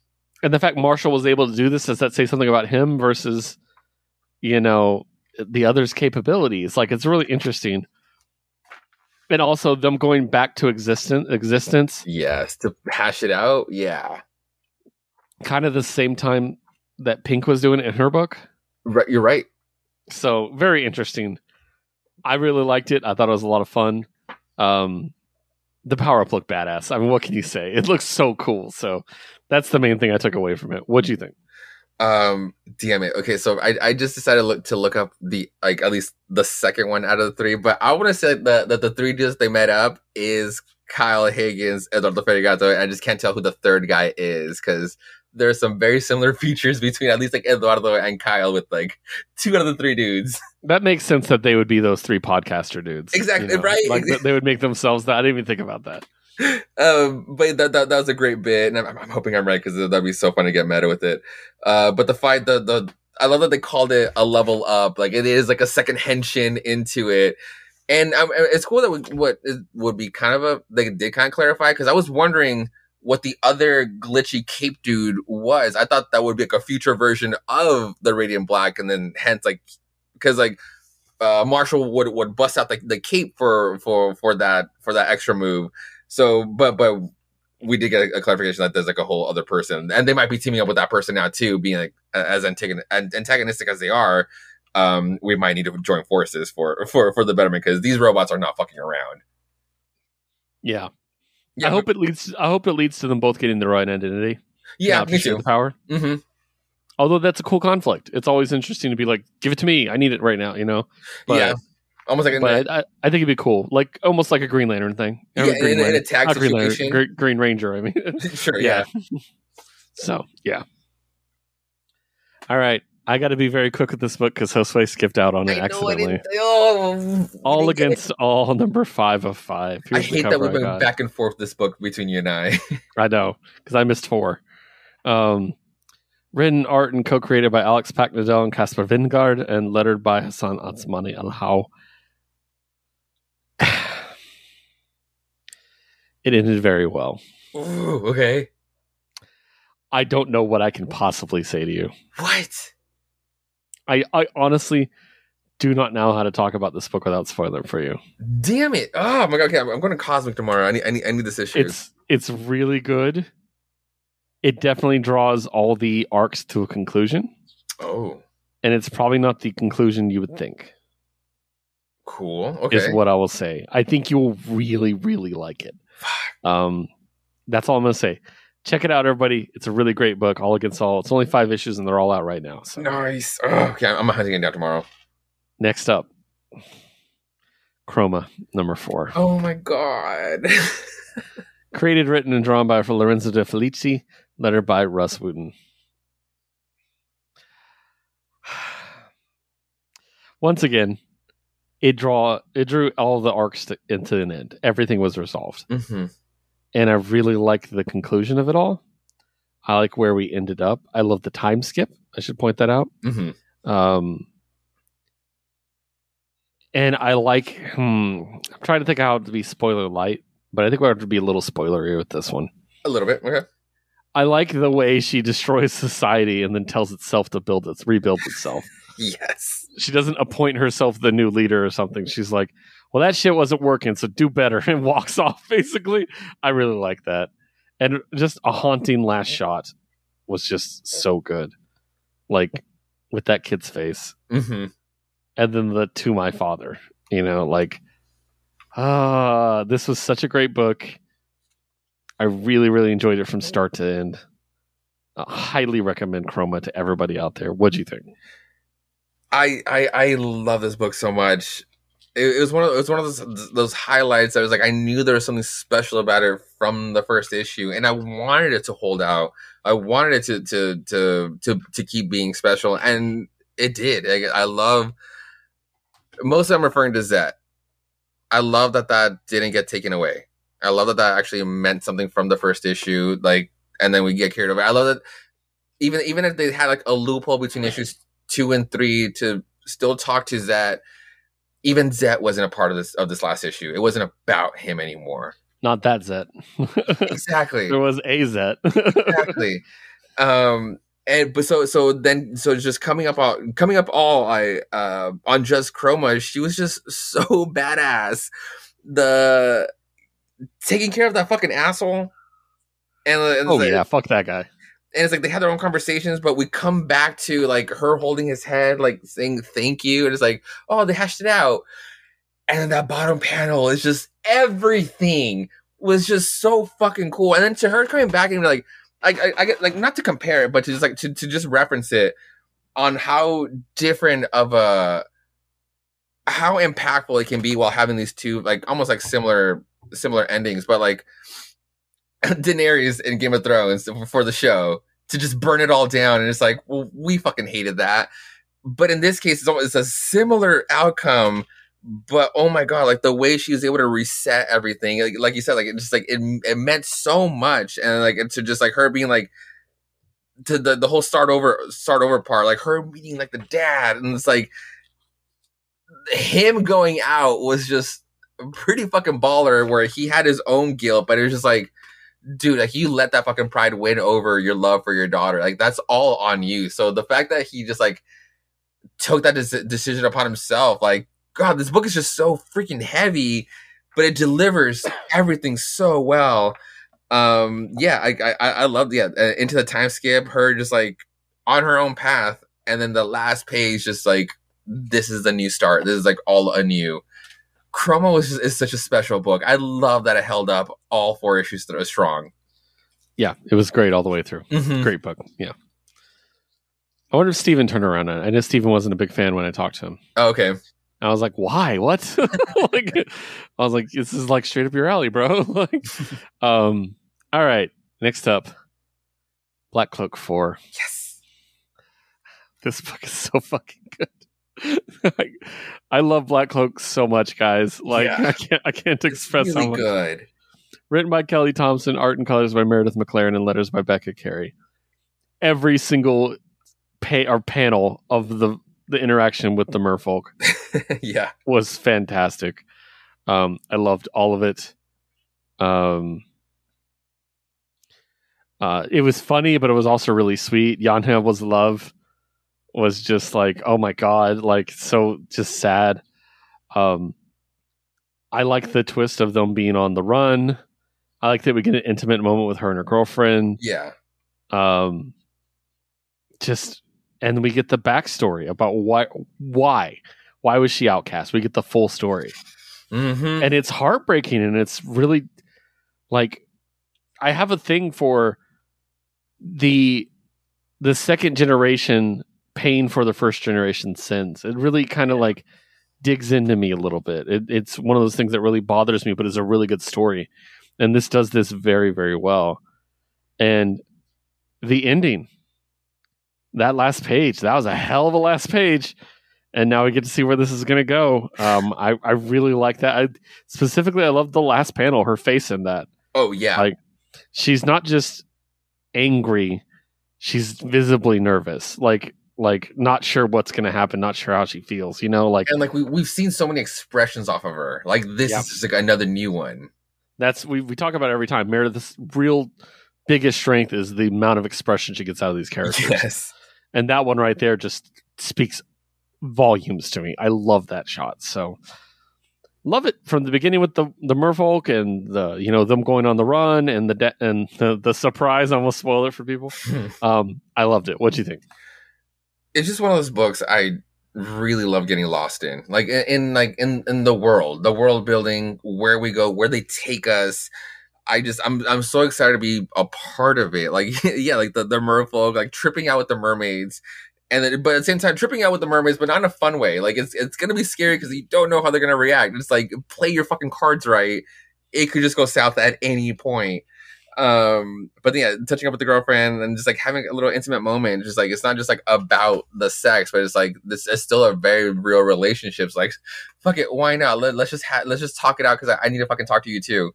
and the fact Marshall was able to do this does that say something about him versus, you know, the others' capabilities? Like it's really interesting. And also them going back to existence existence yes. To hash it out, yeah, kind of the same time that Pink was doing it in her book. right. You're right. So very interesting. I really liked it. I thought it was a lot of fun. Um, the power up looked badass. I mean, what can you say? It looks so cool. So that's the main thing I took away from it. What do you think? Um, damn it. Okay, so I, I just decided to look, to look up the like at least the second one out of the three, but I want to say that that the three dudes they met up is Kyle Higgins, Eduardo Ferigato, I just can't tell who the third guy is because there's some very similar features between at least like Eduardo and Kyle with like two out of the three dudes. That makes sense that they would be those three podcaster dudes. Exactly, right. Like they would make themselves that. I didn't even think about that. um, but that, that that was a great bit, and I'm, I'm hoping I'm right because that'd be so fun to get meta with it. Uh, but the fight, the the I love that they called it a level up. Like it is like a second henshin into it, and um, it's cool that we, what would be kind of a they did kind of clarify because I was wondering what the other glitchy cape dude was. I thought that would be like a future version of the Radiant Black, and then hence like because like uh, Marshall would would bust out the, the cape for for for that for that extra move. So, but but we did get a, a clarification that there's like a whole other person, and they might be teaming up with that person now too, being like as antagon- antagonistic as they are. Um, we might need to join forces for for for the betterment because these robots are not fucking around. Yeah. Yeah, I hope it leads. I hope it leads to them both getting the right identity. yeah, me too. The power. hmm Although that's a cool conflict. It's always interesting to be like, give it to me. I need it right now. You know. But, yeah, almost like But I, I think it'd be cool, like almost like a Green Lantern thing. Yeah, Green in, in a Lantern- tag not Green, Lantern. Green, Ranger. I mean, sure, yeah. yeah. so yeah. All right, I got to be very quick with this book because Josue skipped out on it I I accidentally. oh, all I against all, number five of five. I Here's the hate that we've been back and forth this book between you and I. I know because I missed four. Um, written, art, and co-created by Alex Paknadel and Caspar Wijngaard, and lettered by Hassan Otsmane-Elhaou. it ended very well. Ooh, okay. I don't know what I can possibly say to you. What? I, I honestly do not know how to talk about this book without spoiler for you. Damn it! Oh my god. Okay, I'm, I'm going to Cosmic tomorrow. I need, I need, I need this issue. It's it's really good. It definitely draws all the arcs to a conclusion, oh, and it's probably not the conclusion you would think. cool. Okay. Is what I will say. I think you'll really, really like it. Um, that's all I'm gonna say. check it out, everybody. It's a really great book, All Against All. It's only five issues, and they're all out right now. So Nice. Oh, okay, I'm hunting it down tomorrow. next up, Chroma number four, Oh my god. created, written, and drawn by Lorenzo De Felici, lettered by Rus Wooton. Once again, it draw it drew all the arcs to, into an end. Everything was resolved. hmm and I really like the conclusion of it all. I like where we ended up. I love the time skip. I should point that out. hmm Um, and I like. Hmm, I'm trying to think how to be spoiler light, but I think we have to be a little spoilery with this one. A little bit. Okay. I like the way she destroys society and then tells itself to build its rebuild itself. Yes. she doesn't appoint herself the new leader or something. She's like, "Well, that shit wasn't working, so do better," and walks off. Basically, I really like that, and just a haunting last shot was just so good, like with that kid's face, hmm and then the "To My Father," you know, like ah, this was such a great book. I really, really enjoyed it from start to end. I highly recommend Chroma to everybody out there. What'd you think? I, I I love this book so much. It, it was one of it was one of those those highlights. I was like, I knew there was something special about it from the first issue, and I wanted it to hold out. I wanted it to to to to to keep being special, and it did. I, I love most them referring to Zet. I love that that didn't get taken away. I love that that actually meant something from the first issue. Like, and then we get carried over. I love that even even if they had like a loophole between issues two and three to still talk to Zet. Even Zet wasn't a part of this of this last issue. It wasn't about him anymore. Not that Zet. Exactly. there was a Zet. exactly. Um, and but so so then so just coming up all coming up all I uh on just Chroma, she was just so badass. The taking care of that fucking asshole. And, uh, and oh like- yeah, fuck that guy. and it's like they had their own conversations, but we come back to like her holding his head, like saying thank you, and it's like, oh, they hashed it out. And then that bottom panel is just everything was just so fucking cool. And then to her coming back and like, I, I, I get like not to compare it, but to just like to, to just reference it on how different of a how impactful it can be while having these two like almost like similar similar endings, but like Daenerys in Game of Thrones for the show to just burn it all down, and it's like, well, we fucking hated that. But in this case, it's, almost, it's a similar outcome. But oh my god, like the way she was able to reset everything, like, like you said, like it just like it, it meant so much, and like to just like her being like to the the whole start over start over part, like her meeting like the dad, and it's like him going out was just pretty fucking baller, where he had his own guilt, but it was just like dude, like you let that fucking pride win over your love for your daughter. Like that's all on you. So the fact that he just like took that des- decision upon himself, like God, this book is just so freaking heavy, but it delivers everything so well. Um, yeah, I I, I love yeah uh, into the time skip, her just like on her own path, and then the last page just like this is the new start. This is like all anew. Chroma was is such a special book. I love that it held up all four issues that strong. Yeah, it was great all the way through. Mm-hmm. Great book. Yeah. I wonder if Steven turned around on it. I know Steven wasn't a big fan when I talked to him. Oh, okay. I was like, why? What? like, I was like, this is like straight up your alley, bro. like, um, all right. Next up, Black Cloak 4. Yes. This book is so fucking good. I, love Black Cloak so much, guys. Like, Yeah. I can't, I can't express really how much. good. Written by Kelly Thompson, art and colors by Meredith McClaren, and letters by Becca Carey. Every single pay or panel of the the interaction with the merfolk yeah. was fantastic. Um, I loved all of it. Um, uh, it was funny, but it was also really sweet. Yanya was love was just like, oh my god, like so just sad. Um, I like the twist of them being on the run. I like that we get an intimate moment with her and her girlfriend. Yeah. Um, just and we get the backstory about why why why was she outcast. We get the full story Mm-hmm. and it's heartbreaking and it's really like i have a thing for the the second generation paying for the first generation sins. It really kind of like digs into me a little bit. It, it's one of those things that really bothers me, but it's a really good story, and this does this very very well. And the ending, that last page, that was a hell of a last page. And now we get to see where this is going to go. Um, I, I really like that. I, specifically, I love the last panel, her face in that. Oh yeah, Like, she's not just angry; she's visibly nervous. Like, like not sure what's going to happen, not sure how she feels. You know, like and like we we've seen so many expressions off of her. Like this is just like another new one. that's we we talk about every time. Meredith's real biggest strength is the amount of expression she gets out of these characters. Yes. and that one right there just speaks volumes to me. I love that shot. So love it from the beginning with the the merfolk and the you know them going on the run and the de- and the, the surprise. I almost spoil it for people. Um, I loved it. What do you think? It's just one of those books I really love getting lost in. Like in, like in in the world, the world building, where we go, where they take us. I just I'm I'm so excited to be a part of it. Like yeah, like the the merfolk, like tripping out with the mermaids. And then, but at the same time, tripping out with the mermaids, but not in a fun way. Like it's it's gonna be scary because you don't know how they're gonna react. It's like play your fucking cards right. It could just go south at any point. Um, but yeah, touching up with the girlfriend and just like having a little intimate moment. Just like it's not just like about the sex, but it's like this is still a very real relationship. It's like, fuck it, why not? Let, let's just ha- let's just talk it out because I, I need to fucking talk to you too.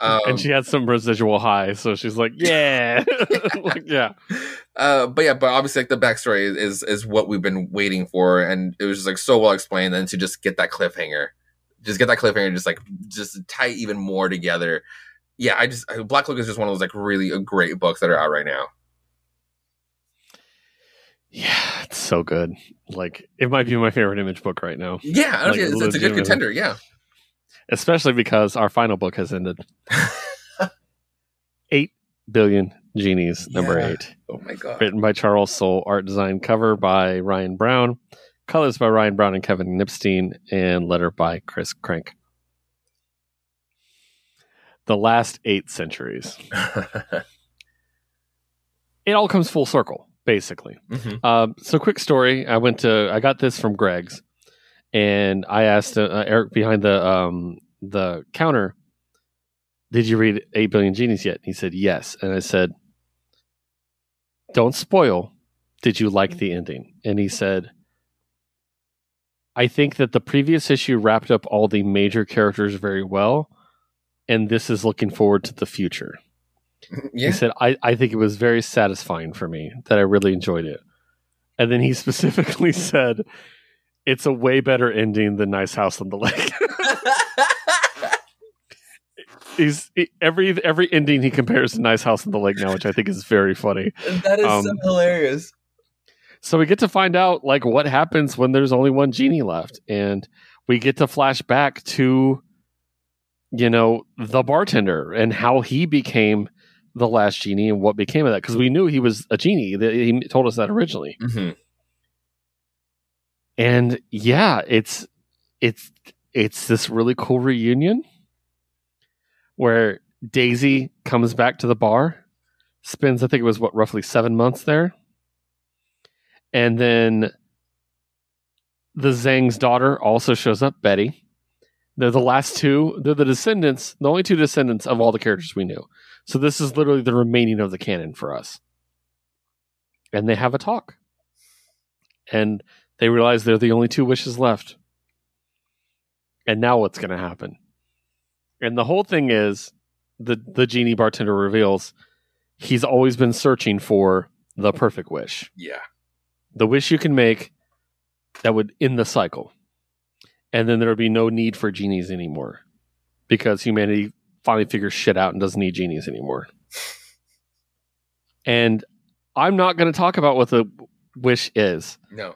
Um, and she had some residual high, so she's like, "Yeah, like, yeah." uh, but yeah, but obviously like the backstory is, is is what we've been waiting for, and it was just like so well explained. And to just get that cliffhanger, just get that cliffhanger, just like just tie even more together. Yeah, I just Black Cloak is just one of those like really uh, great books that are out right now. Yeah, it's so good. Like it might be my favorite image book right now, Yeah, Like, it's, it's a good contender. Yeah, especially because our final book has ended. Eight billion genies, number Yeah. eight. oh my god, written by Charles Soule, art design cover by Ryan Browne, colors by Ryan Browne and Kevin Knipstein, and letter by Chris Crank. The last eight centuries. It all comes full circle, basically. Mhm. Um, so, quick story. I went to. I got this from Greg's, and I asked uh, uh, Eric behind the um, the counter, "Did you read Eight Billion Genies yet?" He said yes, and I said, "Don't spoil. Did you like the ending?" And he said, "I think that the previous issue wrapped up all the major characters very well, and this is looking forward to the future." yeah, He said, I, I think it was very satisfying for me that I really enjoyed it. And then he specifically said, it's a way better ending than Nice House on the Lake. He's he- every every ending he compares to Nice House on the Lake now, which I think is very funny. that is Um, so hilarious. So we get to find out like what happens when there's only one genie left, and we get to flash back to, you know, the bartender and how he became the last genie and what became of that because we knew he was a genie. That He told us that originally, hmm and yeah, it's it's it's this really cool reunion where Daisy comes back to the bar, spends I think it was what roughly seven months there, and then the Zhang's daughter also shows up, Betty. They're the last two. They're the descendants, the only two descendants of all the characters we knew. So this is literally the remaining of the canon for us. And they have a talk. And they realize they're the only two wishes left. And now what's going to happen? And the whole thing is the the genie bartender reveals he's always been searching for the perfect wish. Yeah, The wish you can make that would end the cycle. And then there would be no need for genies anymore because humanity finally figures shit out and doesn't need genies anymore. And I'm not going to talk about what the wish is. no,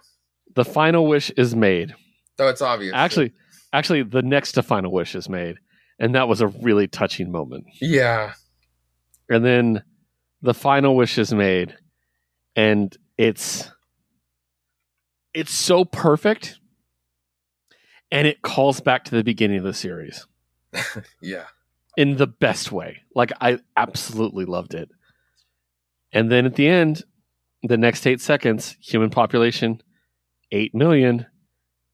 The final wish is made. so it's obvious. Actually, actually the next to final wish is made. And that was a really touching moment. yeah, And then the final wish is made and it's it's so perfect and it calls back to the beginning of the series yeah, in the best way. Like I absolutely loved it. And then at the end, the next eight seconds, human population, 8 million,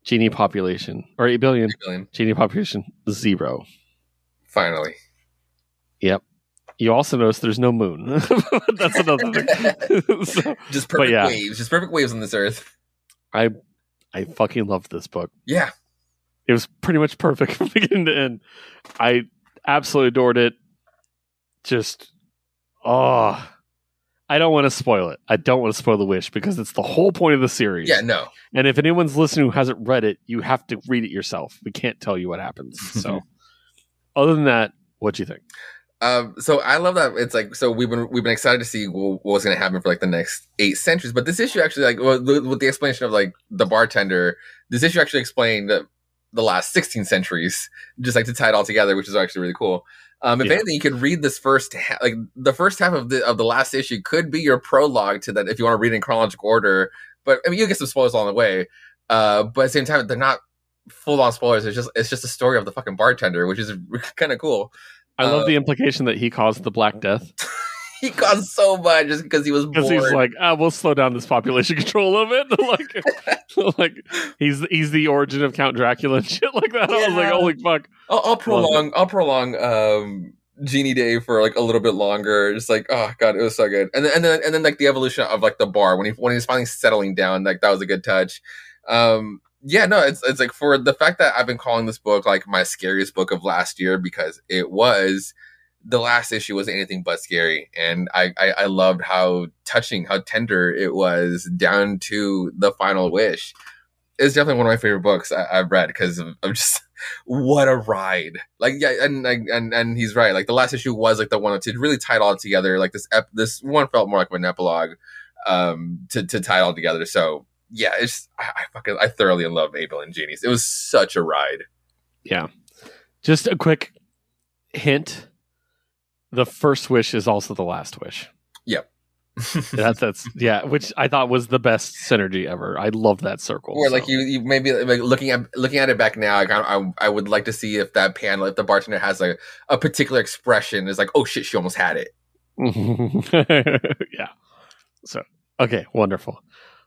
genie population, or 8 billion, 8 billion. genie population, zero. Finally. Yep. You also notice there's no moon. That's another thing. so, just perfect yeah. waves. Just perfect waves on this earth. I I fucking loved this book. Yeah. It was pretty much perfect from beginning to end. I absolutely adored it. Just oh I don't want to spoil it. I don't want to spoil the wish because it's the whole point of the series. Yeah, no. And if anyone's listening who hasn't read it, you have to read it yourself. We can't tell you what happens. So other than that, what do you think? Um, so I love that it's like so we've been we've been excited to see what, what's going to happen for like the next eight centuries. But this issue actually like well, with with the explanation of like the bartender, this issue actually explained the, last sixteen centuries, just like to tie it all together, which is actually really cool. Um, if Yeah. anything, you could read this first ha- like the first half of the of the last issue could be your prologue to that if you want to read in chronological order. But I mean, you get some spoilers along the way. Uh, but at the same time, they're not full on spoilers. It's just it's just a story of the fucking bartender, which is kind of cool. I love Uh, the implication that he caused the Black Death he caused so much just because he was because he's like, ah, we'll slow down this population control a little bit. like, like he's he's the origin of Count Dracula and shit like that. I was like, holy fuck. I'll, I'll prolong. I'll prolong. Um, Genie Day for like a little bit longer. Just like, oh god, it was so good. And then and then and then like the evolution of like the bar when he when he's finally settling down, like that was a good touch. Um, yeah, no, it's it's like for the fact that I've been calling this book like my scariest book of last year because it was. The last issue was anything but scary, and I, I I loved how touching, how tender it was down to the final wish. It's definitely one of my favorite books I, I've read because of just what a ride like yeah and and and, and he's right like the last issue was like the one to really tie it all together like this ep- this one felt more like an epilogue um to to tie it all together so yeah it's i, I fucking i thoroughly love abel and genies it was such a ride Yeah. Just a quick hint. The first wish is also the last wish. Yep. that's that's yeah, which I thought was the best synergy ever. I love that circle. or like so. you, you maybe like looking at looking at it back now like, I, I I would like to see if that panel if the bartender has like a particular expression is like oh shit she almost had it yeah. So okay, wonderful.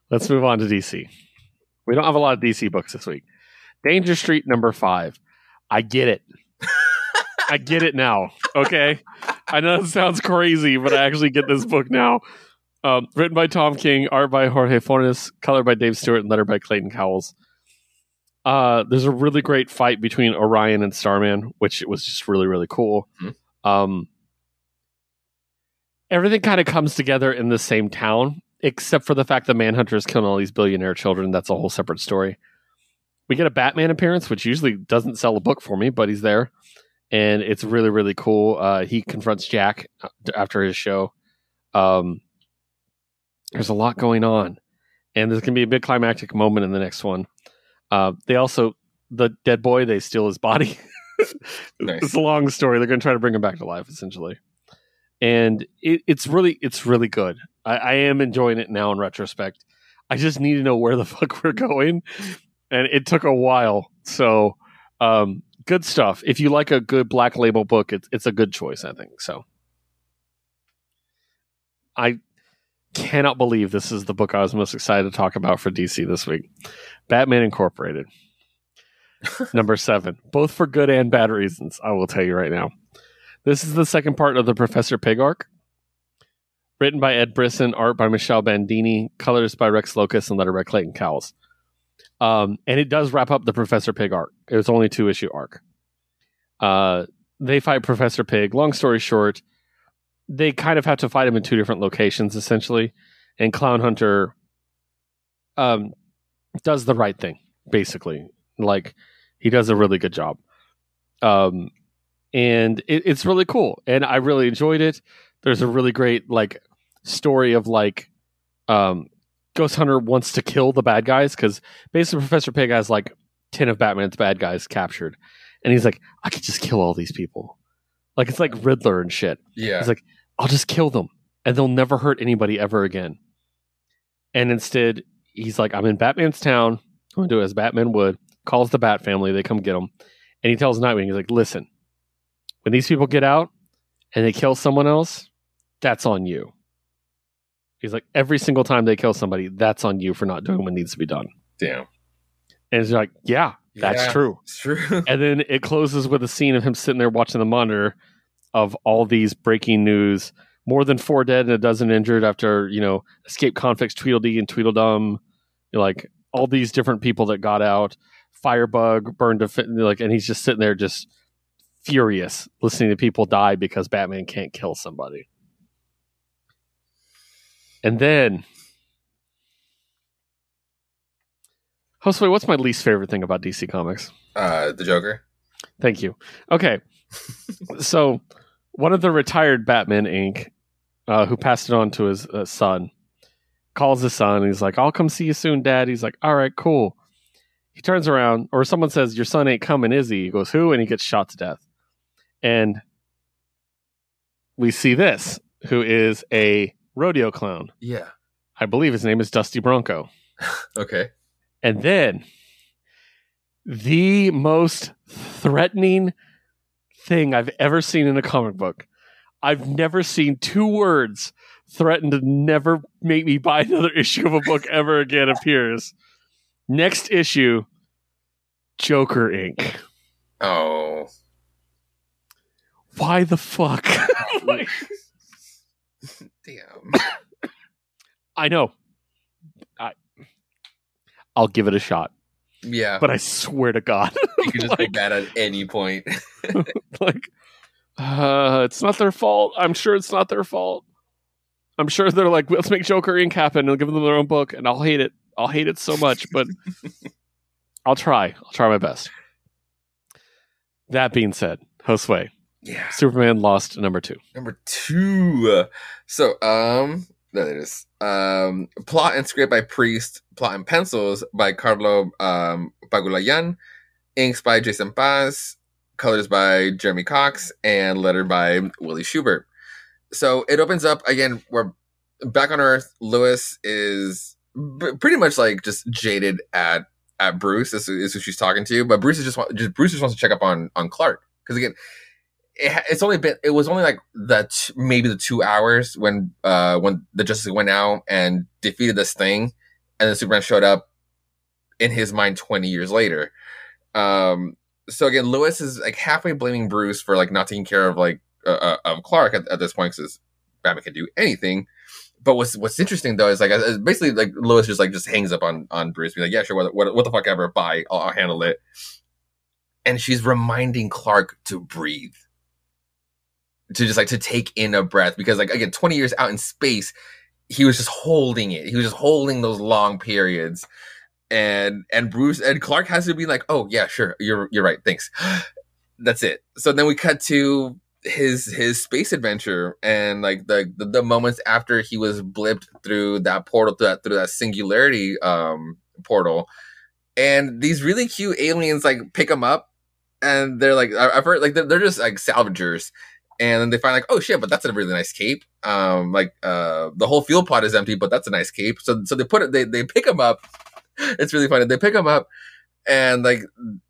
Let's move on to DC. We don't have a lot of DC books this week. Danger Street number five. I get it. I get it now. Okay. I know it sounds crazy, but I actually get this book now. Um, written by Tom King, art by Jorge Fornes, color by Dave Stewart, and letter by Clayton Cowles. Uh, there's a really great fight between Orion and Starman, which was just really, really cool. Mhm. Um, everything kind of comes together in the same town, except for the fact that Manhunter is killing all these billionaire children. That's a whole separate story. We get a Batman appearance, which usually doesn't sell a book for me, but he's there, and it's really really cool. Uh, he confronts Jack uh, after his show. Um, there's a lot going on, and there's gonna be a big climactic moment in the next one. Uh, they also the dead boy they steal his body. Nice. It's a long story. They're gonna try to bring him back to life, essentially, and it, it's really it's really good. I, I am enjoying it now in retrospect. I just need to know where the fuck we're going, and it took a while. So, um, good stuff. If you like a good black label book, it's it's a good choice. I think so. I cannot believe this is the book I was most excited to talk about for DC this week. Batman Incorporated. Number seven, both for good and bad reasons. I will tell you right now. This is the second part of the Professor Pig arc. Written by Ed Brisson, art by Michele Bandini, colors by Rex Lokus, and letter by Clayton Cowles. Um, and it does wrap up the Professor Pig arc. It was only two issue arc. Uh, they fight Professor Pig. Long story short, they kind of have to fight him in two different locations, essentially. And Clown Hunter um, does the right thing, basically. Like, he does a really good job. Um, and it, it's really cool. And I really enjoyed it. There's a really great, like, story of, like, um, Ghost Hunter wants to kill the bad guys because basically Professor Pig has, like, 10 of Batman's bad guys captured. And he's like, I could just kill all these people. Like, it's like Riddler and shit. yeah It's like, I'll just kill them and they'll never hurt anybody ever again. And instead, he's like, I'm in Batman's town. I'm going to do it as Batman would. Calls the Bat family. They come get him. And he tells Nightwing, he's like, listen, when these people get out and they kill someone else, that's on you. He's like, every single time they kill somebody, that's on you for not doing what needs to be done. Damn. And he's like, yeah, that's Yeah. true. It's true. And then it closes with a scene of him sitting there watching the monitor of all these breaking news. More than four dead and a dozen injured after, you know, escape convicts Tweedledee and Tweedledum. Like all these different people that got out. Firebug burned to fit, like, and he's just sitting there just furious listening to people die because Batman can't kill somebody. And then, Josue, what's my least favorite thing about DC Comics? Uh, the Joker. Thank you. Okay. so, one of the retired Batman Inc., uh, who passed it on to his uh, son, calls his son. He's like, I'll come see you soon, Dad. He's like, All right, cool. He turns around, or someone says, Your son ain't coming, is he? He goes, Who? And he gets shot to death. And we see this, who is a rodeo clown. Yeah. I believe his name is Dusty Bronco. Okay. And then the most threatening thing I've ever seen in a comic book. I've never seen two words threaten to never make me buy another issue of a book ever again appears. Next issue Joker Inc. Oh. Why the fuck? Like, Damn. I know. I I'll give it a shot, Yeah. but I swear to God, you can just like- make that at any point. like uh it's not their fault i'm sure it's not their fault i'm sure they're like let's make joker inc happen and give them their own book and i'll hate it i'll hate it so much but i'll try i'll try my best that being said josue yeah. superman lost number two Number two. So, um, there it is. Um, plot and script by Priest. Plot and pencils by Carlo um, Pagulayan. Inks by Jason Paz. Colors by Jeremy Cox. And letter by Willie Schubert. So it opens up again. We're back on Earth. Lois is b- pretty much like just jaded at at Bruce. This is who she's talking to. But Bruce is just, just Bruce just wants to check up on on Clark because again, it, it's only been it was only like the t- maybe the two hours when uh when the Justice went out and defeated this thing, and then Superman showed up in his mind twenty years later. Um, so again, Lois is like halfway blaming Bruce for like not taking care of like uh, uh, of Clark at, at this point because Batman can do anything. But what's what's interesting though is like uh, basically like Lois just like just hangs up on on Bruce, be like, yeah, sure, what what, what the fuck ever, bye, I'll, I'll handle it. And she's reminding Clark to breathe to just like to take in a breath because like again 20 years out in space he was just holding it. He was just holding those long periods. And and bruce and clark has to be like oh yeah sure. You're you're right. Thanks. That's it. So then we cut to his his space adventure and like the the, the moments after he was blipped through that portal through that through that singularity um portal. And these really cute aliens like pick him up and they're like i've heard like they're, they're just like salvagers and then they find like oh shit but that's a really nice cape. Um like uh the whole fuel pod is empty but that's a nice cape. So so they put it they, they pick him up. It's really funny. They pick him up and like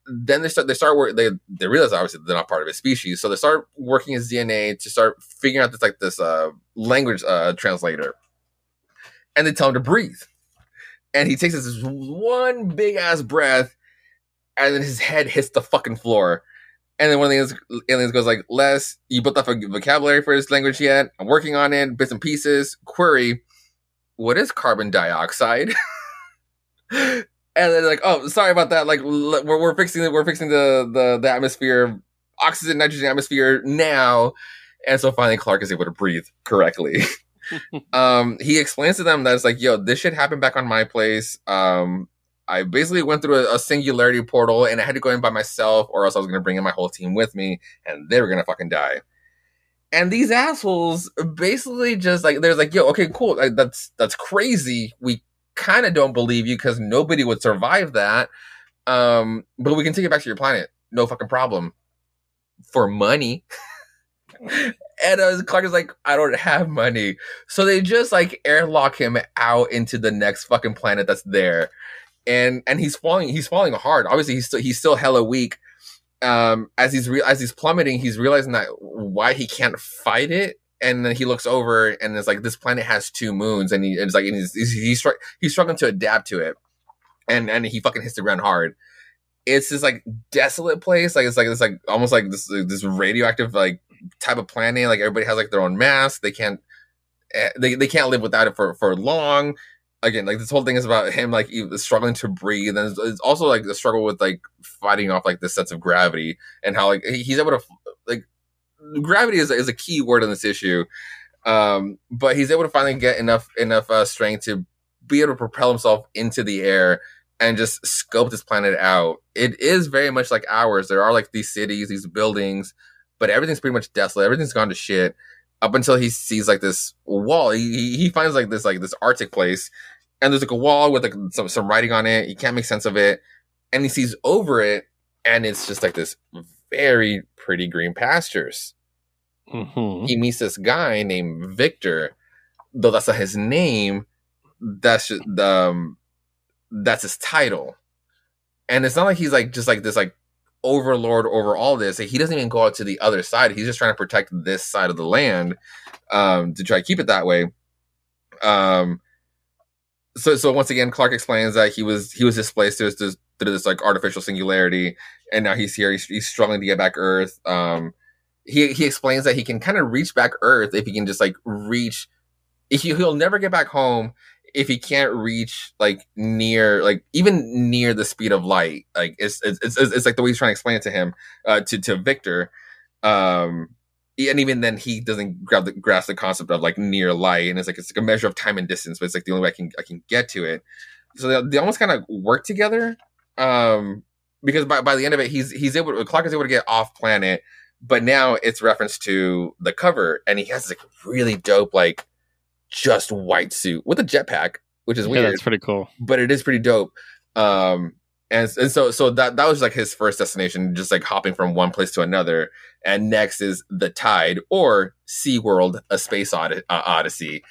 then they start they start work they they realize obviously they're not part of his species. So they start working his dna to start figuring out this like this uh language uh translator. And they tell him to breathe. And he takes this one big ass breath and then his head hits the fucking floor and then one of the aliens, aliens goes like, Les, you built up a vocabulary for this language yet? I'm working on it, bits and pieces. Query, what is carbon dioxide? and then like, oh, sorry about that. Like, we're, we're fixing it. We're fixing the, the, the atmosphere, oxygen, nitrogen atmosphere now. And so finally Clark is able to breathe correctly. um, he explains to them that it's like, yo, this shit happened back on my place. Um, I basically went through a, a singularity portal and I had to go in by myself or else I was going to bring in my whole team with me and they were going to fucking die. And these assholes basically just like, there's like, yo, okay, cool. Like, that's, that's crazy. We kind of don't believe you because nobody would survive that. Um, but we can take it back to your planet. No fucking problem. For money. and uh, Clark is like, I don't have money. So they just like airlock him out into the next fucking planet that's there and and he's falling he's falling hard. Obviously he's still he's still hella weak. Um as he's re- as he's plummeting he's realizing that why he can't fight it and then he looks over and it's like this planet has two moons and he and it's like and he's he's, he's, he's struggling to adapt to it. And and he fucking hits the ground hard. It's this like desolate place. Like it's like it's like almost like this this radioactive like type of planet. Like everybody has like their own mask. They can't eh, they, they can't live without it for for long again like this whole thing is about him like struggling to breathe and it's, also like the struggle with like fighting off like this sense of gravity and how like he's able to like gravity is, is a key word in this issue um but he's able to finally get enough enough uh, strength to be able to propel himself into the air and just scope this planet out. It is very much like ours. There are like these cities these buildings but everything's pretty much desolate. Everything's gone to shit up until he sees like this wall he, he- finds like this like this arctic place and there's like a wall with like some, some writing on it he can't make sense of it and he sees over it and it's just like this very pretty green pastures Mhm. he meets this guy named Victor, though that's not his name. That's just, the um, that's his title, and it's not like he's like just like this like overlord over all this. Like, he doesn't even go out to the other side. He's just trying to protect this side of the land um, to try to keep it that way. Um, so so once again, Clark explains that he was he was displaced through this to this like artificial singularity, and now he's here. He's, he's struggling to get back Earth. Um, he he explains that he can kind of reach back Earth if he can just like reach. He, he'll never get back home if he can't reach like near like even near the speed of light. Like it's it's it's, it's like the way he's trying to explain it to him uh, to to Victor. Um, and even then he doesn't grab the grasp the concept of like near light and it's like it's like a measure of time and distance but it's like the only way i can i can get to it so they, they almost kind of work together um because by, by the end of it he's he's able to clark is able to get off planet but now it's reference to the cover and he has this like really dope like just white suit with a jetpack which is weird. Yeah, that's pretty cool. but it is pretty dope. Um, and, and so so that that was like his first destination, just like hopping from one place to another. And next is the Tide or SeaWorld, a space Od- uh, odyssey.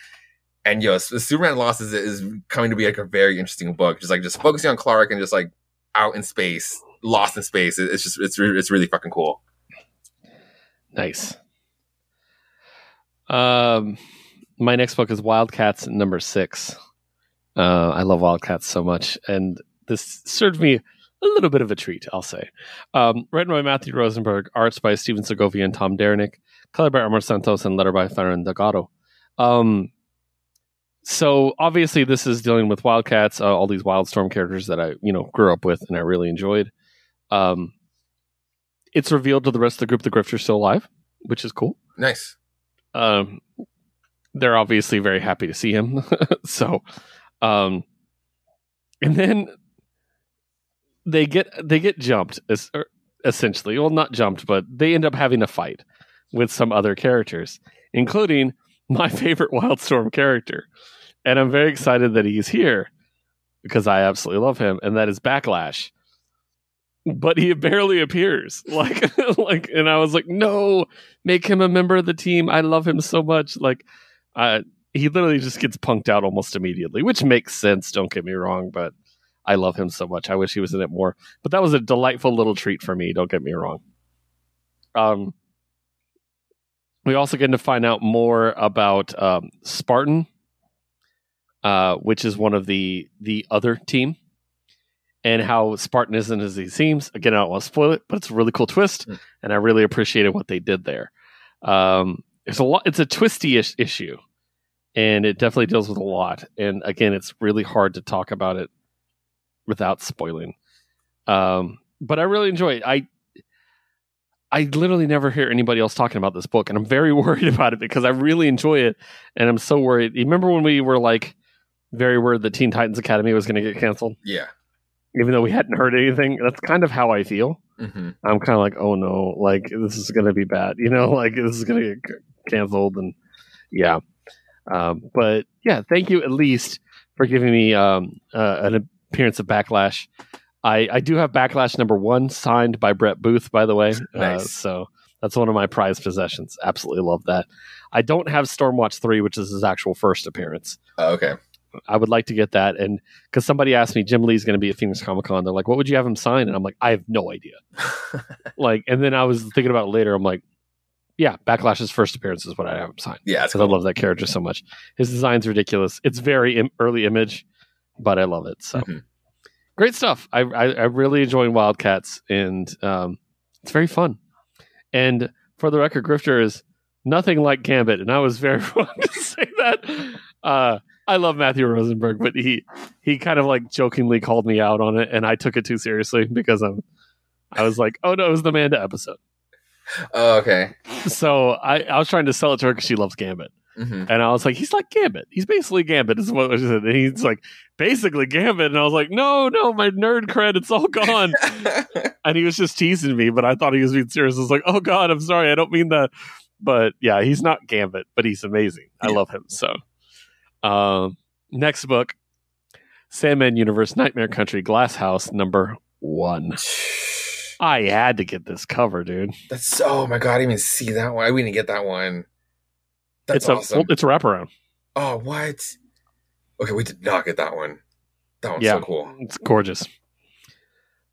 And yo, Superman Lost is is coming to be like a very interesting book, just like just focusing on Clark and just like out in space, lost in space. It- It's just it's re- it's really fucking cool. Nice. Um, my next book is Wildcats number six. Uh, I love Wildcats so much, and this served me a little bit of a treat, I'll say. Um, written by Matthew Rosenberg, arts by Stephen Segovia and Tom Derenick, color by Omar Santos, and letter by Farron Delgado. Um, so obviously, this is dealing with Wildcats, uh, all these Wildstorm characters that I, you know, grew up with and I really enjoyed. Um, it's revealed to the rest of the group the Grifter's still alive, which is cool. Nice. Um, they're obviously very happy to see him. so, um, and then they get they get jumped es- er, essentially. Well, not jumped, but they end up having a fight with some other characters, including my favorite Wildstorm character. And I'm very excited that he's here because I absolutely love him, and that is Backlash. But he barely appears, like, like, and I was like, no, make him a member of the team. I love him so much. Like, uh, he literally just gets punked out almost immediately, which makes sense. Don't get me wrong, but I love him so much. I wish he was in it more. But that was a delightful little treat for me. Don't get me wrong. Um, we also get to find out more about um, Spartan, uh, which is one of the the other team, and how Spartan isn't as he seems. Again, I don't want to spoil it, but it's a really cool twist, Mm. and I really appreciated what they did there. Um, it's a lot. It's a twisty ish issue, and it definitely deals with a lot. And again, it's really hard to talk about it without spoiling. Um, but I really enjoy it. I I literally never hear anybody else talking about this book, and I'm very worried about it because I really enjoy it, and I'm so worried. You remember when we were like very worried that Teen Titans Academy was going to get canceled, Yeah. Even though we hadn't heard anything? That's kind of how I feel. hmm I'm kind of like, oh no, like this is going to be bad, you know, like this is going to get canceled, and yeah. Um, but yeah, thank you at least for giving me um, uh, an appearance of Backlash. I, I do have Backlash number one signed by Brett Booth, by the way. Uh, Nice. so that's one of my prized possessions. Absolutely love that. I don't have Stormwatch 3, which is his actual first appearance. Oh, okay. I would like to get that. And because somebody asked me, Jim Lee's going to be at Phoenix Comic Con. They're like, what would you have him sign? And I'm like, I have no idea. like, and then I was thinking about it later. I'm like, yeah, Backlash's first appearance is what I have signed. Yeah, because cool. I love that character so much. His design's ridiculous. It's very Im- early image, but I love it. So Mhm. great stuff. I, I I really enjoy Wildcats, and um, it's very fun. And for the record, Grifter is nothing like Gambit, and I was very wrong to say that. Uh, I love Matthew Rosenberg, but he he kind of like jokingly called me out on it, and I took it too seriously because I'm. I was like, "Oh no, it was the Amanda episode." Oh, okay. So I, I was trying to sell it to her because she loves Gambit. hmm And I was like, he's like Gambit. He's basically Gambit, is what I said. And he's like, basically Gambit. And I was like, no, no, my nerd cred, it's all gone. and he was just teasing me, but I thought he was being serious. I was like, oh God, I'm sorry. I don't mean that. But yeah, he's not Gambit, but he's amazing. I Yeah. love him. So, um, next book Sandman Universe Nightmare Country Glass House number one. I had to get this cover, dude. That's. Oh my god! I didn't even see that one. I didn't get that one. That's it's a awesome. it's a wraparound. oh, what? Okay, we did not get that one. That one's Yeah. so cool. It's gorgeous.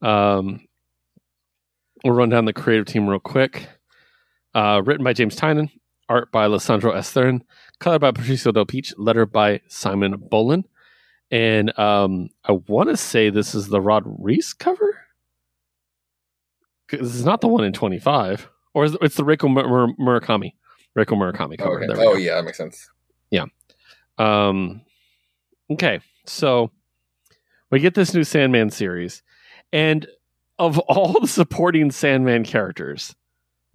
Um, we'll run down the creative team real quick. Uh, written by James Tynion, art by Lisandro Estherren, color by Patricio Delpeche, letter by Simon Bowland. And um, I want to say this is the Rod Reis cover. This is not the one in 25. Or is it, it's the Reiko Mur- Mur- Murakami. Reiko Murakami Oh, cover. okay. Oh go. yeah, that makes sense. Yeah. Um, okay, so we get this new Sandman series, and of all the supporting Sandman characters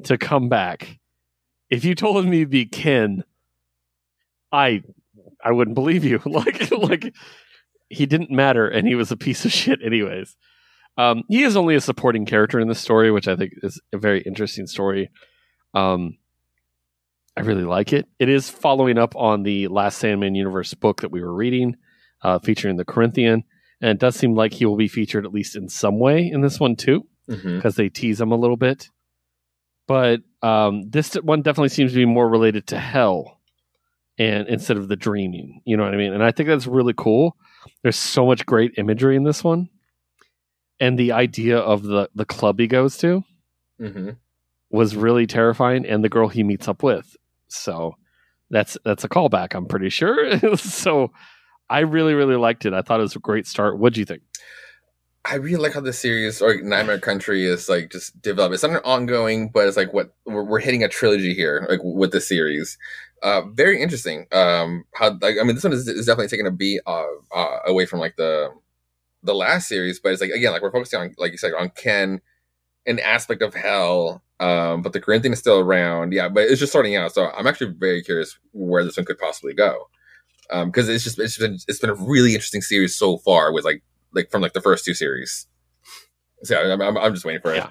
to come back, if you told me to be Ken, I I wouldn't believe you. like like he didn't matter, and he was a piece of shit, anyways. Um, he is only a supporting character in this story, which I think is a very interesting story. Um, I really like it. It is following up on the last Sandman universe book that we were reading, uh, featuring the Corinthian, and it does seem like he will be featured at least in some way in this one too, because they tease him a little bit. But um, this one definitely seems to be more related to hell, and instead of the dreaming, you know what I mean. And I think that's really cool. There's so much great imagery in this one, and the idea of the the club he goes to hmm was really terrifying and the girl he meets up with so that's that's a callback i'm pretty sure so i really really liked it i thought it was a great start what'd you think I really like how the series or Nightmare Country is like just developed. It's not an ongoing, but it's like what we're, we're hitting a trilogy here, like with the series. Uh, very interesting. Um, how like I mean, this one is, is definitely taking a beat uh, uh, away from like the the last series, but it's like again, like we're focusing on like you said on Ken, an aspect of hell. Um, but the Corinthian is still around, yeah. But it's just starting out, so I'm actually very curious where this one could possibly go. Um, because it's just it's been it's been a really interesting series so far with like like from like the first two series. So yeah, I'm, I'm, I'm just waiting for it. Yeah.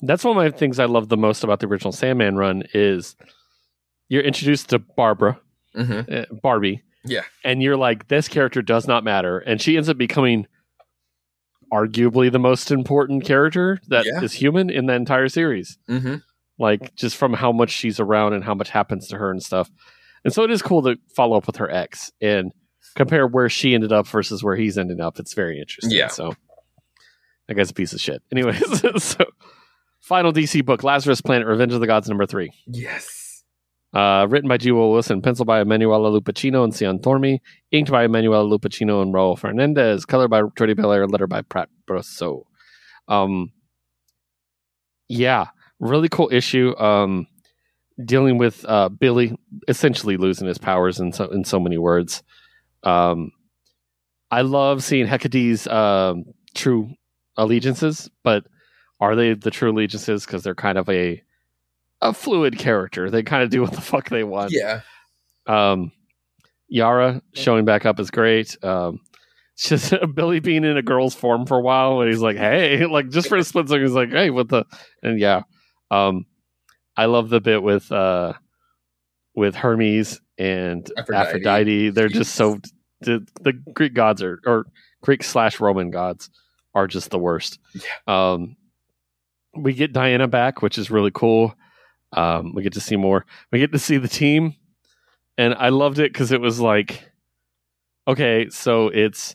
that's one of my things i love the most about the original sandman run is you're introduced to barbara hmm uh, barbie Yeah. and you're like this character does not matter and she ends up becoming arguably the most important character that is Yeah. human in the entire series hmm like just from how much she's around and how much happens to her and stuff. And so it is cool to follow up with her ex and compare where she ended up versus where he's ending up. It's very interesting. Yeah. So that guy's a piece of shit. Anyways, so final DC book, Lazarus Planet, Revenge of the Gods, number three. Yes. Uh, written by G. Willow Wilson, penciled by Emanuela Lupacchino and Cian Tormey, inked by Emanuela Lupacchino and Raul Fernandez, colored by Jordie Bellaire, letter by Pat Brosseau. Um, yeah, really cool issue. Um, dealing with uh, Billy essentially losing his powers in so in so many words. Um, I love seeing Hecate's um, true allegiances, but are they the true allegiances? Because they're kind of a a fluid character. They kind of do what the fuck they want. Yeah. Um, Yara showing back up is great. Um, it's just Billy being in a girl's form for a while, and he's like, "Hey," like just for a split second, he's like, "Hey, what the?" And yeah, um, I love the bit with uh, with Hermes and Aphrodite. Aphrodite. They're just so the, the Greek gods are or Greek slash Roman gods are just the worst. Um, we get Diana back, which is really cool. Um, we get to see more. We get to see the team, and I loved it because it was like, okay, so it's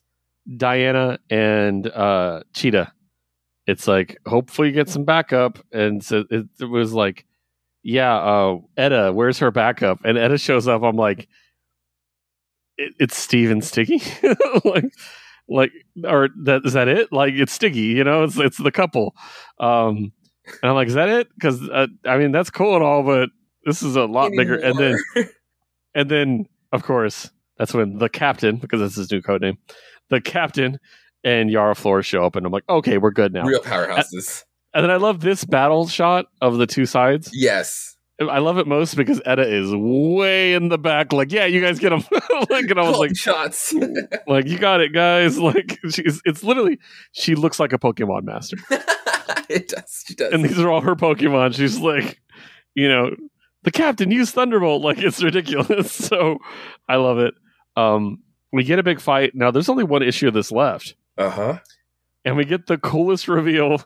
Diana and uh, Cheetah. It's like hopefully you get some backup, and so it, it was like yeah, uh, Etta, where's her backup? And Etta shows up. I'm like, it, it's Steven Stiggy, like, like, or that is that it? Like, it's Stiggy, you know, it's it's the couple. Um, and I'm like, is that it? Because uh, I mean, that's cool and all, but this is a lot bigger. And then, and then, of course, that's when the captain, because that's his new code name, the captain and Yara Flores show up, and I'm like, okay, we're good now. real powerhouses. And then I love this battle shot of the two sides. Yes. I love it most because Etta is way in the back, like, yeah, you guys get him. like, and I was Calling like, shots. like, you got it, guys. Like, she's, it's literally, she looks like a Pokemon master. it does. She does. And these are all her Pokemon. She's like, you know, the captain used Thunderbolt. Like, it's ridiculous. So I love it. Um, we get a big fight. Now, there's only one issue of this left. Uh huh. And we get the coolest reveal.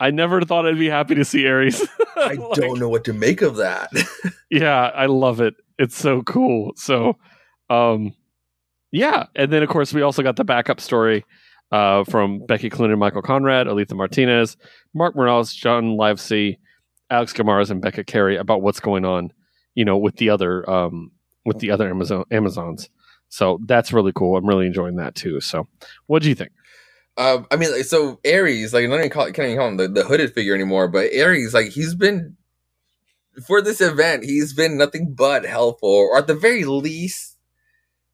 I never thought I'd be happy to see Ares. I Like, don't know what to make of that. yeah i love it it's so cool so um yeah and then of course we also got the backup story uh from becky cloonan michael conrad alitha martinez mark morales john livesay alex guimarães and becca carey about what's going on you know with the other um with the other amazon amazons. So that's really cool. I'm really enjoying that too. So what do you think? Um, I mean, so Ares, like, I don't even call, can't even call him the, the hooded figure anymore, but Ares, like, he's been, for this event, he's been nothing but helpful, or at the very least,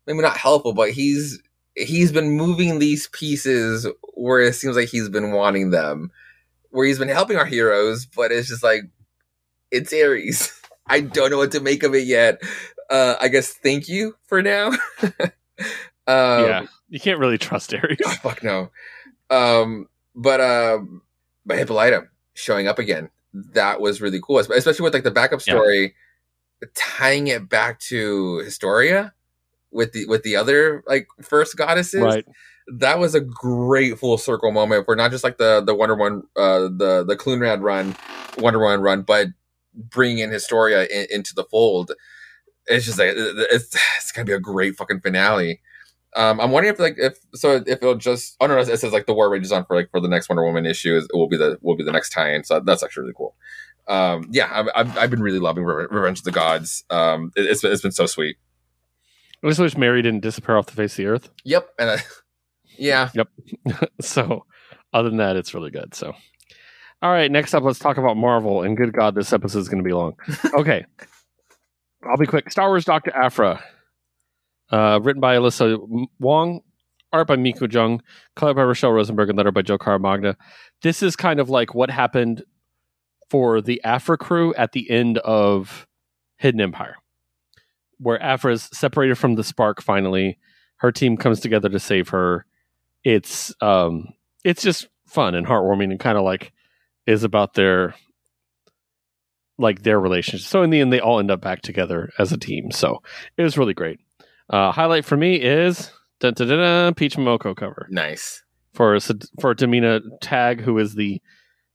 maybe not helpful, but he's, he's been moving these pieces where it seems like he's been wanting them, where he's been helping our heroes, but it's just like, it's Ares. I don't know what to make of it yet. Uh, I guess thank you for now. um, yeah you can't really trust ares Oh, fuck no. Um, but uh, but Hippolyta showing up again, that was really cool, especially with like the backup Yeah. story, tying it back to Historia with the with the other like first goddesses. right That was a great full circle moment for not just like the the Wonder Woman uh, the the Clunrad run, Wonder Woman run, but bringing in Historia in, into the fold. It's just like it's it's gonna be a great fucking finale. Um, I'm wondering if like if so if it'll just oh no it says like the war rages on for like for the next Wonder Woman issue is will be the will be the next tie-in so that's actually really cool. Um, yeah, I've, I've I've been really loving Revenge of the Gods. Um, it, it's been, it's been so sweet. I just wish mary didn't disappear off the face of the earth. Yep, and I, yeah, Yep. so other than that it's really good so. All right next up let's talk about marvel and good god this episode is going to be long. Okay. I'll be quick. Star wars dr aphra uh, written by alyssa wong art by minkyu jung color by rachelle rosenberg and letter by joe caramagna this is kind of like what happened for the aphra crew at the end of hidden empire where aphra's separated from the spark finally her team comes together to save her it's um it's just fun and heartwarming and kind of like is about their like their relationship. So in the end, they all end up back together as a team. So it was really great. Uh, highlight for me is dun, dun, dun, dun, Peach Momoko cover nice. for for Domina Tagge, who is the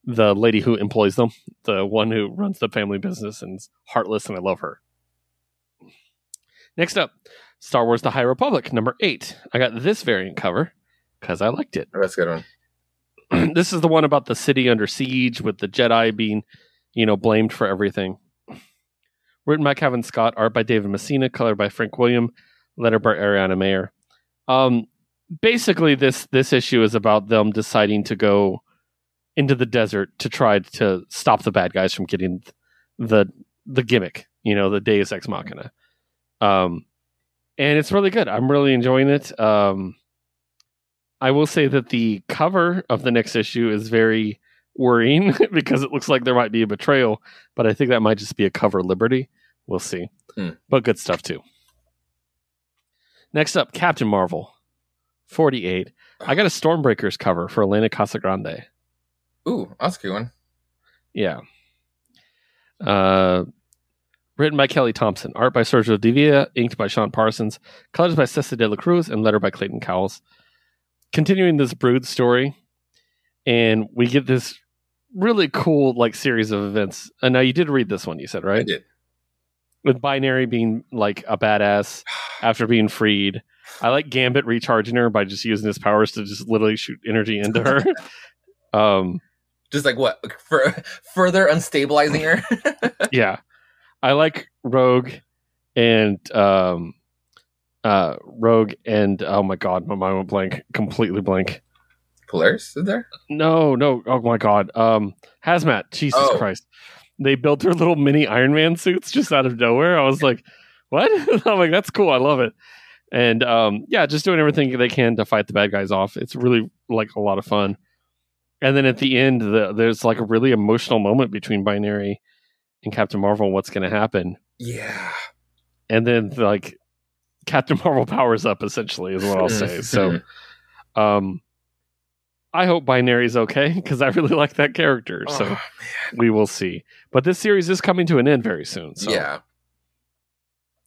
the lady who employs them, the one who runs the family business and is heartless, and I love her. Next up, Star Wars: The High Republic, number eight. I got this variant cover because I liked it. Oh, that's a good one. this is the one about the city under siege with the Jedi being, you know, blamed for everything. Written by Cavan Scott, art by David Messina, color by Frank William, letter by Ariana Maher. Um, basically, this this issue is about them deciding to go into the desert to try to stop the bad guys from getting the the gimmick, you know, the Deus Ex Machina. Um, and it's really good. I'm really enjoying it. Um, I will say that the cover of the next issue is very worrying because it looks like there might be a betrayal, but I think that might just be a cover liberty. We'll see. Hmm. But good stuff too. Next up, Captain Marvel, 48. I got a Stormbreakers cover for Elena Casagrande. Ooh, that's a good one. Yeah. Uh, written by Kelly Thompson, art by Sergio Dávila, inked by Sean Parsons, colors by Cessa de la Cruz, and letter by Clayton Cowles. Continuing this Brood story, and we get this really cool like series of events. And now you did read this one, you said, right? I did. With Binary being like a badass after being freed. I like Gambit recharging her by just using his powers to just literally shoot energy into her. um, Just like what for further unstabilizing her. yeah, I like Rogue and um, uh, Rogue and oh my god, my mind went blank, completely blank. Polaris is there? No, no. Oh my god. Um, Hazmat. Jesus Oh. Christ. They built their little mini Iron Man suits just out of nowhere. I was like, what? I'm like, that's cool. I love it. And um, yeah, just doing everything they can to fight the bad guys off. It's really like a lot of fun. And then at the end, the, there's like a really emotional moment between Binary and Captain Marvel. and What's going to happen? Yeah. And then like Captain Marvel powers up. Essentially, is what I'll say. So. Um, I hope Binary's okay because I really like that character. So Oh, we will see. But this series is coming to an end very soon. So. yeah.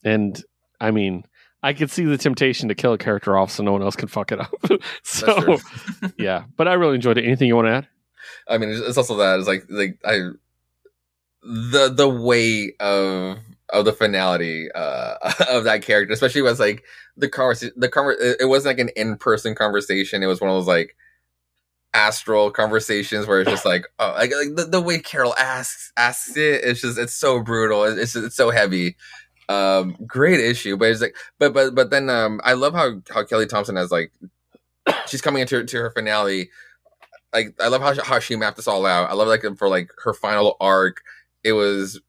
And I mean, I could see the temptation to kill a character off so no one else can fuck it up. So yeah, but I really enjoyed it. Anything you want to add? I mean, it's it's also that it's like like I the the weight of of the finality uh of that character, especially was like the conversation. The conver- it wasn't like an in person conversation. It was one of those like astral conversations where it's just like oh like, like the, the way Carol asks asks it. It's just it's so brutal. It's it's, it's so heavy. Um, great issue, but it's like but but but then um I love how how Kelly Thompson has like she's coming into to her finale like I love how she, how she mapped this all out. I love like for like her final arc. It was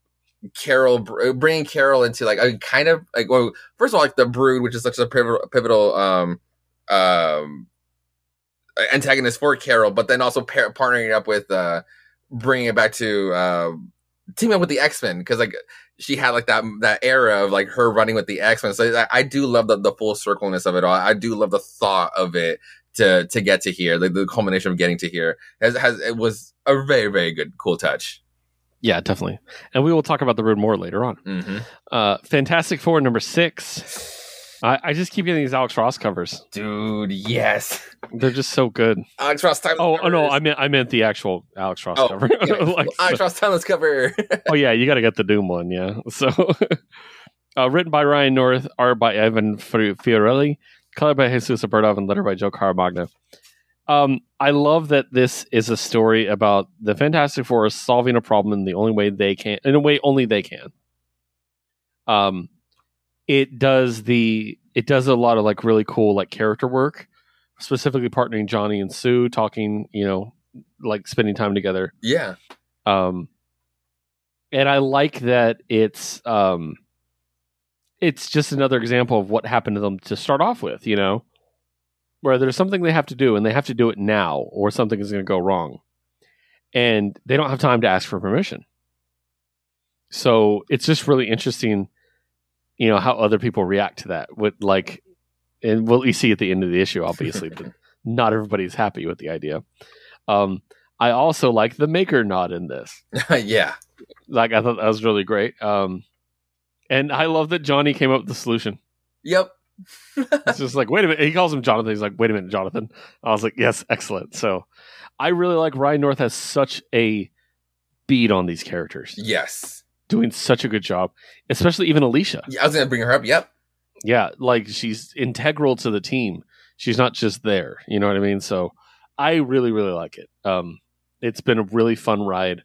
Carol bringing Carol into like a kind of like well first of all like the Brood, which is such a pivotal pivotal um um antagonist for Carol, but then also par- partnering up with uh bringing it back to uh teaming up with the X Men because like she had like that that era of like her running with the X Men. So I, I do love the the full circleness of it all. I do love the thought of it to to get to here, like the culmination of getting to here has has it was a very very good cool touch. Yeah, definitely. And we will talk about the road more later on. Mm-hmm. Uh, Fantastic Four number six. I, I just keep getting these Alex Ross covers. Dude, yes, They're just so good. Alex Ross time. Oh, oh no, I meant I meant the actual Alex Ross Oh, cover. yeah. Like, Alex Ross timeless cover. oh yeah, you got to get the Doom one. Yeah. So, uh, written by Ryan North, art by Ivan Fiorelli, color by Jesus Aburtov, and letter by Joe Caramagna. Um, I love that this is a story about the Fantastic Four solving a problem in the only way they can, in a way only they can. Um, it does the it does a lot of like really cool like character work, specifically partnering Johnny and Sue, talking, you know, like spending time together. Yeah, um and i like that it's um it's just another example of what happened to them to start off with you know where there's something they have to do and they have to do it now or something is going to go wrong and they don't have time to ask for permission so it's just really interesting you know how other people react to that with like and what we see at the end of the issue obviously but not everybody's happy with the idea um I also like the maker nod in this. yeah. Like I thought that was really great. Um, and I love that Johnny came up with the solution. Yep. It's just like, wait a minute. He calls him Jonathan. He's like, wait a minute, Jonathan. I was like, yes, excellent. So I really like Ryan North has such a beat on these characters, yes. doing such a good job, especially even Alicia. Yeah, I was gonna bring her up. Yep. Yeah, like she's integral to the team. She's not just there. You know what I mean? So I really, really like it. Um, it's been a really fun ride,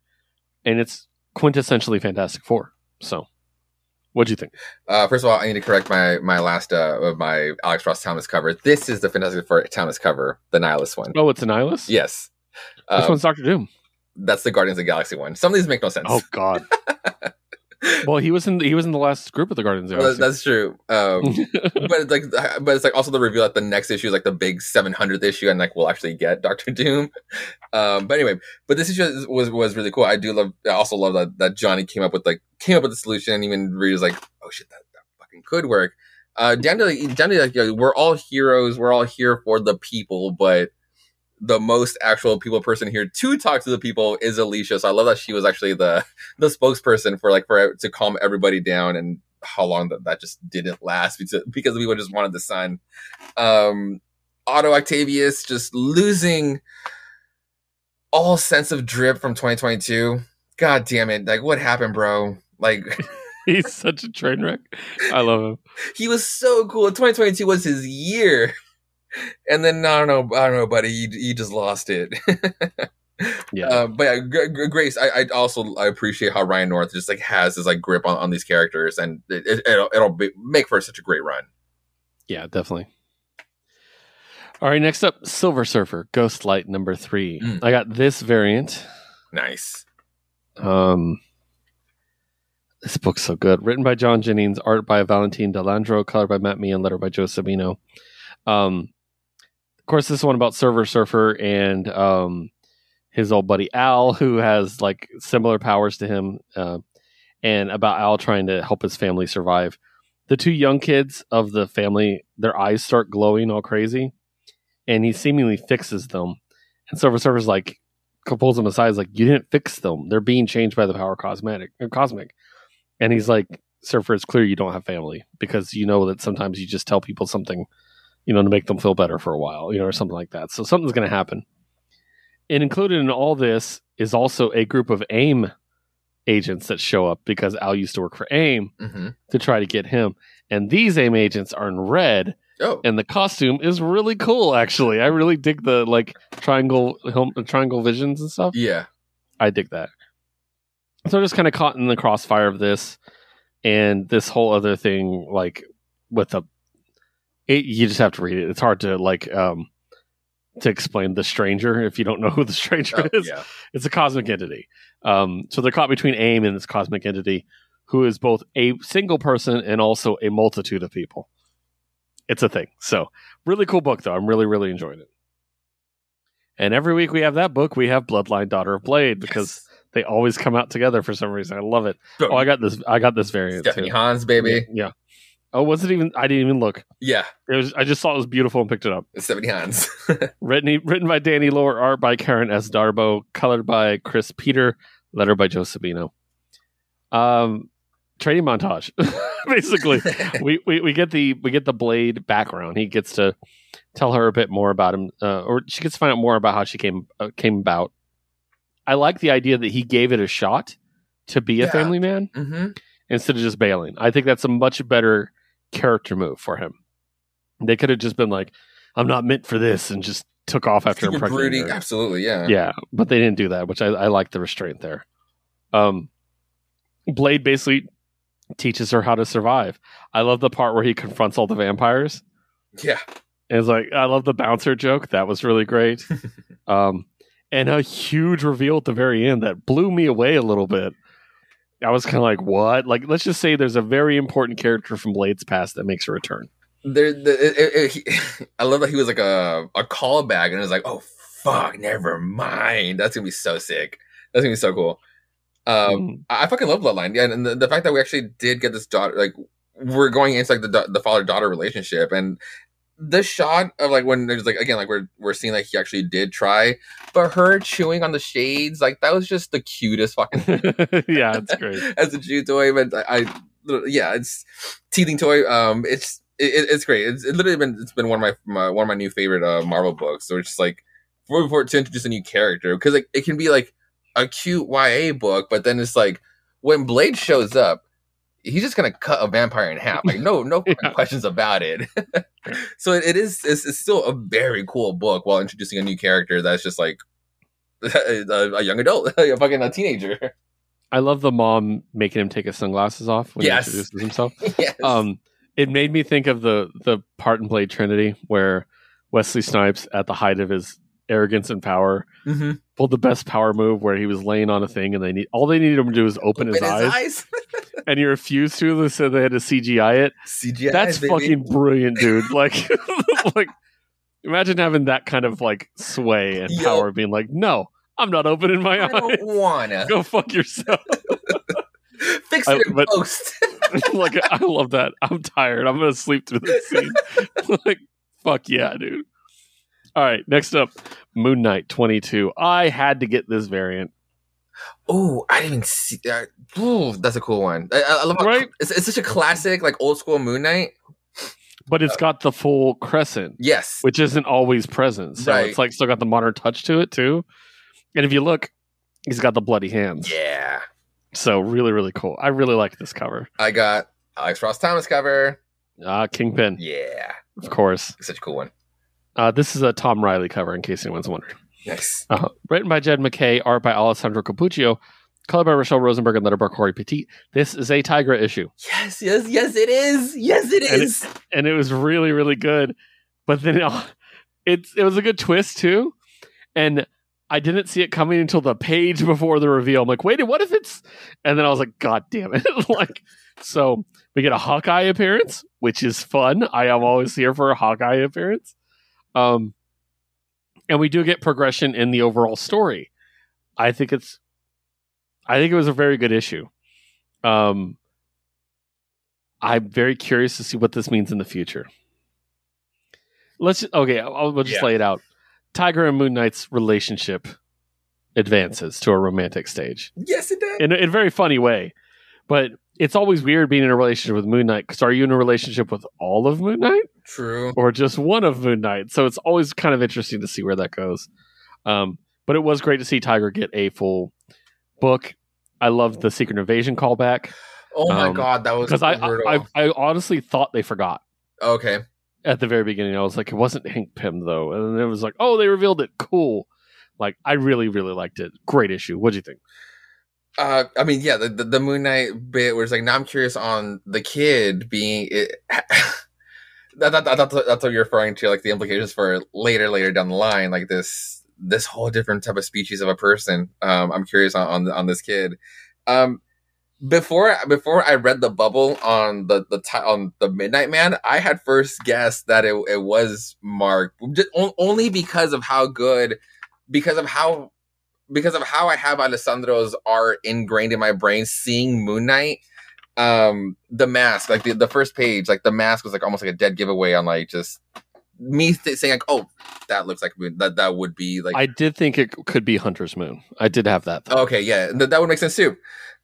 and it's quintessentially Fantastic Four. So, what'd you think? Uh, first of all, I need to correct my my last uh of my Alex Ross Thomas cover. This is the Fantastic Four Thomas cover, the Nihilist one. Oh, it's Annihilus. Yes. Which Um, one's Doctor Doom? that's the Guardians of the Galaxy one. Some of these make no sense. Oh God. well, he was in he was in the last group of the Guardians. of the Well, Galaxy. that's true. Um, but it's like, but it's like also the reveal that the next issue is like the big 700th issue, and like we'll actually get Doctor Doom. Um, but anyway, but this issue was was really cool. I do love. I also love that that Johnny came up with like came up with the solution, and even Reed was like, "Oh shit, that, that fucking could work." Uh, down to like, down to like, you know, we're all heroes. We're all here for the people, but the most actual people person here to talk to the people is Alicia. So I love that she was actually the the spokesperson for like for to calm everybody down and how long that that just didn't last because because people just wanted the sun. Um, Otto Octavius just losing all sense of drip from 2022. God damn it! Like what happened, bro? Like He's such a train wreck. I love him. he was so cool. 2022 was his year, and then I don't know, I don't know, buddy. You, you just lost it. Yeah. Um, but yeah, G- G- Grace, I, I also I appreciate how Ryan North just like has his like grip on, on these characters, and it, it, it'll it'll be, make for such a great run. Yeah, definitely. All right, next up, Silver Surfer, Ghost Light number three. Mm. I got this variant. Nice. Um, this book's so good. Written by John Jennings, art by Valentine De Landro, color by Matt Meehan, letter by Joe Sabino. Um, of course, this one about Server Surfer and um, his old buddy Al, who has like similar powers to him, uh, and about Al trying to help his family survive. The two young kids of the family, their eyes start glowing all crazy, and he seemingly fixes them. And Silver Surfer's like, pulls him aside. Is like, you didn't fix them. They're being changed by the power cosmetic or cosmic. And he's like, Surfer, it's clear you don't have family because you know that sometimes you just tell people something, you know, to make them feel better for a while, you know, or something like that. So something's going to happen. And included in all this is also a group of AIM agents that show up because Al used to work for AIM hmm to try to get him. And these AIM agents are in red, Oh, and the costume is really cool. Actually, I really dig the like triangle helm, triangle visions and stuff. yeah. I dig that. So I'm just kind of caught in the crossfire of this and this whole other thing, like with the, it, you just have to read it. It's hard to like um to explain the stranger if you don't know who the stranger Oh, is. yeah. It's a cosmic entity. Um, so they're caught between AIM and this cosmic entity, who is both a single person and also a multitude of people. It's a thing. So really cool book though. I'm really really enjoying it. And every week we have that book. We have Bloodline Daughter of Blade because they always come out together for some reason. I love it. Oh, I got this. I got this variant Stephanie too. Hans, baby. Yeah. Oh, was it even? I didn't even look. Yeah, It was. I just saw it was beautiful and picked it up. it's Stephanie Hans. Written written by Danny Lore, art by Karen S. Darboe, colored by Chris Peter, letter by Joe Sabino. Um, training montage. Basically, we, we we get the we get the blade background. He gets to tell her a bit more about him, uh, or she gets to find out more about how she came uh, came about. I like the idea that he gave it a shot to be a Yeah. family man hmm instead of just bailing. I think that's a much better character move for him. They could have just been like, "I'm not meant for this," and just took off after Super impregnating her. Absolutely, yeah. Yeah, but they didn't do that, which I, I like the restraint there. Um, Blade basically teaches her how to survive. I love the part where he confronts all the vampires. Yeah. And it's like I love the bouncer joke. That was really great. um, and a huge reveal at the very end that blew me away a little bit. I was kind of like, "What?" Like, let's just say there's a very important character from Blade's past that makes a return. There, the, it, it, he- I love that he was like a a callback, and it was like, oh fuck, never mind. That's gonna be so sick. That's gonna be so cool. Um, Mhm. I I fucking love Bloodline. Yeah, and the, the fact that we actually did get this daughter, like we're going into like the the father daughter relationship, and the shot of like when there's like again like we're we're seeing like he actually did try, but her chewing on the shades like that was just the cutest fucking yeah, it's great. as a chew toy, but I, I yeah, it's teething toy. Um, it's it, it's great. It's it literally been it's been one of my, my one of my new favorite uh, Marvel books. So it's just like for, for to introduce a new character because like it can be like a cute YA book, but then it's like when Blade shows up, he's just gonna cut a vampire in half. Like no no Yeah. questions about it. so it, it is it's, it's still a very cool book while introducing a new character that's just like. A, a young adult, a fucking a teenager. I love the mom making him take his sunglasses off when Yes. he introduces himself. yes. Um, it made me think of the the part in Blade Trinity where Wesley Snipes, at the height of his arrogance and power, Mhm. pulled the best power move where he was laying on a thing and they need all they needed him to do was open, his, eyes, and he refused to, so they had to CGI it. CGI. That's baby. fucking brilliant, dude. Like, like imagine having that kind of like sway and Yo. power, being like, no, I'm not opening my I eyes. don't wanna Go fuck yourself. fix I- it in but- post. like I love that. I'm tired. I'm gonna sleep through this scene. like fuck yeah, dude. All right, next up, Moon Knight 22. I had to get this variant. oh, I didn't even see. Uh, ooh, that's a cool one. I, I love how Right? It's, it's such a classic, like old school Moon Knight. But it's got the full crescent, Yes. which isn't always present. So Right. it's like still got the modern touch to it too. And if you look, he's got the bloody hands. Yeah. So really, really cool. I really like this cover. I got Alex Ross Timeless cover. Uh Kingpin, Yeah. of course. Such a cool one. Uh, this is a Tom Reilly cover, in case anyone's wondering. Nice. Uh, written by Jed MacKay, art by Alessandro Cappuccio, color by Rachelle Rosenberg, and letter by Cory Petit. This is a Tigra issue, Yes, yes, yes, it is. Yes, it And it- is. and it was really, really good. But then it, it, it was a good twist too, and I didn't see it coming until the page before the reveal. I'm like, wait, what if it's? And then I was like, God damn it! like, so we get a Hawkeye appearance, which is fun. I am always here for a Hawkeye appearance. Um, and we do get progression in the overall story. I think it's, I think it was a very good issue. Um, I'm very curious to see what this means in the future. Let's just, okay, I'll, we'll just Yeah. lay it out. Tigra and Moon Knight's relationship advances to a romantic stage yes, it does. in in a very funny way. But it's always weird being in a relationship with Moon Knight because are you in a relationship with all of Moon Knight True. or just one of Moon Knight? So it's always kind of interesting to see where that goes. Um, but it was great to see Tigra get a full book. I loved the Secret Invasion callback Oh my Um, god, that was because I. I, I I honestly thought they forgot okay. at the very beginning. I was like, it wasn't Hank Pym though, and then it was like, oh, they revealed it. Cool. Like I really really liked it. Great issue. What'd you think? Uh, I mean, yeah, the, the the Moon Knight bit where it's like, now I'm curious on the kid being it. that, that, that, that's, that's what you're referring to, like the implications for later, later down the line, like this this whole different type of species of a person. Um, I'm curious on on, on this kid. Um, before before I read the bubble on the the ti- on the Midnight Man, I had first guessed that it it was Mark, just, on- only because of how good, because of how because of how I have Alessandro's art ingrained in my brain, seeing Moon Knight, um, the mask, like the, the first page, like the mask was like almost like a dead giveaway on like just me th- saying like, oh, that looks like Moon, that that would be like I did think it could be Hunter's Moon. I did have that. Thought. okay, yeah, th- that would make sense too.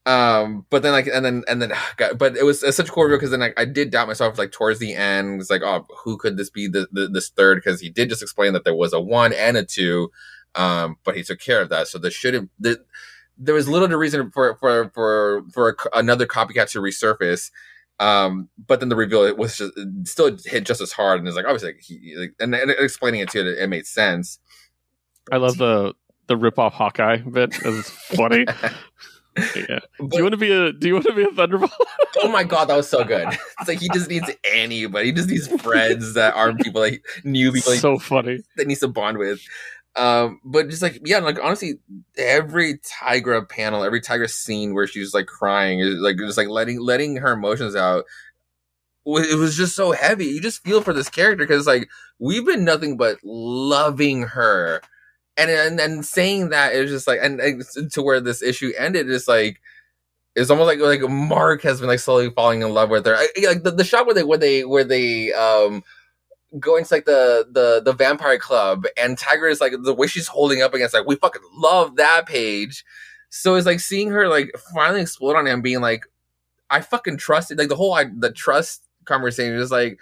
Um, but then like and then and then God, but it was, it's such a cool reveal because then like, I did doubt myself like towards the end. It's like, oh, who could this be? The, the this third because he did just explain that there was a one and a two, um, but he took care of that. So there shouldn't. The, there was little to reason for for for for a another copycat to resurface. Um, but then the reveal it was just it still hit just as hard, and it's like obviously like, he like, and, and explaining it to it, it made sense. I love the the rip off Hawkeye bit. It's funny. yeah. Do you want to be a Do you want to be a Thunderbolt? Oh my god, that was so good. It's like he just needs anybody. He just needs friends that aren't people like new people like, so funny. that needs to bond with. Um, but just like yeah, like honestly, every Tigra panel, every Tigra scene where she's like crying, is like just like letting letting her emotions out. It was just so heavy. You just feel for this character because like we've been nothing but loving her, and and and saying that was just like and, and to where this issue ended is like it's almost like like Mark has been like slowly falling in love with her. I, like the, the shot where they where they where they um go to like the the the vampire club and Tigra is like the way she's holding up against like we fucking love that page. So it's like seeing her like finally explode on him, being like, I fucking trusted like the whole like, the trust conversation is like.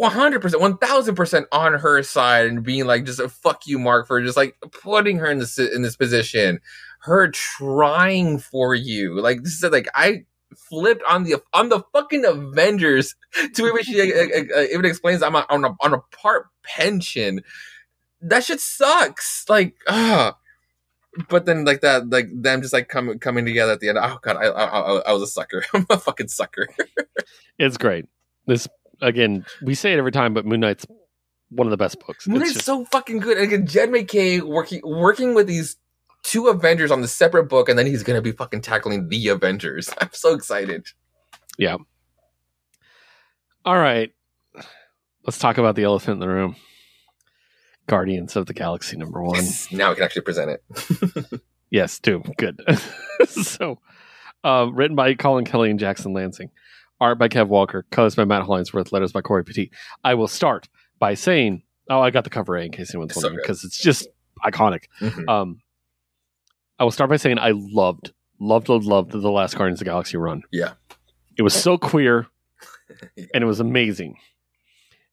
100%, 1000% on her side and being like, just a fuck you, Mark, for just like putting her in this, in this position her trying for you. Like this is like I flipped on the on the fucking Avengers to which she uh, uh, uh, even explains I'm a, on a on a part pension. That shit sucks. Like ah. But then, like that, like them just like coming coming together at the end. Oh god, I I, I, was a sucker. I'm a fucking sucker. It's great. This again, we say it every time, but Moon Knight's one of the best books. Moon It's Knight's just- so fucking good. And again, Jed MacKay working working with these two Avengers on the separate book, and then he's gonna be fucking tackling the Avengers. I'm so excited. Yeah. All right. Let's talk about the elephant in the room. Guardians of the Galaxy number one. Yes, now we can actually present it. Yes, do good. so, um, written by Collin Kelly and Jackson Lanzing, art by Kev Walker, colors by Matt Hollingsworth, letters by Cory Petit. I will start by saying, oh, I got the cover A in case anyone's wondering because it's just iconic. Mhm. Um, I will start by saying I loved, loved, loved, loved the last Guardians of the Galaxy run. Yeah. it was so queer Yeah. and it was amazing.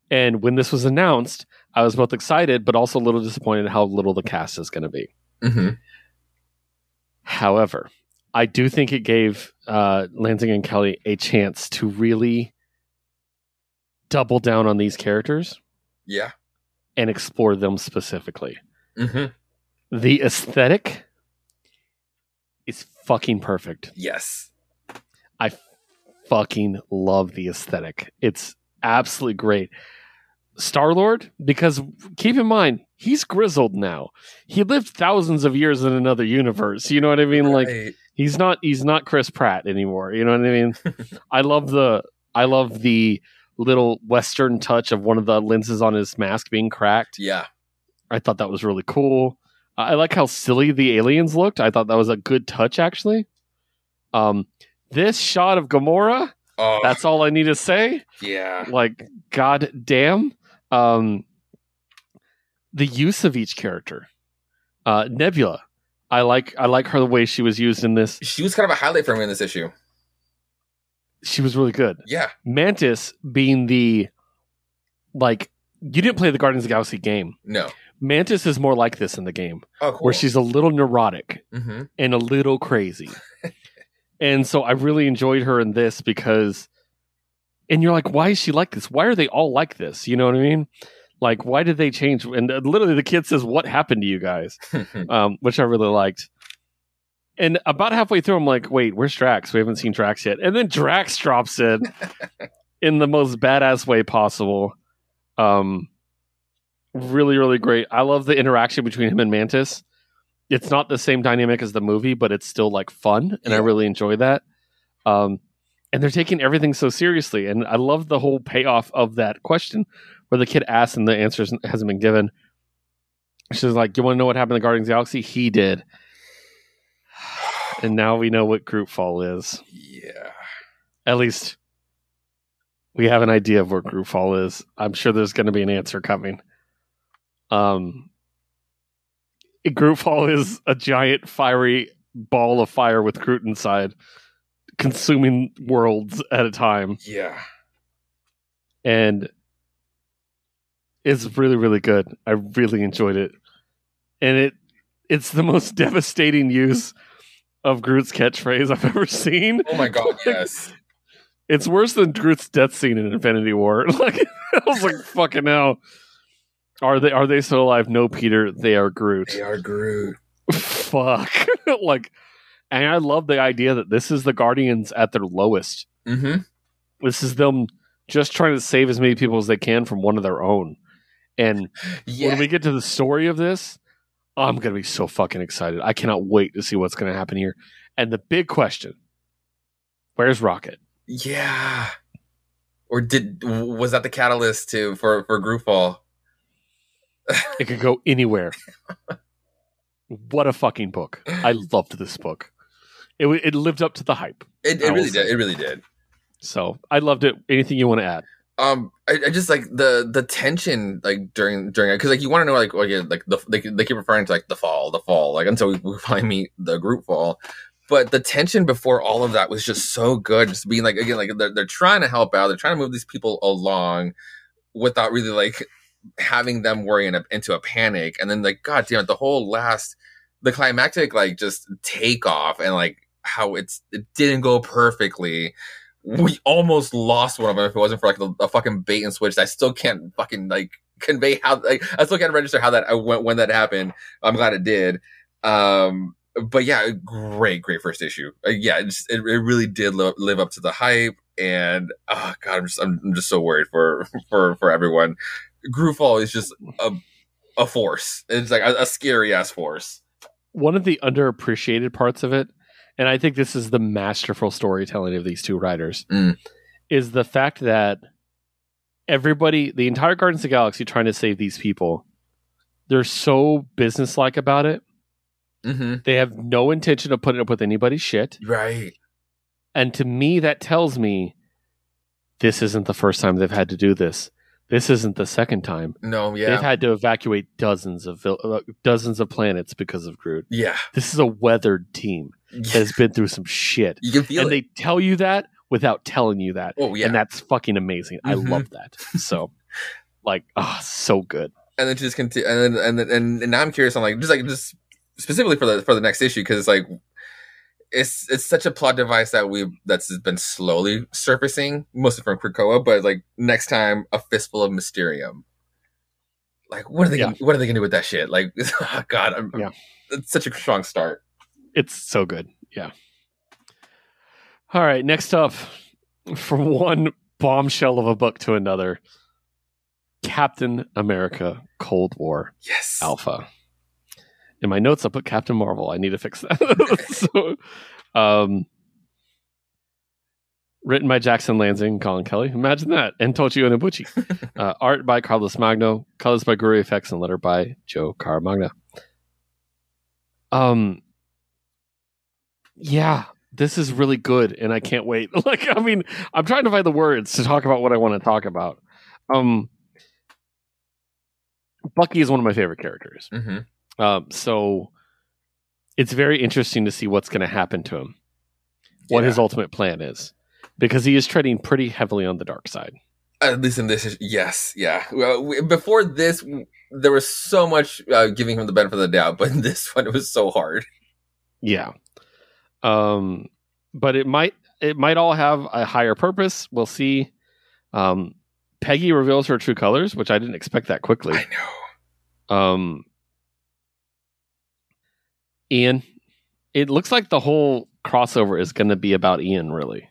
And when this was announced, I was both excited but also a little disappointed how little the cast is going to be. Mhm. However, I do think it gave uh, Lanzing and Kelly a chance to really double down on these characters Yeah. and explore them specifically. hmm The aesthetic is fucking perfect. Yes. I fucking love the aesthetic. It's absolutely great. Star Lord, because keep in mind, he's grizzled now. He lived thousands of years in another universe. You know what I mean? Like he's not he's not Chris Pratt anymore. You know what I mean? I love the I love the little western touch of one of the lenses on his mask being cracked. yeah. I thought that was really cool. I like how silly the aliens looked. I thought that was a good touch actually. Um this shot of Gamora, Oh, that's all I need to say. yeah. Like god damn. Um the use of each character. Uh Nebula. I like I like her the way she was used in this. She was kind of a highlight for me in this issue. She was really good. Yeah. Mantis being the like you didn't play the Guardians of the Galaxy game. No. Mantis is more like this in the game, Oh, cool. where she's a little neurotic hmm and a little crazy. and so I really enjoyed her in this because and you're like, why is she like this? Why are they all like this? You know what I mean? Like, why did they change? And uh, literally, the kid says, "What happened to you guys?" um, which I really liked. And about halfway through, I'm like, wait, where's Drax? We haven't seen Drax yet. And then Drax drops in in the most badass way possible. Um, really, really great. I love the interaction between him and Mantis. It's not the same dynamic as the movie, but it's still like fun, and I really enjoy that. Um, and they're taking everything so seriously, and I love the whole payoff of that question where the kid asks and the answer hasn't been given. She's like, "You want to know what happened to Guardians of the Galaxy? He did." And now we know what Grootfall is. yeah. At least we have an idea of what Grootfall is. I'm sure there's going to be an answer coming. Um, Grootfall is a giant fiery ball of fire with Groot inside, consuming worlds at a time, Yeah. and it's really, really good. I really enjoyed it, and it it's the most devastating use of Groot's catchphrase I've ever seen. Oh my god, yes. It's worse than Groot's death scene in Infinity War. Like I was like, fucking hell. Are they are they still alive? No, Peter, they are Groot. They are Groot. Fuck. like and I love the idea that this is the Guardians at their lowest. Mm-hmm. This is them just trying to save as many people as they can from one of their own. And Yeah. when we get to the story of this, I'm gonna be so fucking excited. I cannot wait to see what's gonna happen here. And the big question: Where's Rocket? yeah. Or did was that the catalyst to for for Groot fall? It could go anywhere. what a fucking book! I loved this book. It it lived up to the hype. It, it really say. did. It really did. So I loved it. Anything you want to add? Um, I, I just like the the tension like during during it because like you want to know like like yeah, like the they, they keep referring to like the fall the fall like until we, we finally meet the Grootfall, but the tension before all of that was just so good. Just being like again like they're they're trying to help out, they're trying to move these people along without really like having them worry in a, into a panic, and then like god damn it, the whole last the climactic like just takeoff and like how it's it didn't go perfectly we almost lost one of them if it wasn't for like the, the fucking bait and switch. I still can't fucking like convey how like I still can't register how that uh, when, when that happened. I'm glad it did. Um, but yeah, great, great first issue. Uh, yeah, it, just, it, it really did live, live up to the hype. And oh god, I'm just I'm, I'm just so worried for for for everyone. Grootfall is just a a force. It's like a, a scary ass force. One of the underappreciated parts of it, and I think this is the masterful storytelling of these two writers, Mm. is the fact that everybody, the entire Guardians of the Galaxy, trying to save these people, they're so businesslike about it. Mm-hmm. They have no intention of putting up with anybody's shit. Right. And to me, that tells me this isn't the first time they've had to do this. This isn't the second time. No. Yeah. They've had to evacuate dozens of vil- uh, dozens of planets because of Groot. yeah. This is a weathered team that has been through some shit, You can feel and it. they tell you that without telling you that, oh yeah. and that's fucking amazing. I Mhm. love that. So, like, ah, so good. and then just continue, and then and then, and, and now I'm curious on like just like just specifically for the for the next issue because it's like it's it's such a plot device that we that's been slowly surfacing mostly from Krakoa, but like next time a fistful of Mysterium. Like, what are they? Yeah. Gonna, what are they gonna do with that shit? Like, oh, God, I'm, Yeah. it's such a strong start. It's so good. Yeah. All right. Next up, from one bombshell of a book to another, Captain America: Cold War Yes, Alpha. In my notes, I put Captain Marvel. I need to fix that. so, um, written by Jackson Lanzing and Collin Kelly. Imagine that. And Tochi Onyebuchi. uh, art by Carlos Magno. Colors by GURU-eFX and letter by Joe Caramagna. Um, yeah, this is really good, and I can't wait. Like, I mean, I'm trying to find the words to talk about what I want to talk about. Um, Bucky is one of my favorite characters. hmm Um, so it's very interesting to see what's going to happen to him, what his ultimate plan is, because he is treading pretty heavily on the dark side. At least in this, is- yes, yeah. Well, we, before this, there was so much uh, giving him the benefit of the doubt, but in this one, it was so hard. Yeah. Um, but it might it might all have a higher purpose. We'll see. Um, Peggy reveals her true colors, which I didn't expect that quickly. I know. Um, Ian, it looks like the whole crossover is going to be about Ian, really.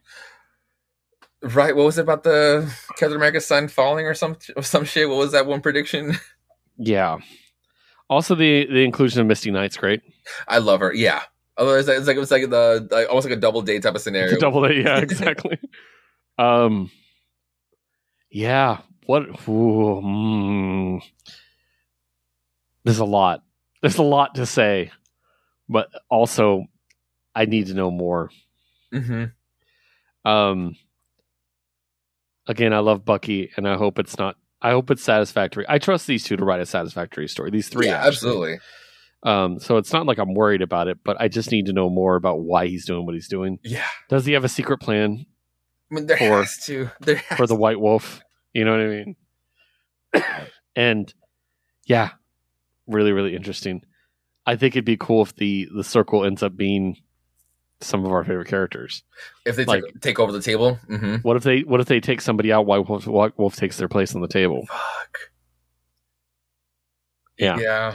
Right? What was it about the Captain America sun falling or some or some shit? What was that one prediction? Yeah. Also, the the inclusion of Misty Knight's great. I love her. Yeah. Although it's like, it's like it was like the like, almost like a double date type of scenario. Double A, yeah, exactly. um, yeah. What? Ooh, mm. There's a lot. There's a lot to say, but also I need to know more. hmm Um, again, I love Bucky, and I hope it's not. I hope it's satisfactory. I trust these two to write a satisfactory story. These three, Yeah, actually. absolutely. Um, so it's not like I'm worried about it, but I just need to know more about why he's doing what he's doing. Yeah. Does he have a secret plan I mean, there For- has to. There has for the. White Wolf? You know what I mean? and yeah, really, really interesting. I think it'd be cool if the the circle ends up being some of our favorite characters. if they like- take, take over the table. hmm What if they What if they take somebody out? White Wolf, Wolf takes their place on the table. Fuck. Yeah. Yeah.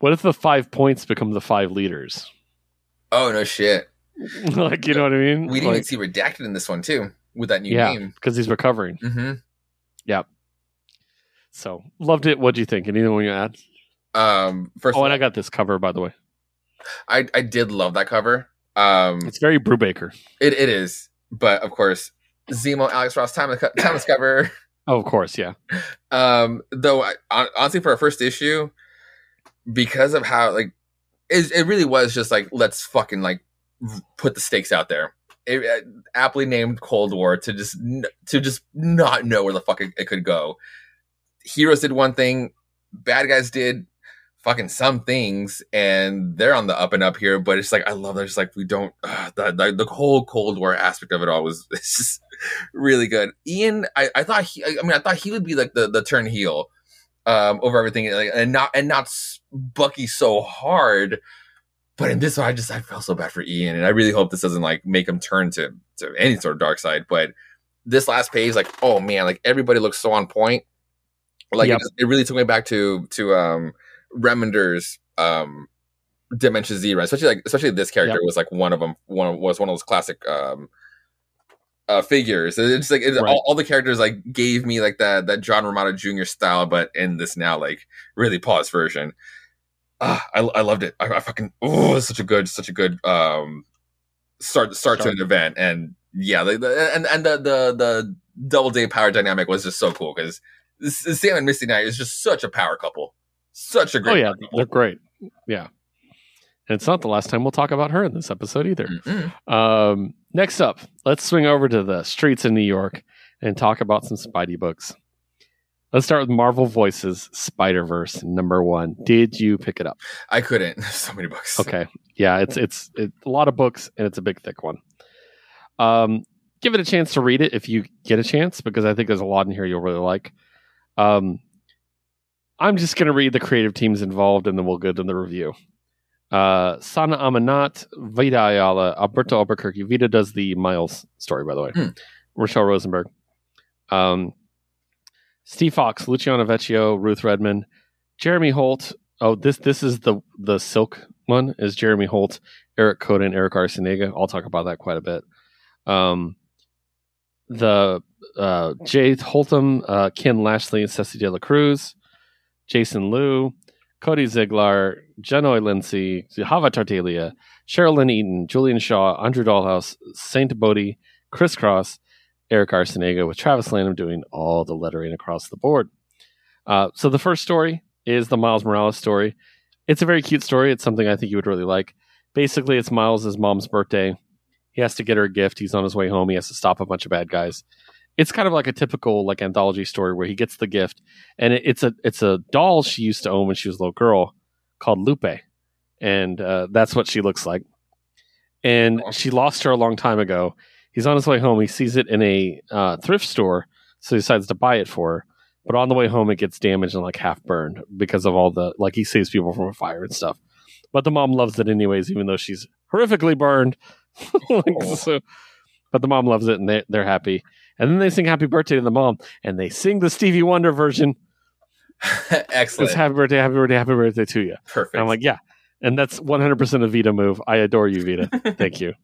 What if the five points become the five leaders? Oh no shit. like you know what I mean? We didn't Like, even see redacted in this one too with that new Yeah. name. because he's recovering. hmm So loved it. What do you think? Anything you add? Um, first, Oh, of and all, I got this cover by the way. I I did love that cover. Um, It's very Brubaker. it, it is, but of course, Zemo, Alex Ross, time timeless, co- timeless cover. Oh, of course, yeah. Um, though I, hon- honestly, for our first issue, because of how like it, it really was just like let's fucking like put the stakes out there. It, it aptly named Cold War to just n- to just not know where the fuck it, it could go. Heroes did one thing, bad guys did fucking some things, and they're on the up and up here. But it's like I love that. It's like we don't uh, the, the the whole Cold War aspect of it all was just really good. Ian, I, I thought he, I mean, I thought he would be like the the turn heel um, over everything, like, and not and not Bucky so hard. But in this one, I just I felt so bad for Ian, and I really hope this doesn't like make him turn to to any sort of dark side. But this last page, like, oh man, like everybody looks so on point. Like Yep. it, just- it really took me back to to um Remender's um Dimension Z, right? Especially like especially this character Yep. was like one of them. One was one of those classic um uh figures. It's like it's, Right. all, all the characters like gave me like that that John Romita Jr. style, but in this now like really paused version. Ah, I, I loved it. I, I fucking oh, such a good such a good um start start to an event and yeah, the, the, and and the the the double day power dynamic was just so cool because Sam and Misty Knight is just such a power couple, such a great. Oh yeah, couple. they're great. Yeah, and it's not the last time we'll talk about her in this episode either. Mm-mm. Um, next up, let's swing over to the streets in New York and talk about some Spidey books. Let's start with Marvel Voices Spider Verse number one. Did you pick it up? I couldn't. So many books. Okay, yeah, it's it's, it's a lot of books and it's a big thick one. Um, give it a chance to read it if you get a chance because I think there's a lot in here you'll really like. Um, I'm just going to read the creative teams involved and then we'll go to the review. Uh, Sana Amanat, Vita Ayala, Alberto Albuquerque. Vida does the Miles story, by the way. Hmm. Rachelle Rosenberg. Um, Steve Foxe, Luciano Vecchio, Ruth Redmond, Jeremy Holt. Oh, this this is the the Silk one. Is Jeremy Holt, Eric Koda, and Erick Arciniega. I'll talk about that quite a bit. Um, the uh, Jay Holtham, uh, Ken Lashley, and Ceci De La Cruz, Jason Liu, Cody Ziegler, Genoy Lindsay, Java Tartaglia, Sherilyn Eaton, Julian Shaw, Andrew Dalhouse, Saint Bodie, Chris Cross, Erick Arciniega, with Travis Lanham doing all the lettering across the board. Uh, so the first story is the Miles Morales story. It's a very cute story. It's something I think you would really like. Basically, it's Miles' mom's birthday. He has to get her a gift. He's on his way home. He has to stop a bunch of bad guys. It's kind of like a typical like anthology story where he gets the gift, and it, it's a it's a doll she used to own when she was a little girl called Lupe, and uh, that's what she looks like. And she lost her a long time ago. He's on his way home. He sees it in a uh, thrift store, so he decides to buy it for her. But on the way home, it gets damaged and like half burned because of all the like he saves people from a fire and stuff. But the mom loves it anyways, even though she's horrifically burned. like, so, but the mom loves it and they, they're happy. And then they sing happy birthday to the mom and they sing the Stevie Wonder version. Excellent. It's happy birthday, happy birthday, happy birthday to you. Perfect. And I'm like, yeah. And that's 100% a Vita move. I adore you, Vita. Thank you.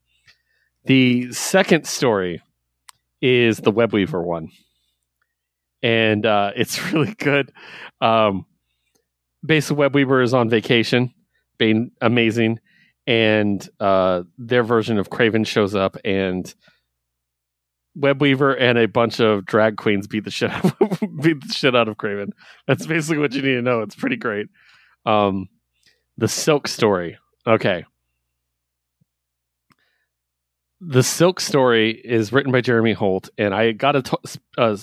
The second story is the Webweaver one. And uh, it's really good. Um, basically, Webweaver is on vacation, being amazing. And uh, their version of Kraven shows up, and Webweaver and a bunch of drag queens beat the shit out of, beat the shit out of Kraven. That's basically what you need to know. It's pretty great. Um, the Silk story. Okay. The Silk story is written by Jeremy Holt, and I got a, t- a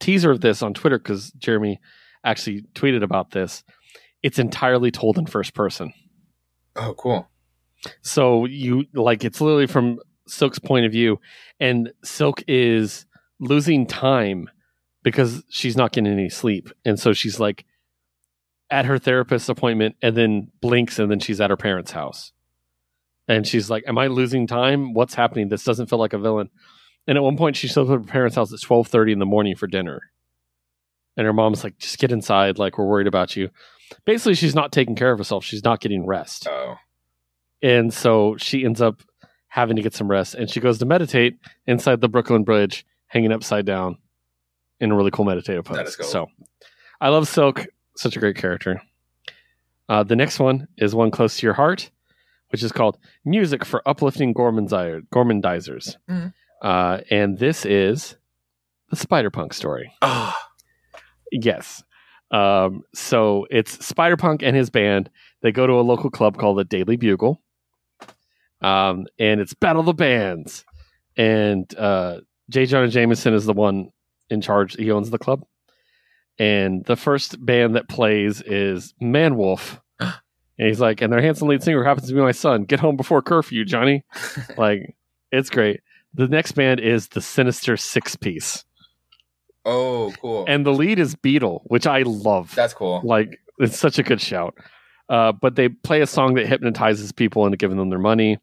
teaser of this on Twitter because Jeremy actually tweeted about this. It's entirely told in first person. oh, cool. So you like it's literally from Silk's point of view, and Silk is losing time because she's not getting any sleep, and so she's like at her therapist's appointment, and then blinks, and then she's at her parents' house, and she's like, "Am I losing time? What's happening? This doesn't feel like a villain." And at one point, she shows up at her parents' house at twelve thirty in the morning for dinner, and her mom's like, "Just get inside. Like we're worried about you." Basically, she's not taking care of herself. She's not getting rest Oh, and so she ends up having to get some rest and she goes to meditate inside the brooklyn bridge hanging upside down in a really cool meditative pose That is cool. so i love silk such a great character uh, the next one is one close to your heart which is called music for uplifting gormandizer, gormandizers Mhm. uh, and this is the spider punk story oh, Yes. Um, so it's Spider Punk and his band. They go to a local club called the Daily Bugle. Um, and it's Battle of the Bands. And uh, J. Jonah Jameson is the one in charge. He owns the club. And the first band that plays is Manwolf. and he's like, and their handsome lead singer happens to be my son. Get home before curfew, Johnny. like, it's great. The next band is the Sinister Six Piece. oh, cool. And the lead is Beetle, which I love. That's cool. Like it's such a good shout. Uh, but they play a song that hypnotizes people into giving them their money.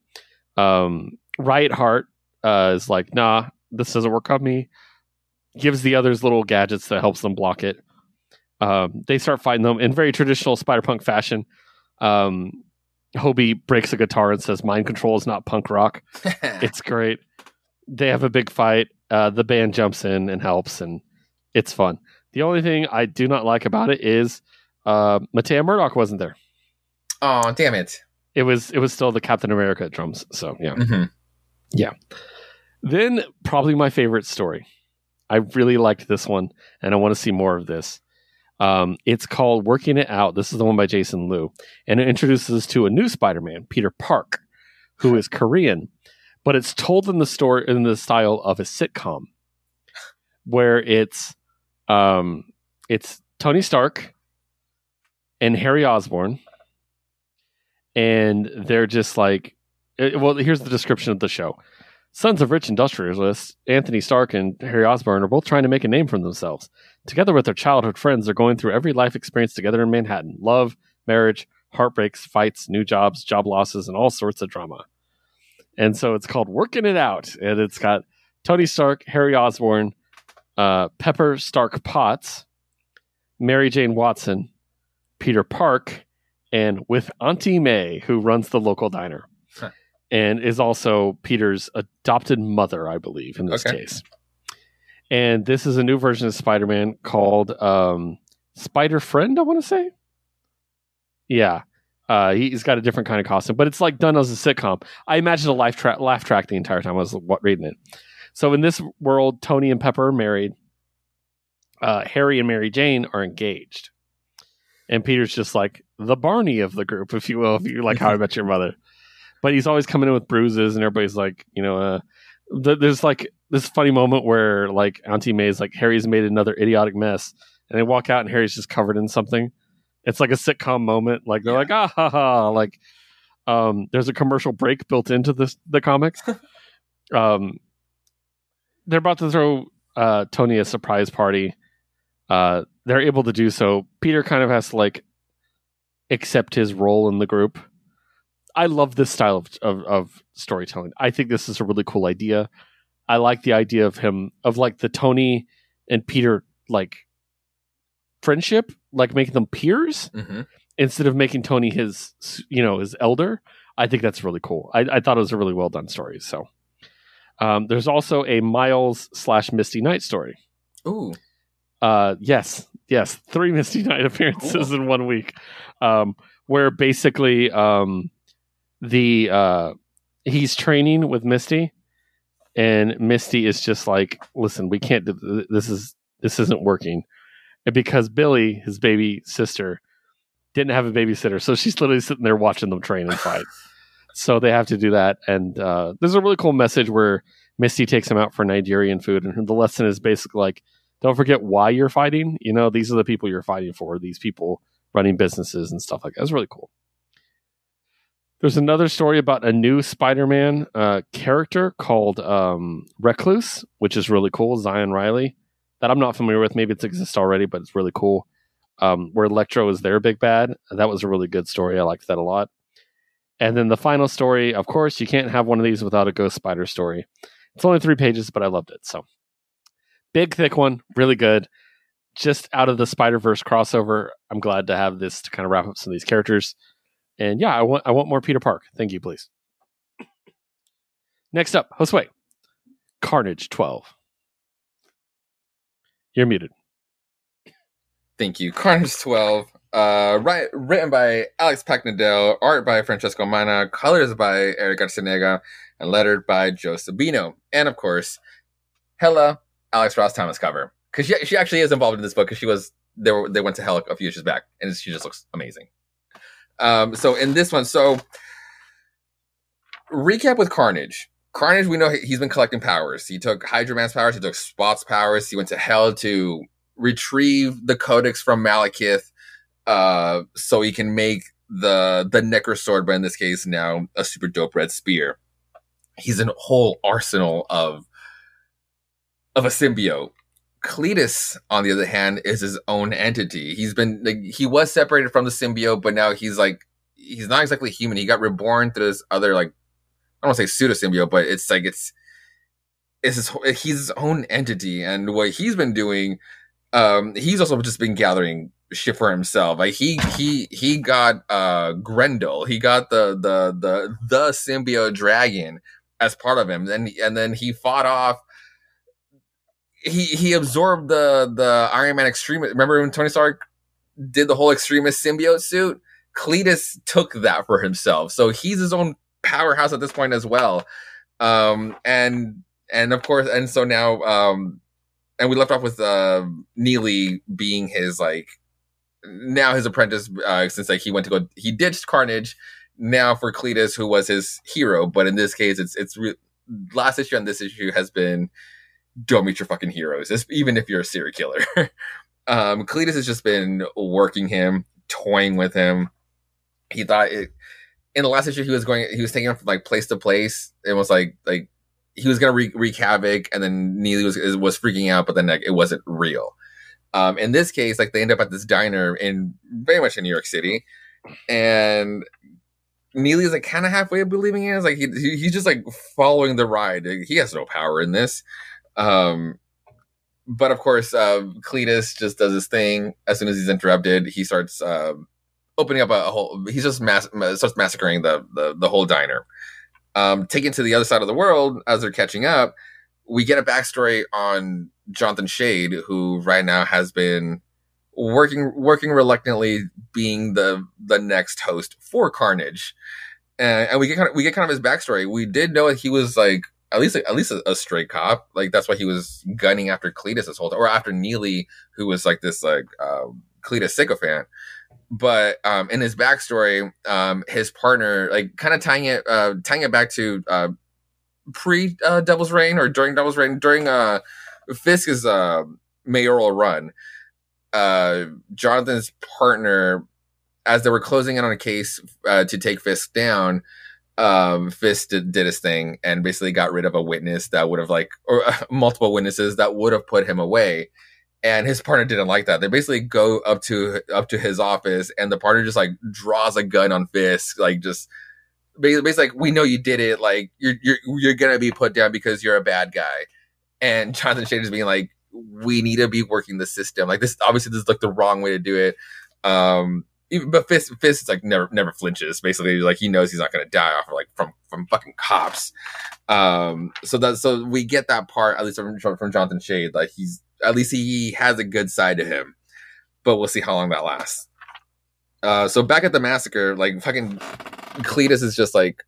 Um, Riot Heart uh, is like, nah, this doesn't work on me. Gives the others little gadgets that helps them block it. Um, they start fighting them in very traditional Spider Punk fashion. Um, Hobie breaks a guitar and says, "Mind control is not punk rock." It's great. They have a big fight. Uh, the band jumps in and helps, and it's fun. The only thing I do not like about it is uh, Matea Murdoch wasn't there. Oh, damn it. It was it was still the Captain America drums. So yeah. Mhm. Then probably my favorite story. I really liked this one, and I want to see more of this. Um, it's called "Working It Out." This is the one by Jason Liu, and it introduces us to a new Spider-Man, Peter Park, who is Korean, but it's told in the story in the style of a sitcom, where it's um, it's Tony Stark and Harry Osborn, and they're just like, eh, well, here's the description of the show. Sons of rich industrialists, Anthony Stark and Harry Osborn are both trying to make a name for themselves. Together with their childhood friends, they're going through every life experience together in Manhattan love, marriage, heartbreaks, fights, new jobs, job losses, and all sorts of drama. And so it's called Working It Out. And it's got Tony Stark, Harry Osborn, uh, Pepper Stark Potts, Mary Jane Watson, Peter Park, and with Auntie May, who runs the local diner. Huh. And is also Peter's adopted mother, I believe, in this Okay. case. And this is a new version of Spider Man called um, Spider Friend, I want to say. Yeah. Uh, he- he's got a different kind of costume, but it's like done as a sitcom. I imagine a laugh track, laugh track the entire time I was reading it. So in this world, Tony and Pepper are married. Uh, Harry and Mary Jane are engaged, and Peter's just like the Barney of the group, if you will, if you like How I Met Your Mother. But he's always coming in with bruises, and everybody's like, you know, uh, th- there's like this funny moment where like Auntie May's like Harry's made another idiotic mess, and they walk out and Harry's just covered in something. It's like a sitcom moment. Like they're Yeah. like ah ha ha. Like um, there's a commercial break built into this the comics. um, they're about to throw uh, Tony a surprise party. Uh, they're able to do so. Peter kind of has to like accept his role in the group. I love this style of, of, of storytelling. I think this is a really cool idea. I like the idea of him of like the Tony and Peter like friendship, like making them peers hmm instead of making Tony his you know his elder. I think that's really cool. I, I thought it was a really well done story. So um, there's also a Miles slash Misty Knight story. Ooh. Uh, yes, yes, three Misty Knight appearances in one week, um, where basically um, the uh, he's training with Misty, and Misty is just like, "Listen, we can't do th- this. Is this isn't working?" And because Billie, his baby sister, didn't have a babysitter, so she's literally sitting there watching them train and fight. so they have to do that, and uh, there's a really cool message where Misty takes him out for Nigerian food, and the lesson is basically like don't forget why you're fighting. You know, these are the people you're fighting for. These people running businesses and stuff like that. It's really cool. There's another story about a new Spider-Man uh, character called um, Recluse, which is really cool. Zion Riley, that I'm not familiar with. Maybe it's exists already, but it's really cool. Um, where Electro is their big bad. That was a really good story. I liked that a lot. And then the final story, of course, you can't have one of these without a Ghost Spider story. It's only three pages, but I loved it. So big, thick one, really good. Just out of the Spider Verse crossover, I'm glad to have this to kind of wrap up some of these characters. And yeah, I want I want more Peter Park. Thank you, please. Next up, Josue. Carnage 12. You're muted. Thank you. Carnage 12. Uh, right, written by Alex Paknadel, art by Francesco Manna, colors by Erick Arciniega, and lettered by Joe Sabino. And of course, Hela, Alex Ross Timeless cover. Because she, she actually is involved in this book because she was, they, were, they went to hell a few years back, and she just looks amazing. Um, so in this one, so recap with Carnage. Carnage, we know he- he's been collecting powers. He took Hydro-Man's powers, he took Spot's powers, he went to Hell to retrieve the codex from Malekith, uh, so he can make the the Necrosword, but in this case now a super dope red spear. He's a whole arsenal of of a symbiote. Cletus, on the other hand, is his own entity. He's been like he was separated from the symbiote, but now he's like he's not exactly human. He got reborn through this other like I don't want to say pseudo symbiote, but it's like it's it's his, he's his own entity, and what he's been doing, um, he's also just been gathering shit for himself. Like he he he got uh Grendel, he got the the the the symbiote dragon as part of him, then and then he fought off. He he absorbed the the Iron Man Extremis. Remember when Tony Stark did the whole Extremis symbiote suit? Cletus took that for himself, so he's his own powerhouse at this point as well. Um, and and of course, and so now, um, and we left off with uh, Neely being his like now his apprentice uh, since like he went to go he ditched Carnage now for Cletus who was his hero, but in this case, it's it's re- last issue and this issue has been don't meet your fucking heroes, even if you're a serial killer. um, Cletus has just been working him, toying with him. He thought it, in the last issue he was going he was taking him from like place to place. It was like like he was gonna wreak, wreak havoc and then neely was was freaking out but then like it wasn't real. Um in this case like they end up at this diner in very much in new york city and neely is like kind of halfway believing it it's like he, he he's just like following the ride. He has no power in this um but of course uh cletus just does his thing as soon as he's interrupted he starts uh, opening up a, whole. He's just mass, starts massacring the, the the whole diner. Um, taken to the other side of the world as they're catching up, we get a backstory on Jonathan Shade, who right now has been working working reluctantly being the the next host for Carnage, and, and we get kind of we get kind of his backstory. We did know that he was like at least at least a, a stray cop. Like that's why he was gunning after Cletus this whole time, or after Neely, who was like this like uh, Cletus sycophant. But um, in his backstory, um, his partner, like kind of tying it uh, tying it back to uh, pre uh, Devil's Reign or during Devil's Reign during uh, Fisk's uh, mayoral run. Uh, Jonathan's partner, as they were closing in on a case uh, to take Fisk down, um, Fisk did, did, his thing and basically got rid of a witness that would have like, or uh, multiple witnesses that would have put him away. And his partner didn't like that. They basically go up to up to his office, and the partner just like draws a gun on Fisk, like just basically, basically like we know you did it. Like you're you're you're gonna be put down because you're a bad guy. And Jonathan Shade is being like, we need to be working the system. Like this, obviously, this is like the wrong way to do it. Um, even, but Fist is like never, never flinches. Basically, like he knows he's not going to die off of, like from from fucking cops. Um, so that so we get that part at least from, from Jonathan Shade. Like he's at least he has a good side to him, but we'll see how long that lasts. Uh, so back at the massacre, like fucking Cletus is just like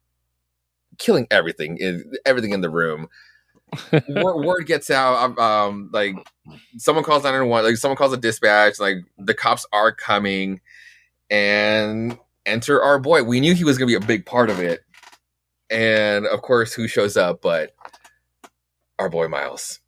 killing everything, everything in the room word, word, gets out. Um, um, like someone calls 911, like someone calls a dispatch. Like the cops are coming, and enter our boy. We knew he was gonna be a big part of it, and of course, who shows up? But our boy Miles.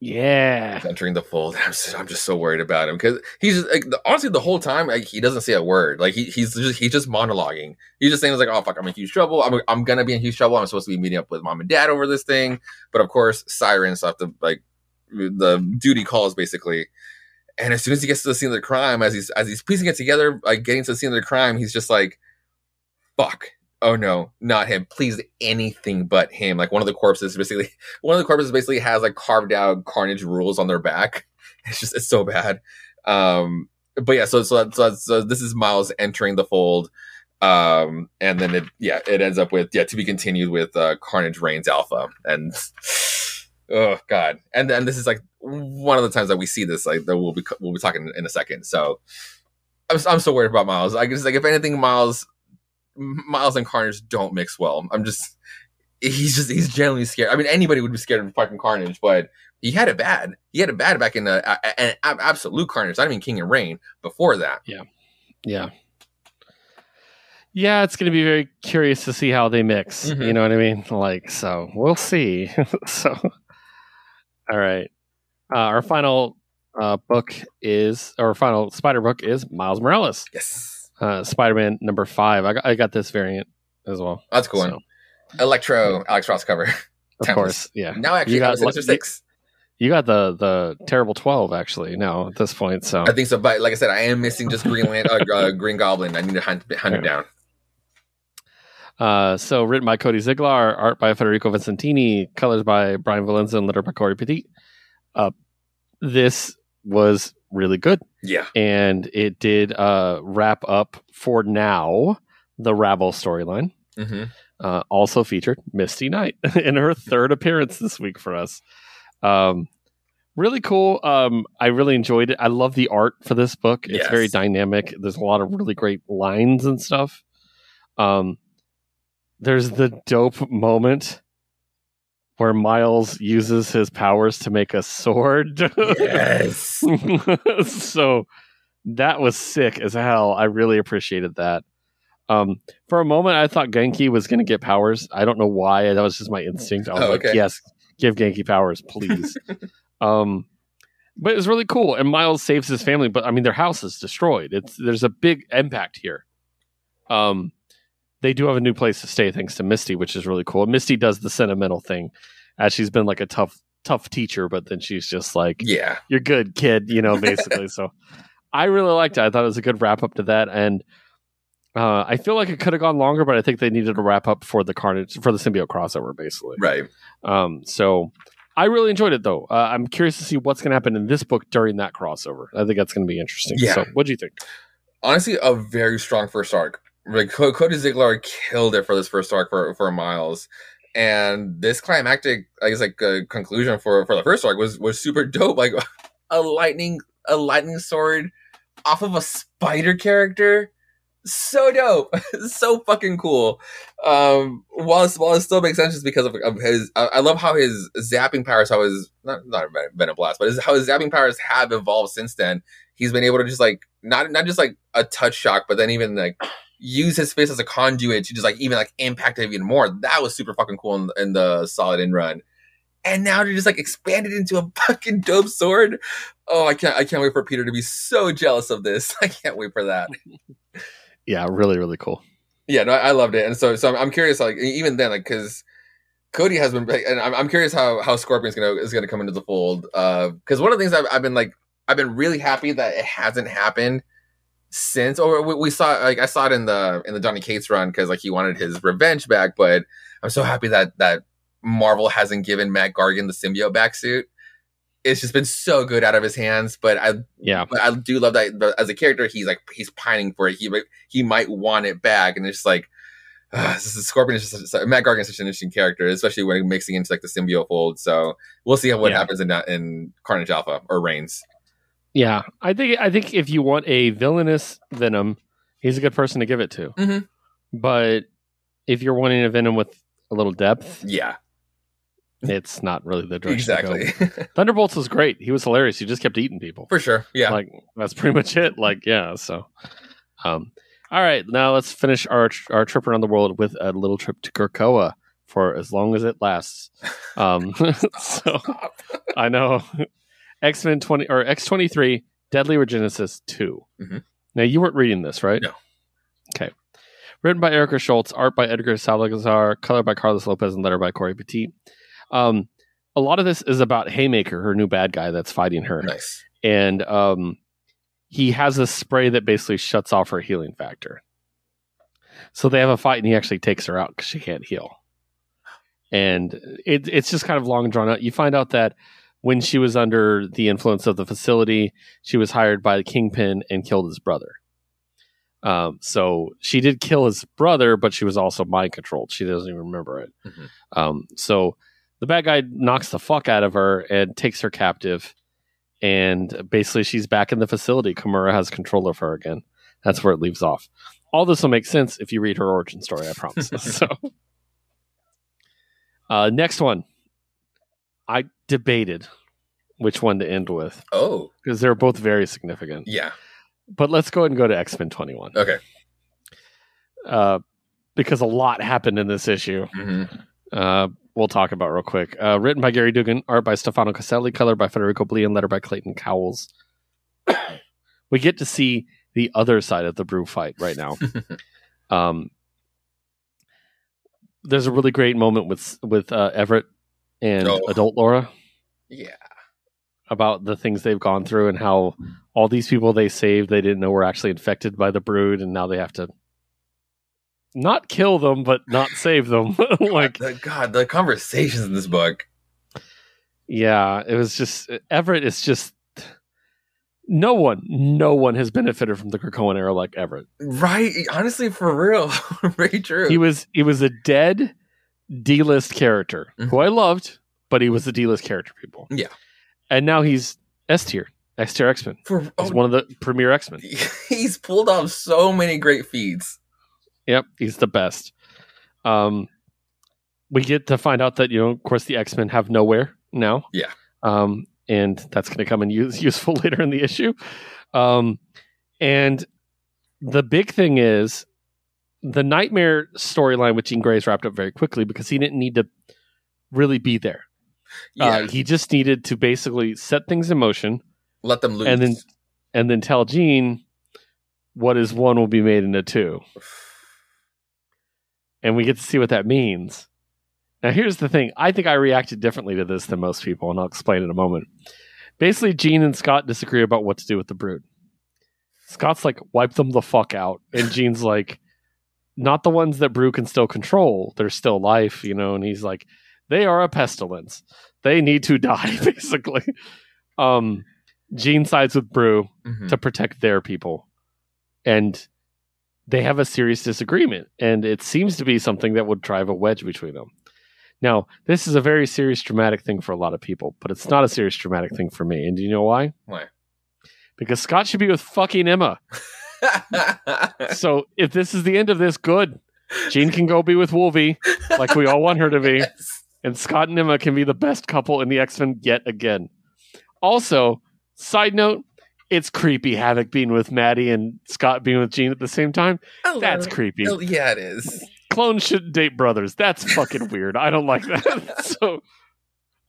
Yeah, entering the fold. I'm just, I'm just so worried about him because he's just, like honestly the whole time like he doesn't say a word. Like he, he's just he's just monologuing. He's just saying like, "Oh fuck, I'm in huge trouble. I'm I'm gonna be in huge trouble. I'm supposed to be meeting up with mom and dad over this thing." But of course, sirens have to like the duty calls basically. And as soon as he gets to the scene of the crime, as he's as he's piecing it together, like getting to the scene of the crime, he's just like, "Fuck." oh no, not him. Please, anything but him. Like one of the corpses basically, one of the corpses basically has like carved out Carnage rules on their back. It's just, it's so bad. Um, but yeah, so, so, so, so this is Miles entering the fold. Um, and then it, yeah, it ends up with, yeah, to be continued with, uh, Carnage Reigns Alpha. And, oh God. And then this is like one of the times that we see this, like, that we'll be, we'll be talking in a second. So, I'm, I'm so worried about Miles. I guess like if anything, Miles Miles and Carnage don't mix well. I'm just he's just he's genuinely scared. I mean, anybody would be scared of fucking Carnage, but he had it bad. He had it bad back in the uh, absolute Carnage. I mean, King and Reign before that. Yeah, yeah, yeah. It's going to be very curious to see how they mix. Mm-hmm. You know what I mean? Like, so we'll see. so, all right. Uh, our final uh, book is, our final Spider book is Miles Morales. Yes uh, Spider-Man number five. I got, I got this variant as well. That's cool. So. Electro Alex Ross cover. Of course, yeah. Now I actually, you got Sinister Six. You got the the terrible twelve actually now at this point. So I think so. But like I said, I am missing just Green Land, uh, uh, Green Goblin. I need to hunt, hunt him down. Uh, so written by Cody Ziglar, art by Federico Vicentini, colors by Brian Valenza, and letter by Cory Petit. Uh, this was really good. Yeah. And it did uh, wrap up for now the Rabble storyline. Mm-hmm. Uh, also featured Misty Knight in her third appearance this week for us. Um, really cool. Um, I really enjoyed it. I love the art for this book. It's yes. very dynamic. There's a lot of really great lines and stuff. Um, there's the dope moment where Miles uses his powers to make a sword. Yes. so that was sick as hell. I really appreciated that. Um, for a moment, I thought Genki was going to get powers. I don't know why. That was just my instinct. I was oh, like, okay. yes, give Genki powers, please. um, but it was really cool. And Miles saves his family, but I mean, their house is destroyed. It's there's a big impact here. Um, they do have a new place to stay thanks to Misty, which is really cool. Misty does the sentimental thing, as she's been like a tough tough teacher, but then she's just like, "Yeah, you're good, kid," you know, basically. so I really liked it. I thought it was a good wrap up to that, and uh, I feel like it could have gone longer, but I think they needed to wrap up for the Carnage for the symbiote crossover, basically. Right. Um, so I really enjoyed it, though. Uh, I'm curious to see what's going to happen in this book during that crossover. I think that's going to be interesting. Yeah. So, what do you think? honestly a very strong first arc. Like Cody Ziglar killed it for this first arc for for Miles, and this climactic, I guess, like uh, conclusion for for the first arc was was super dope. Like a lightning a lightning sword off of a spider character. So dope, so fucking cool. Um, while while it still makes sense just because of, of his, I, I love how his zapping powers, how his not not Venom Blast, but his, how his zapping powers have evolved since then. He's been able to just like not not just like a touch shock, but then even like use his face as a conduit to just like even like impact it even more. That was super fucking cool in, in the Saladin run. And now to just like expand it into a fucking dope sword. Oh, I can't I can't wait for Peter to be so jealous of this. I can't wait for that. Yeah, really, really cool. Yeah, no, I loved it, and so so I'm, I'm curious, like even then, like because Cody has been, and I'm, I'm curious how how Scorpion's gonna is gonna come into the fold. Because uh, one of the things I've, I've been like, I've been really happy that it hasn't happened since, or we, we saw like I saw it in the in the Donny Cates run because like he wanted his revenge back, but I'm so happy that that Marvel hasn't given Mac Gargan the symbiote back suit it's just been so good out of his hands. But I, yeah, but I do love that as a character, he's like he's pining for it. He he might want it back, and it's like uh, this is Scorpion is just Mac Gargan is such an interesting character, especially when mixing into like the symbiote fold. So we'll see what yeah. happens in in Carnage Alpha or Reigns. Yeah, I think I think if you want a villainous Venom, he's a good person to give it to. Mm-hmm. But if you're wanting a Venom with a little depth, yeah, it's not really the direction. Exactly. Thunderbolts was great. He was hilarious. He just kept eating people. For sure. Yeah. Like that's pretty much it. Like yeah. So, um, all right. Now let's finish our our trip around the world with a little trip to Krakoa for as long as it lasts. Um, so I know X Men twenty or X twenty three Deadly Regenesis 2 mm-hmm. Now you weren't reading this, right? No. Okay. Written by Erica Schultz, art by Edgar Salazar, color by Carlos Lopez, and letter by Cory Petit. Um, a lot of this is about Haymaker, her new bad guy that's fighting her. Nice. And um, he has a spray that basically shuts off her healing factor. So they have a fight, and he actually takes her out because she can't heal. And it, it's just kind of long drawn out. You find out that when she was under the influence of the facility, she was hired by the Kingpin and killed his brother. Um, so she did kill his brother, but she was also mind controlled. She doesn't even remember it. Mm-hmm. Um, so the bad guy knocks the fuck out of her and takes her captive. And basically, she's back in the facility. Kimura has control of her again. That's where it leaves off. All this will make sense if you read her origin story, I promise. so, uh, next one. I debated which one to end with. Oh. Because they're both very significant. Yeah. But let's go ahead and go to X Men 21. Okay. Uh, because a lot happened in this issue. Mm-hmm. Uh, we'll talk about real quick. Uh, written by Gerry Duggan, art by Stefano Caselli, color by Federico Blee, and letter by Clayton Cowles. we get to see the other side of the brew fight right now. um, there's a really great moment with with uh, Everett and Oh. adult Laura yeah. about the things they've gone through and how all these people they saved they didn't know were actually infected by the brood and now they have to not kill them but not save them like the, God, the conversations in this book. yeah it was just everett is just no one no one has benefited from the Krakoan era like everett Right. Honestly, for real. Very true. he was he was a dead d-list character who i loved but he was a d-list character people Yeah. and now he's s tier s tier x-men for, he's oh, one of the premier x-men he's pulled off so many great feats. Yep, he's the best. Um, we get to find out that you know, of course, the X Men have nowhere now. Yeah. Um, and that's going to come in use, useful later in the issue. Um, and the big thing is the Nightmare storyline with Jean Grey's wrapped up very quickly because he didn't need to really be there. Yeah. Uh, he just needed to basically set things in motion Let them lose. and then and then tell Jean what is one will be made into two. And we get to see what that means. Now here's the thing. I think I reacted differently to this than most people, and I'll explain in a moment. Basically, Jean and Scott disagree about what to do with the brood. Scott's like, wipe them the fuck out. And Jean's like, not the ones that Broo can still control. They're still life, you know, and he's like, they are a pestilence. They need to die, basically. Um Jean sides with Broo Mhm. to protect their people. and they have a serious disagreement, and it seems to be something that would drive a wedge between them. Now, this is a very serious, dramatic thing for a lot of people, but it's not a serious, dramatic thing for me. And do you know why? Why? Because Scott should be with fucking Emma. so if this is the end of this, good. Jean can go be with Wolvie, like we all want her to be, Yes. and Scott and Emma can be the best couple in the X Men yet again. Also, side note, it's creepy Havok being with Maddie and Scott being with Jean at the same time. That's creepy. Oh, yeah, it is. Clones shouldn't date brothers. That's fucking weird. I don't like that. so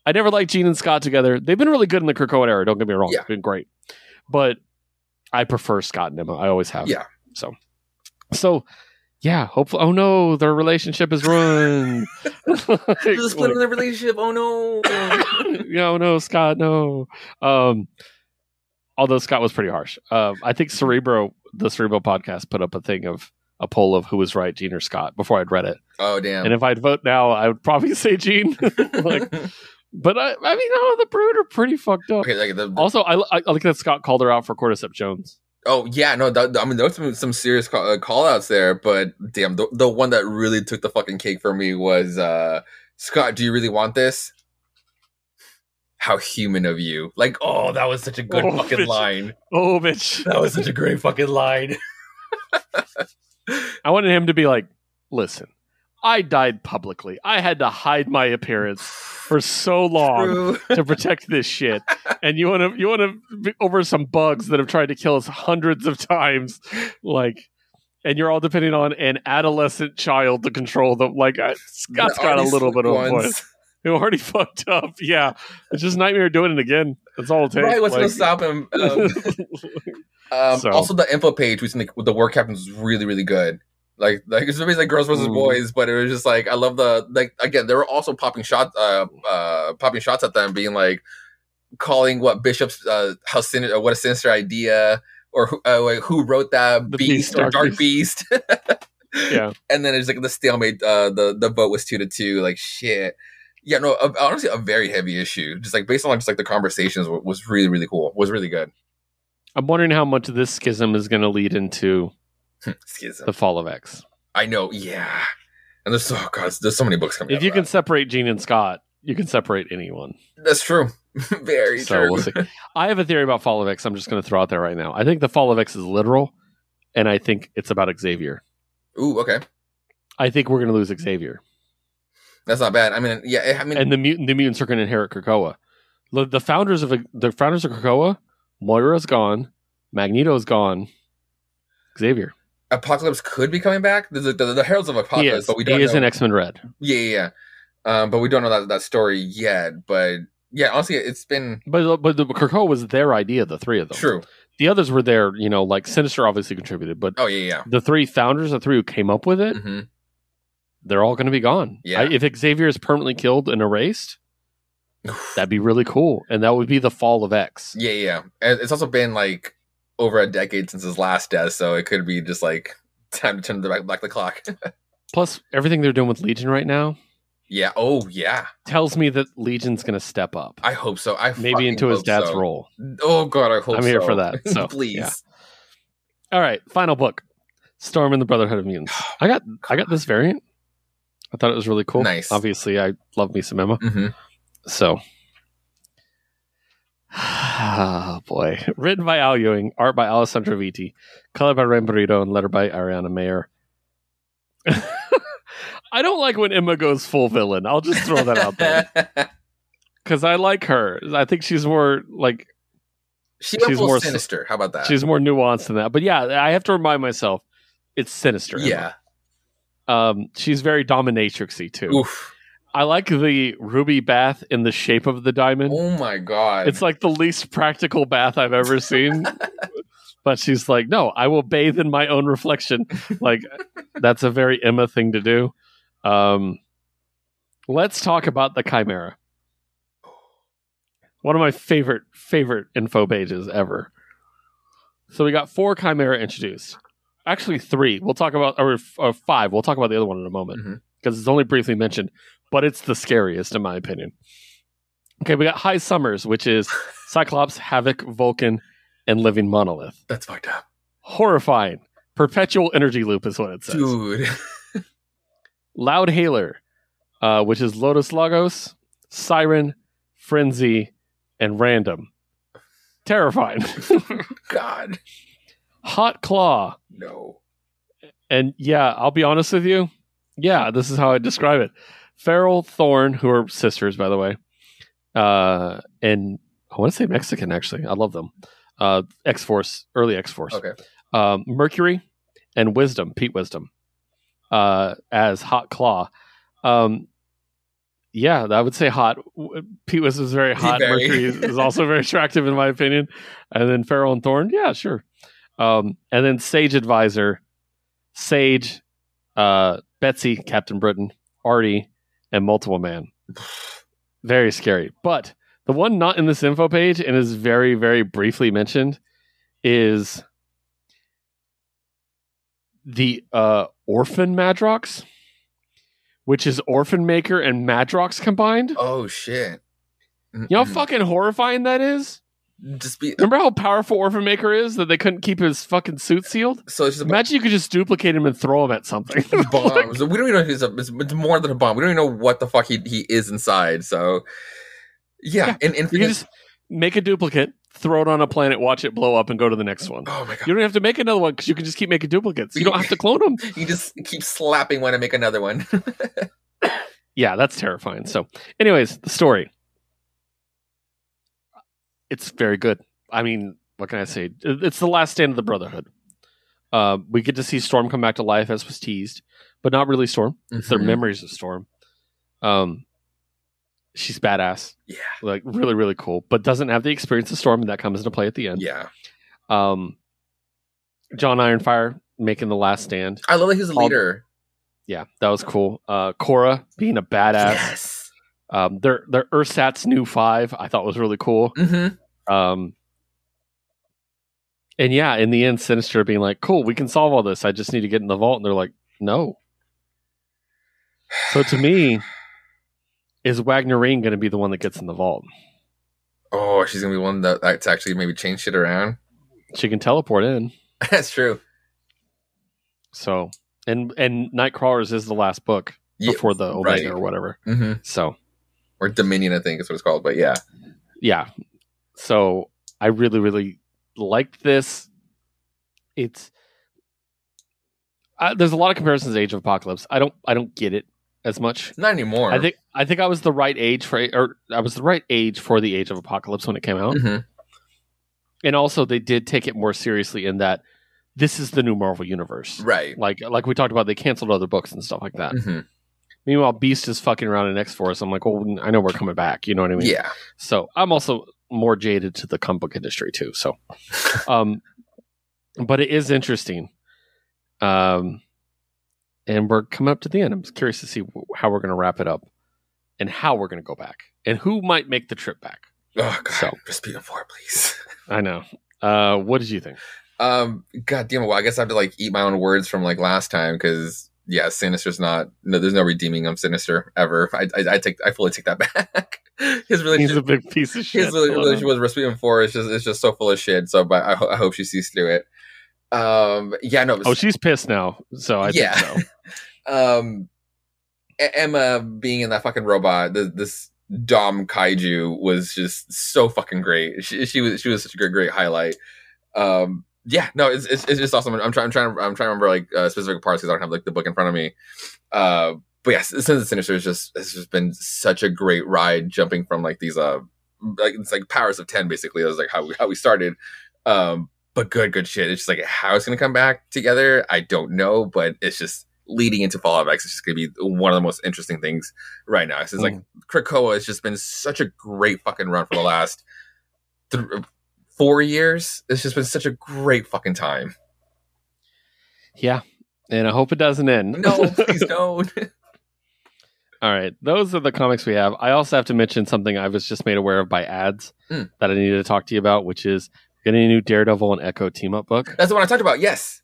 I never liked Jean and Scott together. They've been really good in the Owen era. Don't get me wrong. Yeah. It's been great. But I prefer Scott and Emma. I always have. Yeah. So, so yeah. Hopefully. Oh no, their relationship is ruined. A split Like, in the relationship. Oh no. no, no, Scott, no. Um, although Scott was pretty harsh. Um, I think Cerebro, the Cerebro podcast, put up a thing of a poll of who was right, Jean or Scott, before I'd read it. oh damn. And if I'd vote now, I would probably say Jean. like, but I, I mean, no, the Brood are pretty fucked up. okay, like the, the- Also, I, I I like that Scott called her out for Cordyceps Jones. oh yeah, no, that, I mean there was some, some serious call, uh, call outs there, but damn, the, the one that really took the fucking cake for me was uh Scott. Do you really want this? How human of you! Like, oh, that was such a good Oh, fucking bitch. line. Oh, bitch! That was such a great fucking line. I wanted him to be like, listen, I died publicly. I had to hide my appearance for so long. To protect this shit. And you want to you want to over some bugs that have tried to kill us hundreds of times, like. And you're all depending on an adolescent child to control them. Like uh, Scott's The got a little bit of a voice. Who already fucked up. Yeah, it's just Nightmare doing it again. That's all it takes. Right, what's gonna stop him? Um, um, So- Also, the info page with the, with the war captains is really, really good. Like, like it's always like girls versus Mm. boys, but it was just like I love the like again. They were also popping shots, uh, uh, popping shots at them, being like calling what Bishop's uh, how sin- uh, what a sinister idea, or who, uh, like, who wrote that The beast, Beast, or Dark Dark Beast. yeah, and then it's like the stalemate. Uh, the the vote was two to two. Like shit. Yeah, no, uh, honestly, a very heavy issue. Just like based on just like the conversations was really, really cool. Was really good. I'm wondering how much of this schism is going to lead into Hmm. Schism. the fall of X. I know, yeah. And there's so God, there's so many books coming. If out you can that. separate Jean and Scott, you can separate anyone. that's true. Very So true. we'll see. I have a theory about Fall of X. I'm just going to throw out there right now. I think the Fall of X is literal, and I think it's about Xavier. Ooh, okay, I think we're going to lose Xavier, that's not bad. I mean, yeah, I mean, and the mutant the mutants are going to inherit Krakoa. The, the founders of the founders of Krakoa, Moira's gone, Magneto's gone, Xavier. Apocalypse could be coming back. The, the, the Heralds of Apocalypse, but we don't he is know. in X Men Red, yeah, yeah, yeah. Um, but we don't know that that story yet. But yeah, honestly, it's been but but the Krakoa was their idea. The three of them. true. The others were there. You know, like Sinister obviously contributed, but Oh yeah, yeah. the three founders, the three who came up with it, yeah. hmm they're all going to be gone. Yeah. I, if Xavier is permanently killed and erased, that'd be really cool, and that would be the fall of X. Yeah, yeah. It's also been like over a decade since his last death, so it could be just like time to turn the back, back the clock. Plus, everything they're doing with Legion right now yeah. Oh yeah. tells me that Legion's going to step up, I hope so. I maybe into his dad's so. role. Oh god, I hope I'm here for that. So, Please. yeah. All right, final book, Storm and the Brotherhood of Mutants. I got I got this variant. I thought it was really cool. Nice. Obviously, I love me some Emma. hmm So, oh boy. Written by Al Ewing, art by Alessandro Vitti, color by Rain Beredo, and letter by Ariana Maher. I don't like when Emma goes full villain. I'll just throw that out there because I like her. I think she's more like she She's more sinister. How about that? she's more nuanced than that. But yeah, I have to remind myself it's sinister. Emma. yeah. um, she's very dominatrixy too. Oof. I like the ruby bath in the shape of the diamond. Oh my god. It's like the least practical bath I've ever seen. but she's like, no, I will bathe in my own reflection. Like, that's a very Emma thing to do. Um, let's talk about the Chimera. One of my favorite, favorite info pages ever. So we got four Chimera introduced. Actually, three. We'll talk about, or, or five. We'll talk about the other one in a moment Mhm. Because it's only briefly mentioned, but it's the scariest in my opinion. Okay, we got High Summers, which is Cyclops, Havoc, Vulcan, and Living Monolith. That's fucked up. Horrifying. Perpetual energy loop is what it says. Dude. Loud Hailer, uh, which is Lotus Lagos, Siren, Frenzy, and Random. Terrifying. God. Hot Claw. No. And yeah, I'll be honest with you. Yeah, this is how I describe it. Feral Thorn, who are sisters, by the way, uh, and I want to say Mexican, actually. I love them. Uh, X Force, early X Force. Okay. Um, Mercury and Wisdom, Pete Wisdom, uh, as Hot Claw. Um, yeah, I would say hot. Pete Wisdom is very hot. Very. Mercury is, is also very attractive, in my opinion. And then Feral and Thorn, yeah, sure. Um, and then Sage Advisor, Sage, uh, Betsy, Captain Britain, Artie, and Multiple Man. Very scary. But the one not in this info page and is very, very briefly mentioned is the uh, Orphan Madrox, which is Orphan Maker and Madrox combined. Oh shit. You know how fucking horrifying that is? Just be Remember how powerful Orphan Maker is that they couldn't keep his fucking suit sealed? so it's just Imagine you could just duplicate him and throw him at something. bomb. So we don't even know if he's a, it's, it's more than a bomb. We don't even know what the fuck he, he is inside. So yeah, Yeah, and, and you just make a duplicate, throw it on a planet, watch it blow up, and go to the next one. oh my god, You don't have to make another one because you can just keep making duplicates. You don't have to clone them. you just keep slapping one and make another one. Yeah, that's terrifying. So, anyways, the story. It's very good. I mean, what can I say? It's the last stand of the Brotherhood. Uh, we get to see Storm come back to life as was teased, but not really Storm. It's their Mhm. memories of Storm. Um, she's badass, yeah, like really, really cool, but doesn't have the experience of Storm, and that comes into play at the end. yeah. Um, John Ironfire making the last stand. I love that he's a leader. Yeah, that was cool. Uh, Cora being a badass. Yes. Um, their their Ursat's new five I thought was really cool. Mm-hmm. Um, and yeah, in the end, Sinister being like, "Cool, we can solve all this. I just need to get in the vault." And they're like, "No." So to me, is Wagnerine going to be the one that gets in the vault? Oh, she's gonna be one that that's actually maybe change shit around. She can teleport in. that's true. So and and Nightcrawlers is the last book Yeah, before the right. Omega or whatever. hmm So Or Dominion, I think is what it's called. But yeah, yeah, so I really really liked this. It's uh, there's a lot of comparisons to Age of Apocalypse. I don't I don't get it as much. not anymore. I think I think I was the right age for or I was the right age for the Age of Apocalypse when it came out. Mhm. And also they did take it more seriously in that this is the new Marvel universe. right. Like like we talked about they canceled other books and stuff like that. Mhm. Meanwhile Beast is fucking around in X Force. I'm like, "Well, I know we're coming back." You know what I mean? Yeah. So I'm also more jaded to the comic book industry too. So, um, but it is interesting. Um, and we're coming up to the end. I'm curious to see how we're going to wrap it up, and how we're going to go back, and who might make the trip back. Oh god, So- just be a four, please. I know. Uh, what did you think? Um, god damn it. Well, I guess I have to like eat my own words from like last time because yeah, Sinister's not. No, there's no redeeming of Sinister ever. I, I, I take, I fully take that back. His relationship, He's a big piece of shit. his relationship with Rasputin Four is just, is just so full of shit. So, but I, I hope she sees through it. Um, yeah, no, oh, she's pissed now. So I Yeah. think so. um Emma being in that fucking robot, th- this Dom kaiju was just so fucking great. She, she was she was such a great great highlight. Um yeah, no, it's it's, it's just awesome. I'm trying I'm trying I'm trying to remember like uh, specific parts because I don't have like the book in front of me. Uh but yes, Sins of Sinister is just it's just been such a great ride jumping from like these uh like it's like powers of 10 basically. That was like how we how we started. Um but good good shit. It's just like how it's gonna come back together, I don't know, but it's just leading into Fall of X. It's just gonna be one of the most interesting things right now. It's just like Krakoa has just been such a great fucking run for the last th- four years. It's just been such a great fucking time. Yeah, and I hope it doesn't end. No, please don't. All right, those are the comics we have. I also have to mention something I was just made aware of by ads Mm. that I needed to talk to you about, which is getting a new Daredevil and Echo team up book. That's the one I talked about. Yes,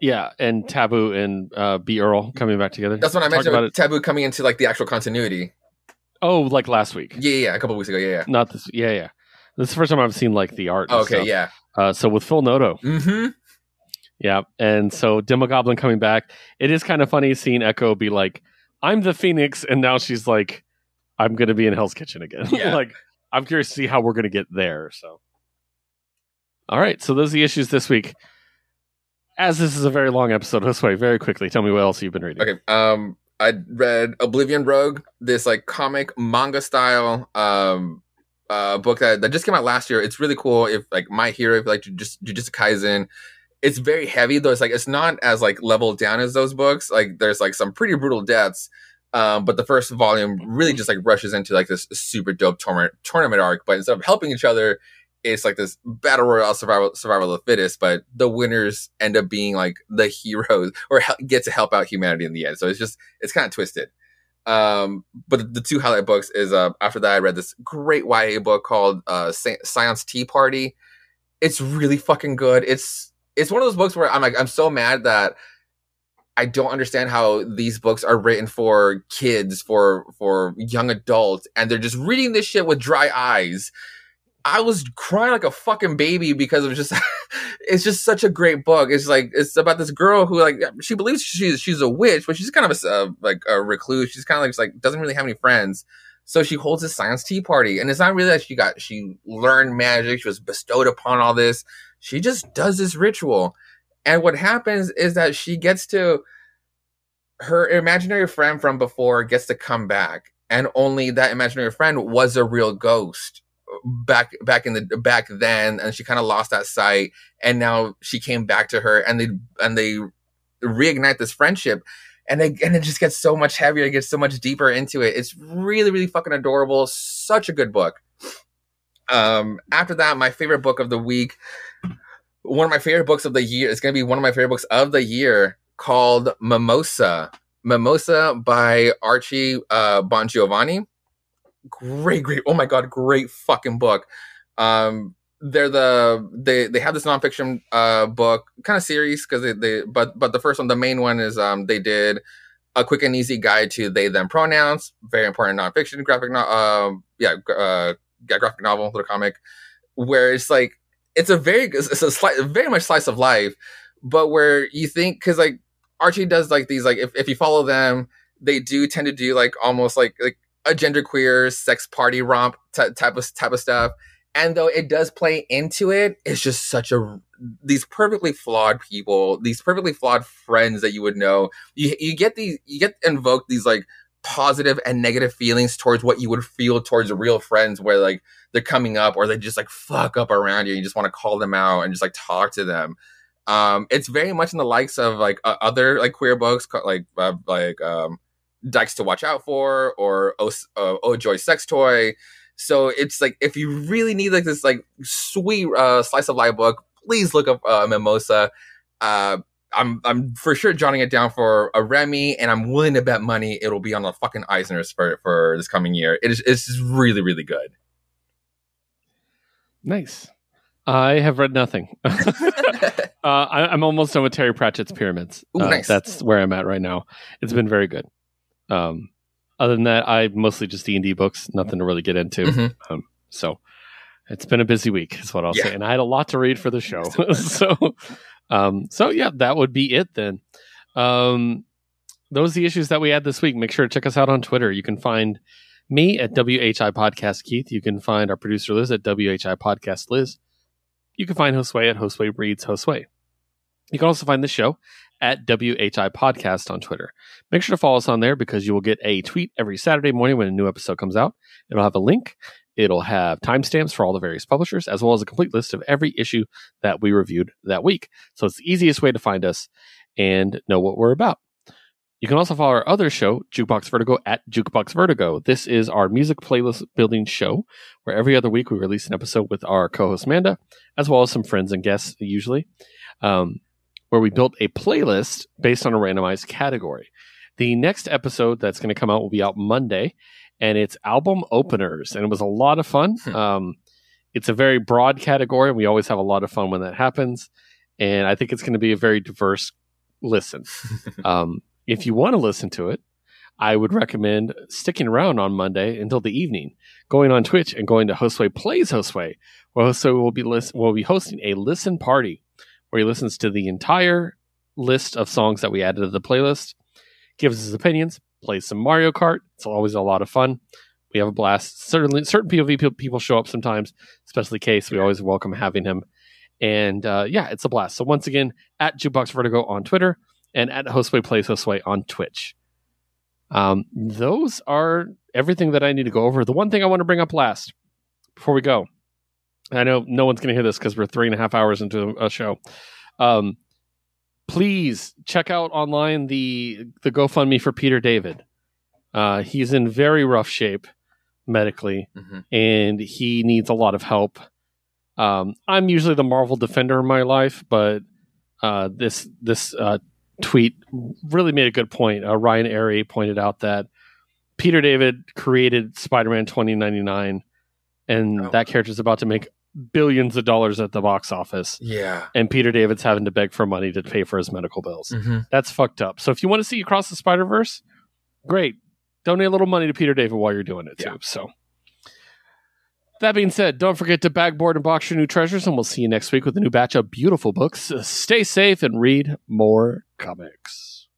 Yeah, and Taboo and uh, B Earl coming back together. that's what I mentioned about it. Taboo coming into like the actual continuity. Oh, like last week. Yeah, yeah, yeah, a couple weeks ago. Yeah, yeah. Not this. Yeah, yeah. This is the first time I've seen like the art. Okay, stuff. yeah. Uh, so with Phil Noto, Mm-hmm. Yeah, and so Demogoblin coming back. It is kind of funny seeing Echo be like, "I'm the Phoenix," and now she's like, "I'm going to be in Hell's Kitchen again." Yeah. like, I'm curious to see how we're going to get there. So, all right, so those are the issues this week. As this is a very long episode, Josue, very quickly, tell me what else you've been reading. Okay. Um, I read Oblivion Rogue, this like comic manga style um uh book that, that just came out last year. It's really cool. If like My Hero, if like just Jujutsu Kaisen, it's very heavy though. It's like it's not as like leveled down as those books. Like there's like some pretty brutal deaths. Um, but the first volume really just like rushes into like this super dope tournament tournament arc. But instead of helping each other, it's like this battle royale survival survival of the fittest. But the winners end up being like the heroes or hel- get to help out humanity in the end. So it's just it's kind of twisted. Um, but the, two highlight books is uh after that I read this great YA book called uh Séance Tea Party. It's really fucking good. It's it's one of those books where I'm like I'm so mad that I don't understand how these books are written for kids, for for young adults, and they're just reading this shit with dry eyes. I was crying like a fucking baby because it was just it's just such a great book. It's like it's about this girl who like she believes she's she's a witch, but she's kind of a, uh, like a recluse. She's kind of like, like doesn't really have any friends. So she holds a séance tea party, and it's not really that she got she learned magic. She was bestowed upon all this. She just does this ritual, and what happens is that she gets to her imaginary friend from before gets to come back, and only that imaginary friend was a real ghost back back in the back then and she kind of lost that sight and now she came back to her and they and they reignite this friendship. And they, and it just gets so much heavier it gets so much deeper into it. It's really really fucking adorable. Such a good book. Um after that my favorite book of the week one of my favorite books of the year is going to be one of my favorite books of the year called mimosa. Mimosa by archie uh Bongiovanni great, great. Oh my god, great fucking book. Um, they're the they they have this nonfiction uh book kind of series because they, they but but the first one the main one is um they did a quick and easy guide to they them pronouns very important nonfiction graphic no, um yeah uh yeah, graphic novel little comic where it's like it's a very it's a slight very much slice of life but where you think because like Archie does like these like if, if you follow them they do tend to do like almost like like a genderqueer sex party romp t- type of type of stuff. And though it does play into it, it's just such a these perfectly flawed people, these perfectly flawed friends that you would know. You you get these you get invoked these like positive and negative feelings towards what you would feel towards real friends where like they're coming up or they just like fuck up around you. You just want to call them out and just like talk to them. Um, it's very much in the likes of like uh, other like queer books like uh, like um dykes to watch out for or oh, uh, oh joy sex toy so it's like if you really need like this like sweet uh slice of life book please look up uh, mimosa uh i'm i'm for sure jotting it down for a remy and i'm willing to bet money it'll be on the fucking eisners for for this coming year it is it's just really really good Nice. I have read nothing. uh, I, I'm almost done with Terry Pratchett's Pyramids. Ooh, Uh, nice. That's where I'm at right now. It's been very good. Um, other than that, I mostly just D and D books. Nothing to really get into. Mhm. Um, so it's been a busy week, is what I'll Yeah. say. And I had a lot to read for the show. so, um, so yeah, that would be it then. Um, those are the issues that we had this week. Make sure to check us out on Twitter. You can find me at WHI Podcast Keith. You can find our producer Liz at WHI Podcast Liz. You can find Josue at Josue Reads Josue. You can also find the show at WHI Podcast on Twitter. Make sure to follow us on there because you will get a tweet every Saturday morning when a new episode comes out. It'll have a link. It'll have timestamps for all the various publishers, as well as a complete list of every issue that we reviewed that week. So it's the easiest way to find us and know what we're about. You can also follow our other show, Jukebox Vertigo, at Jukebox Vertigo. This is our music playlist building show, where every other week we release an episode with our co-host Amanda, as well as some friends and guests, usually, um, where we built a playlist based on a randomized category. The next episode that's going to come out will be out Monday, and it's album openers, and it was a lot of fun. Hmm. Um, it's a very broad category, and we always have a lot of fun when that happens. And I think it's going to be a very diverse listen. um, if you want to listen to it, I would recommend sticking around on Monday until the evening, going on Twitch and going to Hostway Plays Hostway, where Hostway will be list- will be hosting a listen party where he listens to the entire list of songs that we added to the playlist, gives his opinions, plays some Mario Kart. It's always a lot of fun. We have a blast. Certainly, certain POV people show up sometimes, especially Case. We always welcome having him. And uh, yeah, it's a blast. So once again, at Jukebox Vertigo on Twitter and at Hostway Plays Hostway on Twitch. Um, those are everything that I need to go over. The one thing I want to bring up last before we go, I know no one's going to hear this because we're three and a half hours into a show. Um, please check out online the the GoFundMe for Peter David. Uh, he's in very rough shape medically, Mhm. and he needs a lot of help. Um, I'm usually the Marvel defender in my life, but uh, this this uh, tweet really made a good point. Uh, Ryan Airy pointed out that Peter David created Spider-Man 2099, and Oh. that character is about to make billions of dollars at the box office Yeah. and Peter David's having to beg for money to pay for his medical bills. Mm-hmm. That's fucked up. So if you want to see Across the Spider Verse, great. Donate a little money to Peter David while you're doing it too. Yeah. So that being said, don't forget to bagboard and box your new treasures, and we'll see you next week with a new batch of beautiful books. Stay safe and read more comics.